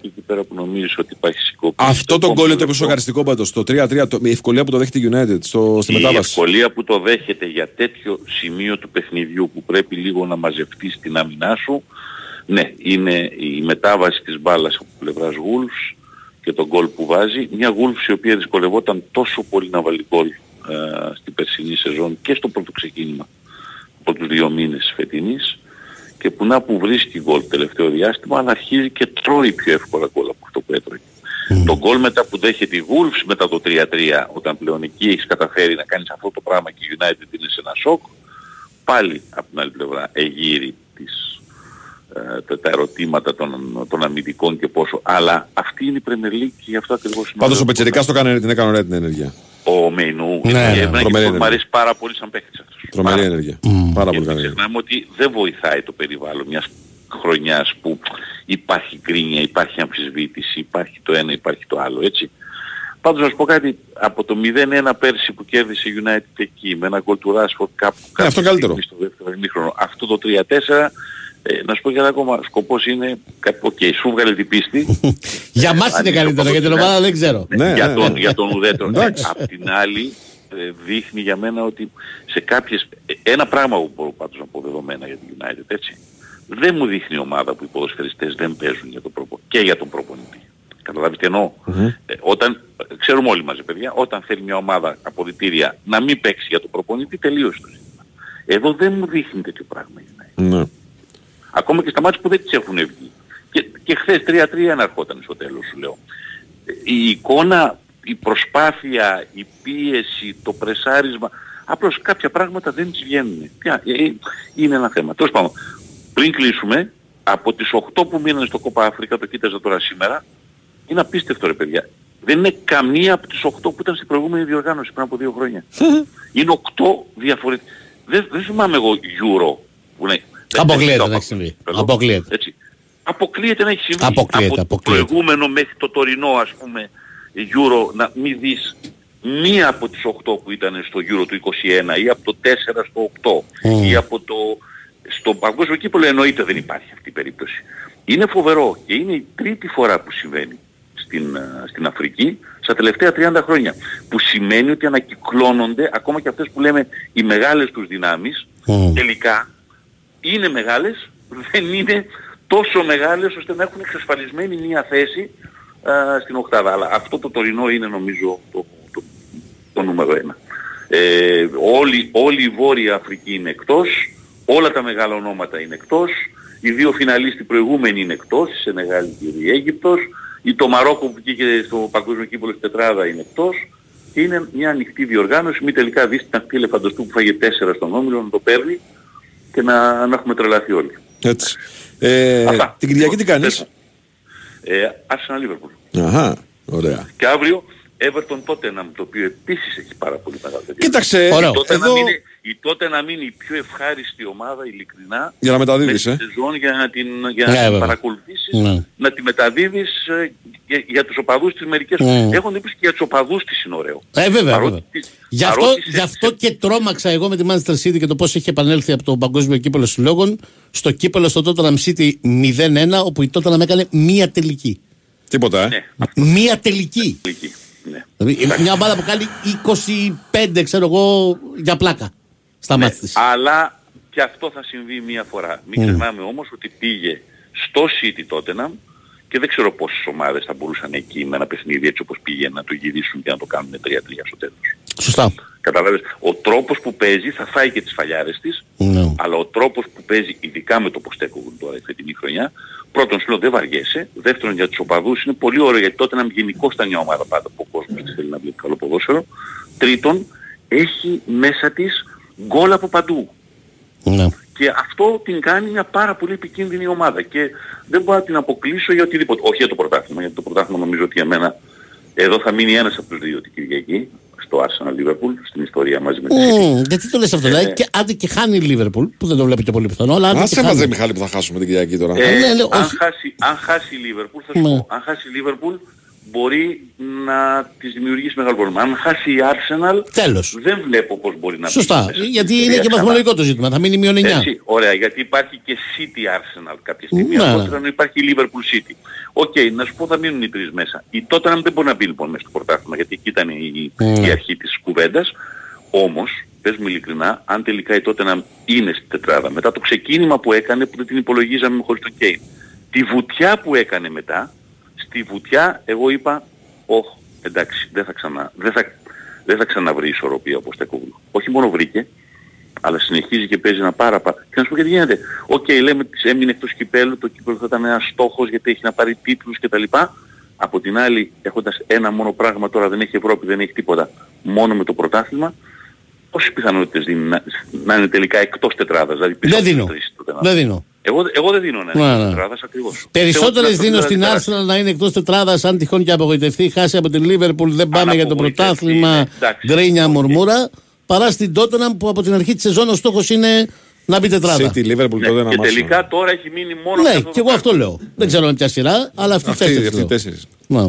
και εκεί πέρα που νομίζεις ότι υπάρχει συγκόπηση. Αυτό το γκολ είναι το πιο σοκαριστικό πάντως. Το 3-3, το, η ευκολία που το δέχεται η United στο, στη η μετάβαση. ευκολία που το δέχεται για τέτοιο σημείο του παιχνιδιού που πρέπει λίγο να μαζευτείς την άμυνά σου, ναι, είναι η μετάβαση της μπάλας από πλευράς Wolves και τον γκολ που βάζει. Μια Wolves η οποία δυσκολευόταν τόσο πολύ να βάλει γκολ ε, στην περσινή σεζόν και στο πρώτο ξεκίνημα από τους δύο μήνες φετινής και που να που βρίσκει γκολ τελευταίο διάστημα αλλά αρχίζει και τρώει πιο εύκολα γκολ από αυτό που έτρωγε. Το γκολ μετά που δέχεται η Wolves μετά το 3-3 όταν πλέον εκεί έχεις καταφέρει να κάνεις αυτό το πράγμα και η United είναι σε ένα σοκ πάλι από την άλλη πλευρά εγείρει τις, ε, τα, τα ερωτήματα των, των αμυντικών και πόσο αλλά αυτή είναι η Premier League και γι' αυτό ακριβώς είναι Πάντως ο ωραίο. Πετσερικάς το έκανε, την έκανε ωραία την ενέργεια. Ο Μεϊνού Ναι, είναι ναι, εμένα τρομερή και μου ενέργεια. αρέσει πάρα πολύ σαν παίκτης αυτός. Τρομερή ενέργεια. Πάρα πολύ καλή. Ξεχνάμε ότι δεν βοηθάει το περιβάλλον μιας χρονιάς που υπάρχει γκρίνια, υπάρχει αμφισβήτηση, υπάρχει το ένα, υπάρχει το άλλο, έτσι. Πάντως να σου πω κάτι, από το 0-1 πέρσι που κέρδισε η United εκεί, με ένα γκολ του Rashford κάπου Ναι, αυτό κάποια καλύτερο. στιγμή στο δεύτερο ημίχρονο, αυτό το 3-4, ε, να σου πω και ένα ακόμα, σκοπός είναι, οκ, σου βγάλε την πίστη, [laughs] Για μας είναι Αν είναι καλύτερο, το για την πρώτο ομάδα δεν ξέρω. Ναι, για, ναι, τον, ναι. για τον ουδέτερο. [laughs] Ναι. Εντάξει. Απ' την άλλη ε, δείχνει για μένα ότι σε κάποιες... ε, Ένα πράγμα που μπορώ πάντως να πω δεδομένα για την United, έτσι. Δεν μου δείχνει ομάδα που οι ποδοσφαιριστές δεν παίζουν για τον προπο... και για τον προπονητή. Καταλάβεις τι εννοώ; Ε, όταν, ξέρουμε όλοι μαζί παιδιά, όταν θέλει μια ομάδα αποδητήρια να μην παίξει για τον προπονητή, τελείωσε το ζήτημα. Εδώ δεν μου δείχνει τέτοιο πράγμα. η United. Ναι. Ακόμα και στα μάτια που δεν τις έχουν βγει. Και, και χθες 3-3 αναρχόταν στο τέλος σου λέω. Ε, Η εικόνα, η προσπάθεια, η πίεση, το πρεσάρισμα, απλώς κάποια πράγματα δεν τις βγαίνουν. Ποια, ε, ε, είναι ένα θέμα. Τέλος πάντων, πριν κλείσουμε, από τις 8 που μείνανε στο Κόπα Αφρικα, το κοίταζα τώρα σήμερα, είναι απίστευτο ρε παιδιά. Δεν είναι καμία από τις 8 που ήταν στην προηγούμενη διοργάνωση πριν από δύο χρόνια. [laughs] είναι 8 διαφορετικές. Δεν, δεν θυμάμαι εγώ Euro που είναι Αποκλείεται δεν- να έχει συμβεί. Εδώ. Αποκλείεται. Έτσι. Αποκλείεται να έχει συμβεί. Αποκλείεται, από αποκλείεται. το προηγούμενο μέχρι το τωρινό ας πούμε Euro να μην δεις μία από τις 8 που ήταν στο Euro του 21 ή από το 4 στο 8 Mm. ή από το... Στο παγκόσμιο κύπελο εννοείται δεν υπάρχει αυτή η περίπτωση. Είναι φοβερό και είναι η τρίτη φορά που συμβαίνει στην, ε, στην Αφρική στα τελευταία 30 χρόνια. Που σημαίνει ότι ανακυκλώνονται ακόμα και αυτές που λέμε οι μεγάλες τους δυνάμεις Mm. τελικά είναι μεγάλες, δεν είναι τόσο μεγάλες ώστε να έχουν εξασφαλισμένη μία θέση α, στην οκτάδα. Αλλά αυτό το τωρινό είναι νομίζω το, το, το νούμερο ένα. Ε, όλη, όλη η Βόρεια Αφρική είναι εκτός, όλα τα μεγάλα ονόματα είναι εκτός, οι δύο φιναλίστοι προηγούμενοι είναι εκτός, η Σενεγάλη και η Αίγυπτος, η το Μαρόκο που βγήκε στο παγκόσμιο κύπελο στην τετράδα είναι εκτός, και είναι μια ανοιχτή διοργάνωση, μη τελικά δεις την αυτή ελεφαντοστού που φάγε τέσσερα στον Όμιλο να το παίρνει και να, να έχουμε τρελαθεί όλοι. Έτσι. Ε, Αυτά. την Κυριακή τι κάνεις; Ε, Arsenal Liverpool. Αχα, ωραία. Και αύριο Everton Tottenham, το οποίο επίσης έχει πάρα πολύ μεγάλο ενδιαφέρον. Κοίταξε, η Ωραίο. τότε, εδώ- να είναι, η τότε να μείνει η πιο ευχάριστη ομάδα, ειλικρινά, Για να μεταδίδεις, μέσα ε. στη σεζόν για να την, για Ναι, να την βέβαια. παρακολουθήσεις, Ναι. να τη μεταδίδεις ε, για, για τους οπαδούς της μερικές. Ναι. Έχουν εντύπωση και για τους οπαδούς της είναι ωραίο. Ε, βέβαια, Παρότι βέβαια. Τις- Γι' αυτό, παρότι σε- γι' αυτό και τρόμαξα εγώ με τη Manchester City και το πώς έχει επανέλθει από το παγκόσμιο κύπελο συλλόγων στο κύπελο στο Tottenham City 0-1 όπου η Tottenham έκανε μία τελική. Τίποτα, ε. Ναι, Μία τελική. εκεί. Ναι. Δηλαδή μια ομάδα που κάνει 25 ξέρω εγώ για πλάκα στα μάτια της. Αλλά και αυτό θα συμβεί μία φορά. Μην Mm. ξεχνάμε όμως ότι πήγε στο City Tottenham και δεν ξέρω πόσες ομάδες θα μπορούσαν εκεί με ένα παιχνίδι έτσι όπως πήγε να το γυρίσουν και να το κάνουν 3-3 στο τέλος. Σωστά. Καταλάβες, ο τρόπος που παίζει θα φάει και τις φαλιάρες της, Ναι. αλλά ο τρόπος που παίζει, ειδικά με το Ποστέκογλου τώρα η φετινή χρονιά, πρώτον σου λέω δεν βαριέσαι, δεύτερον για τους οπαδούς είναι πολύ ωραίο γιατί τότε να γενικώς ήταν μια ομάδα πάντα που ο κόσμος κόσμος της θέλει να βλέπει καλό ποδόσφαιρο. Τρίτον, έχει μέσα της γκολ από παντού. Ναι. Και αυτό την κάνει μια πάρα πολύ επικίνδυνη ομάδα και δεν μπορώ να την αποκλείσω για οτιδήποτε. Όχι για το πρωτάθλημα, γιατί το πρωτάθλημα νομίζω ότι για μένα εδώ θα μείνει ένας από τους δύο την Κυριακή, στο Arsenal Liverpool, στην ιστορία μαζί με τη City. Μμμ, γιατί το λες αυτό, δηλαδή, Ε, και, άντε και χάνει η Λίβερπουλ, που δεν το βλέπει και πολύ πιθανό, αλλά άντε και Άσε μας χάνει. ρε Μιχάλη που θα χάσουμε την Κυριακή τώρα. Ε, ναι, ναι, αν, όχι. χάσει, αν χάσει η Liverpool, θα σου Ναι. πω, αν χάσει η Liverpool μπορεί να της δημιουργήσει μεγάλο πρόβλημα. Αν χάσει η Arsenal, Τέλος. δεν βλέπω πώς μπορεί να Σωστά, μπει μέσα στην γιατί είναι ιστορία και ξανά. βαθμολογικό το ζήτημα, θα μείνει μείον 9. Έτσι, ωραία, γιατί υπάρχει και City Arsenal κάποια στιγμή, Ναι, αργότερα να υπάρχει η Liverpool City. Οκ, να σου πω θα μείνουν οι τρεις μέσα. Η Tottenham δεν μπορεί να μπει λοιπόν μέσα στο πρωτάθλημα, γιατί εκεί ήταν η, Ναι. η αρχή της κουβέντας. Όμως, πες μου ειλικρινά, αν τελικά η Tottenham είναι στη τετράδα, μετά το ξεκίνημα που έκανε, που δεν την υπολογίζαμε χωρίς τον Kane, τη βουτιά που έκανε μετά, στη βουτιά εγώ είπα, όχ, εντάξει, δεν θα, ξανά, δεν θα, δεν θα ξαναβρει ισορροπία ο Ποστέκογλου. Όχι μόνο βρήκε, αλλά συνεχίζει και παίζει ένα πάρα πάρα. Και να σου πω γιατί γίνεται. Οκ, λέμε ότι έμεινε εκτός κυπέλου, το κύπελο θα ήταν ένας στόχος γιατί έχει να πάρει τίτλους κτλ. Από την άλλη, έχοντας ένα μόνο πράγμα τώρα, δεν έχει Ευρώπη, δεν έχει τίποτα, μόνο με το πρωτάθλημα, πόσες πιθανότητες δίνει να, να είναι τελικά εκτός τετράδας, δηλαδή πίσω Δεν από τις δίνω. τρεις τότε να- Δεν δίνω. Εγώ, εγώ δεν δίνω να είναι Ναι, εκτός ναι. τετράδας ακριβώς. Περισσότερες Θεωρώ ότι δίνω θα στην περάσει. Arsenal να είναι εκτός τετράδας. Αν τυχόν και απογοητευτεί, χάσει από την Liverpool, δεν πάμε για το απογοητευτεί, πρωτάθλημα. ναι, εντάξει, Γκρίνια μουρμούρα. Παρά στην Tottenham που από την αρχή της σεζόν ο στόχος είναι να μπει τετράδα. City, Liverpool, Ναι, τότε να και μάσω. τελικά τώρα έχει μείνει μόνο Ναι, με αυτό και το εγώ αυτό λέω. Δεν ξέρω με ποια σειρά, αλλά αυτή Αυτοί, τέσσερις αυτοί οι λέω. τέσσερις. Ναι.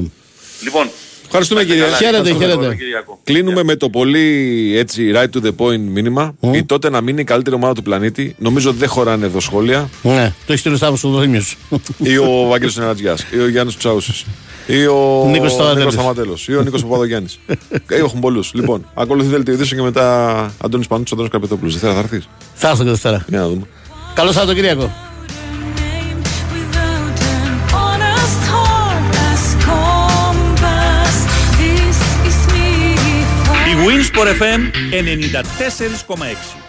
Λοιπόν, Ευχαριστούμε κύριε. Χαίρετε, Ευχαριστούμε. χαίρετε. Κυριακό. Κλείνουμε με το πολύ έτσι right to the point μήνυμα. Η τότε να μείνει η καλύτερη ομάδα του πλανήτη. Νομίζω ότι δεν χωράνε εδώ σχόλια. Ναι, το έχεις στείλει ο Σταύρος ο Δήμιος. ή ο Βαγγέλης Νερατζιάς, ή ο Γιάννης Τσαούσης, ή ο Νίκος Σταματέλος. Σταματέλος, ή ο Νίκος Παπαδογιάννης. ε, έχουν πολλούς. Λοιπόν, ακολουθεί δελτίο ειδήσεων και μετά Αντώνης Πανούτσος, Αντώνης Καρπετόπουλος. Δευτέρα θα έρθεις; Θα έρθω και Δευτέρα. Για να δούμε. Καλό Σαββατοκύριακο. Winsport FM 94,6.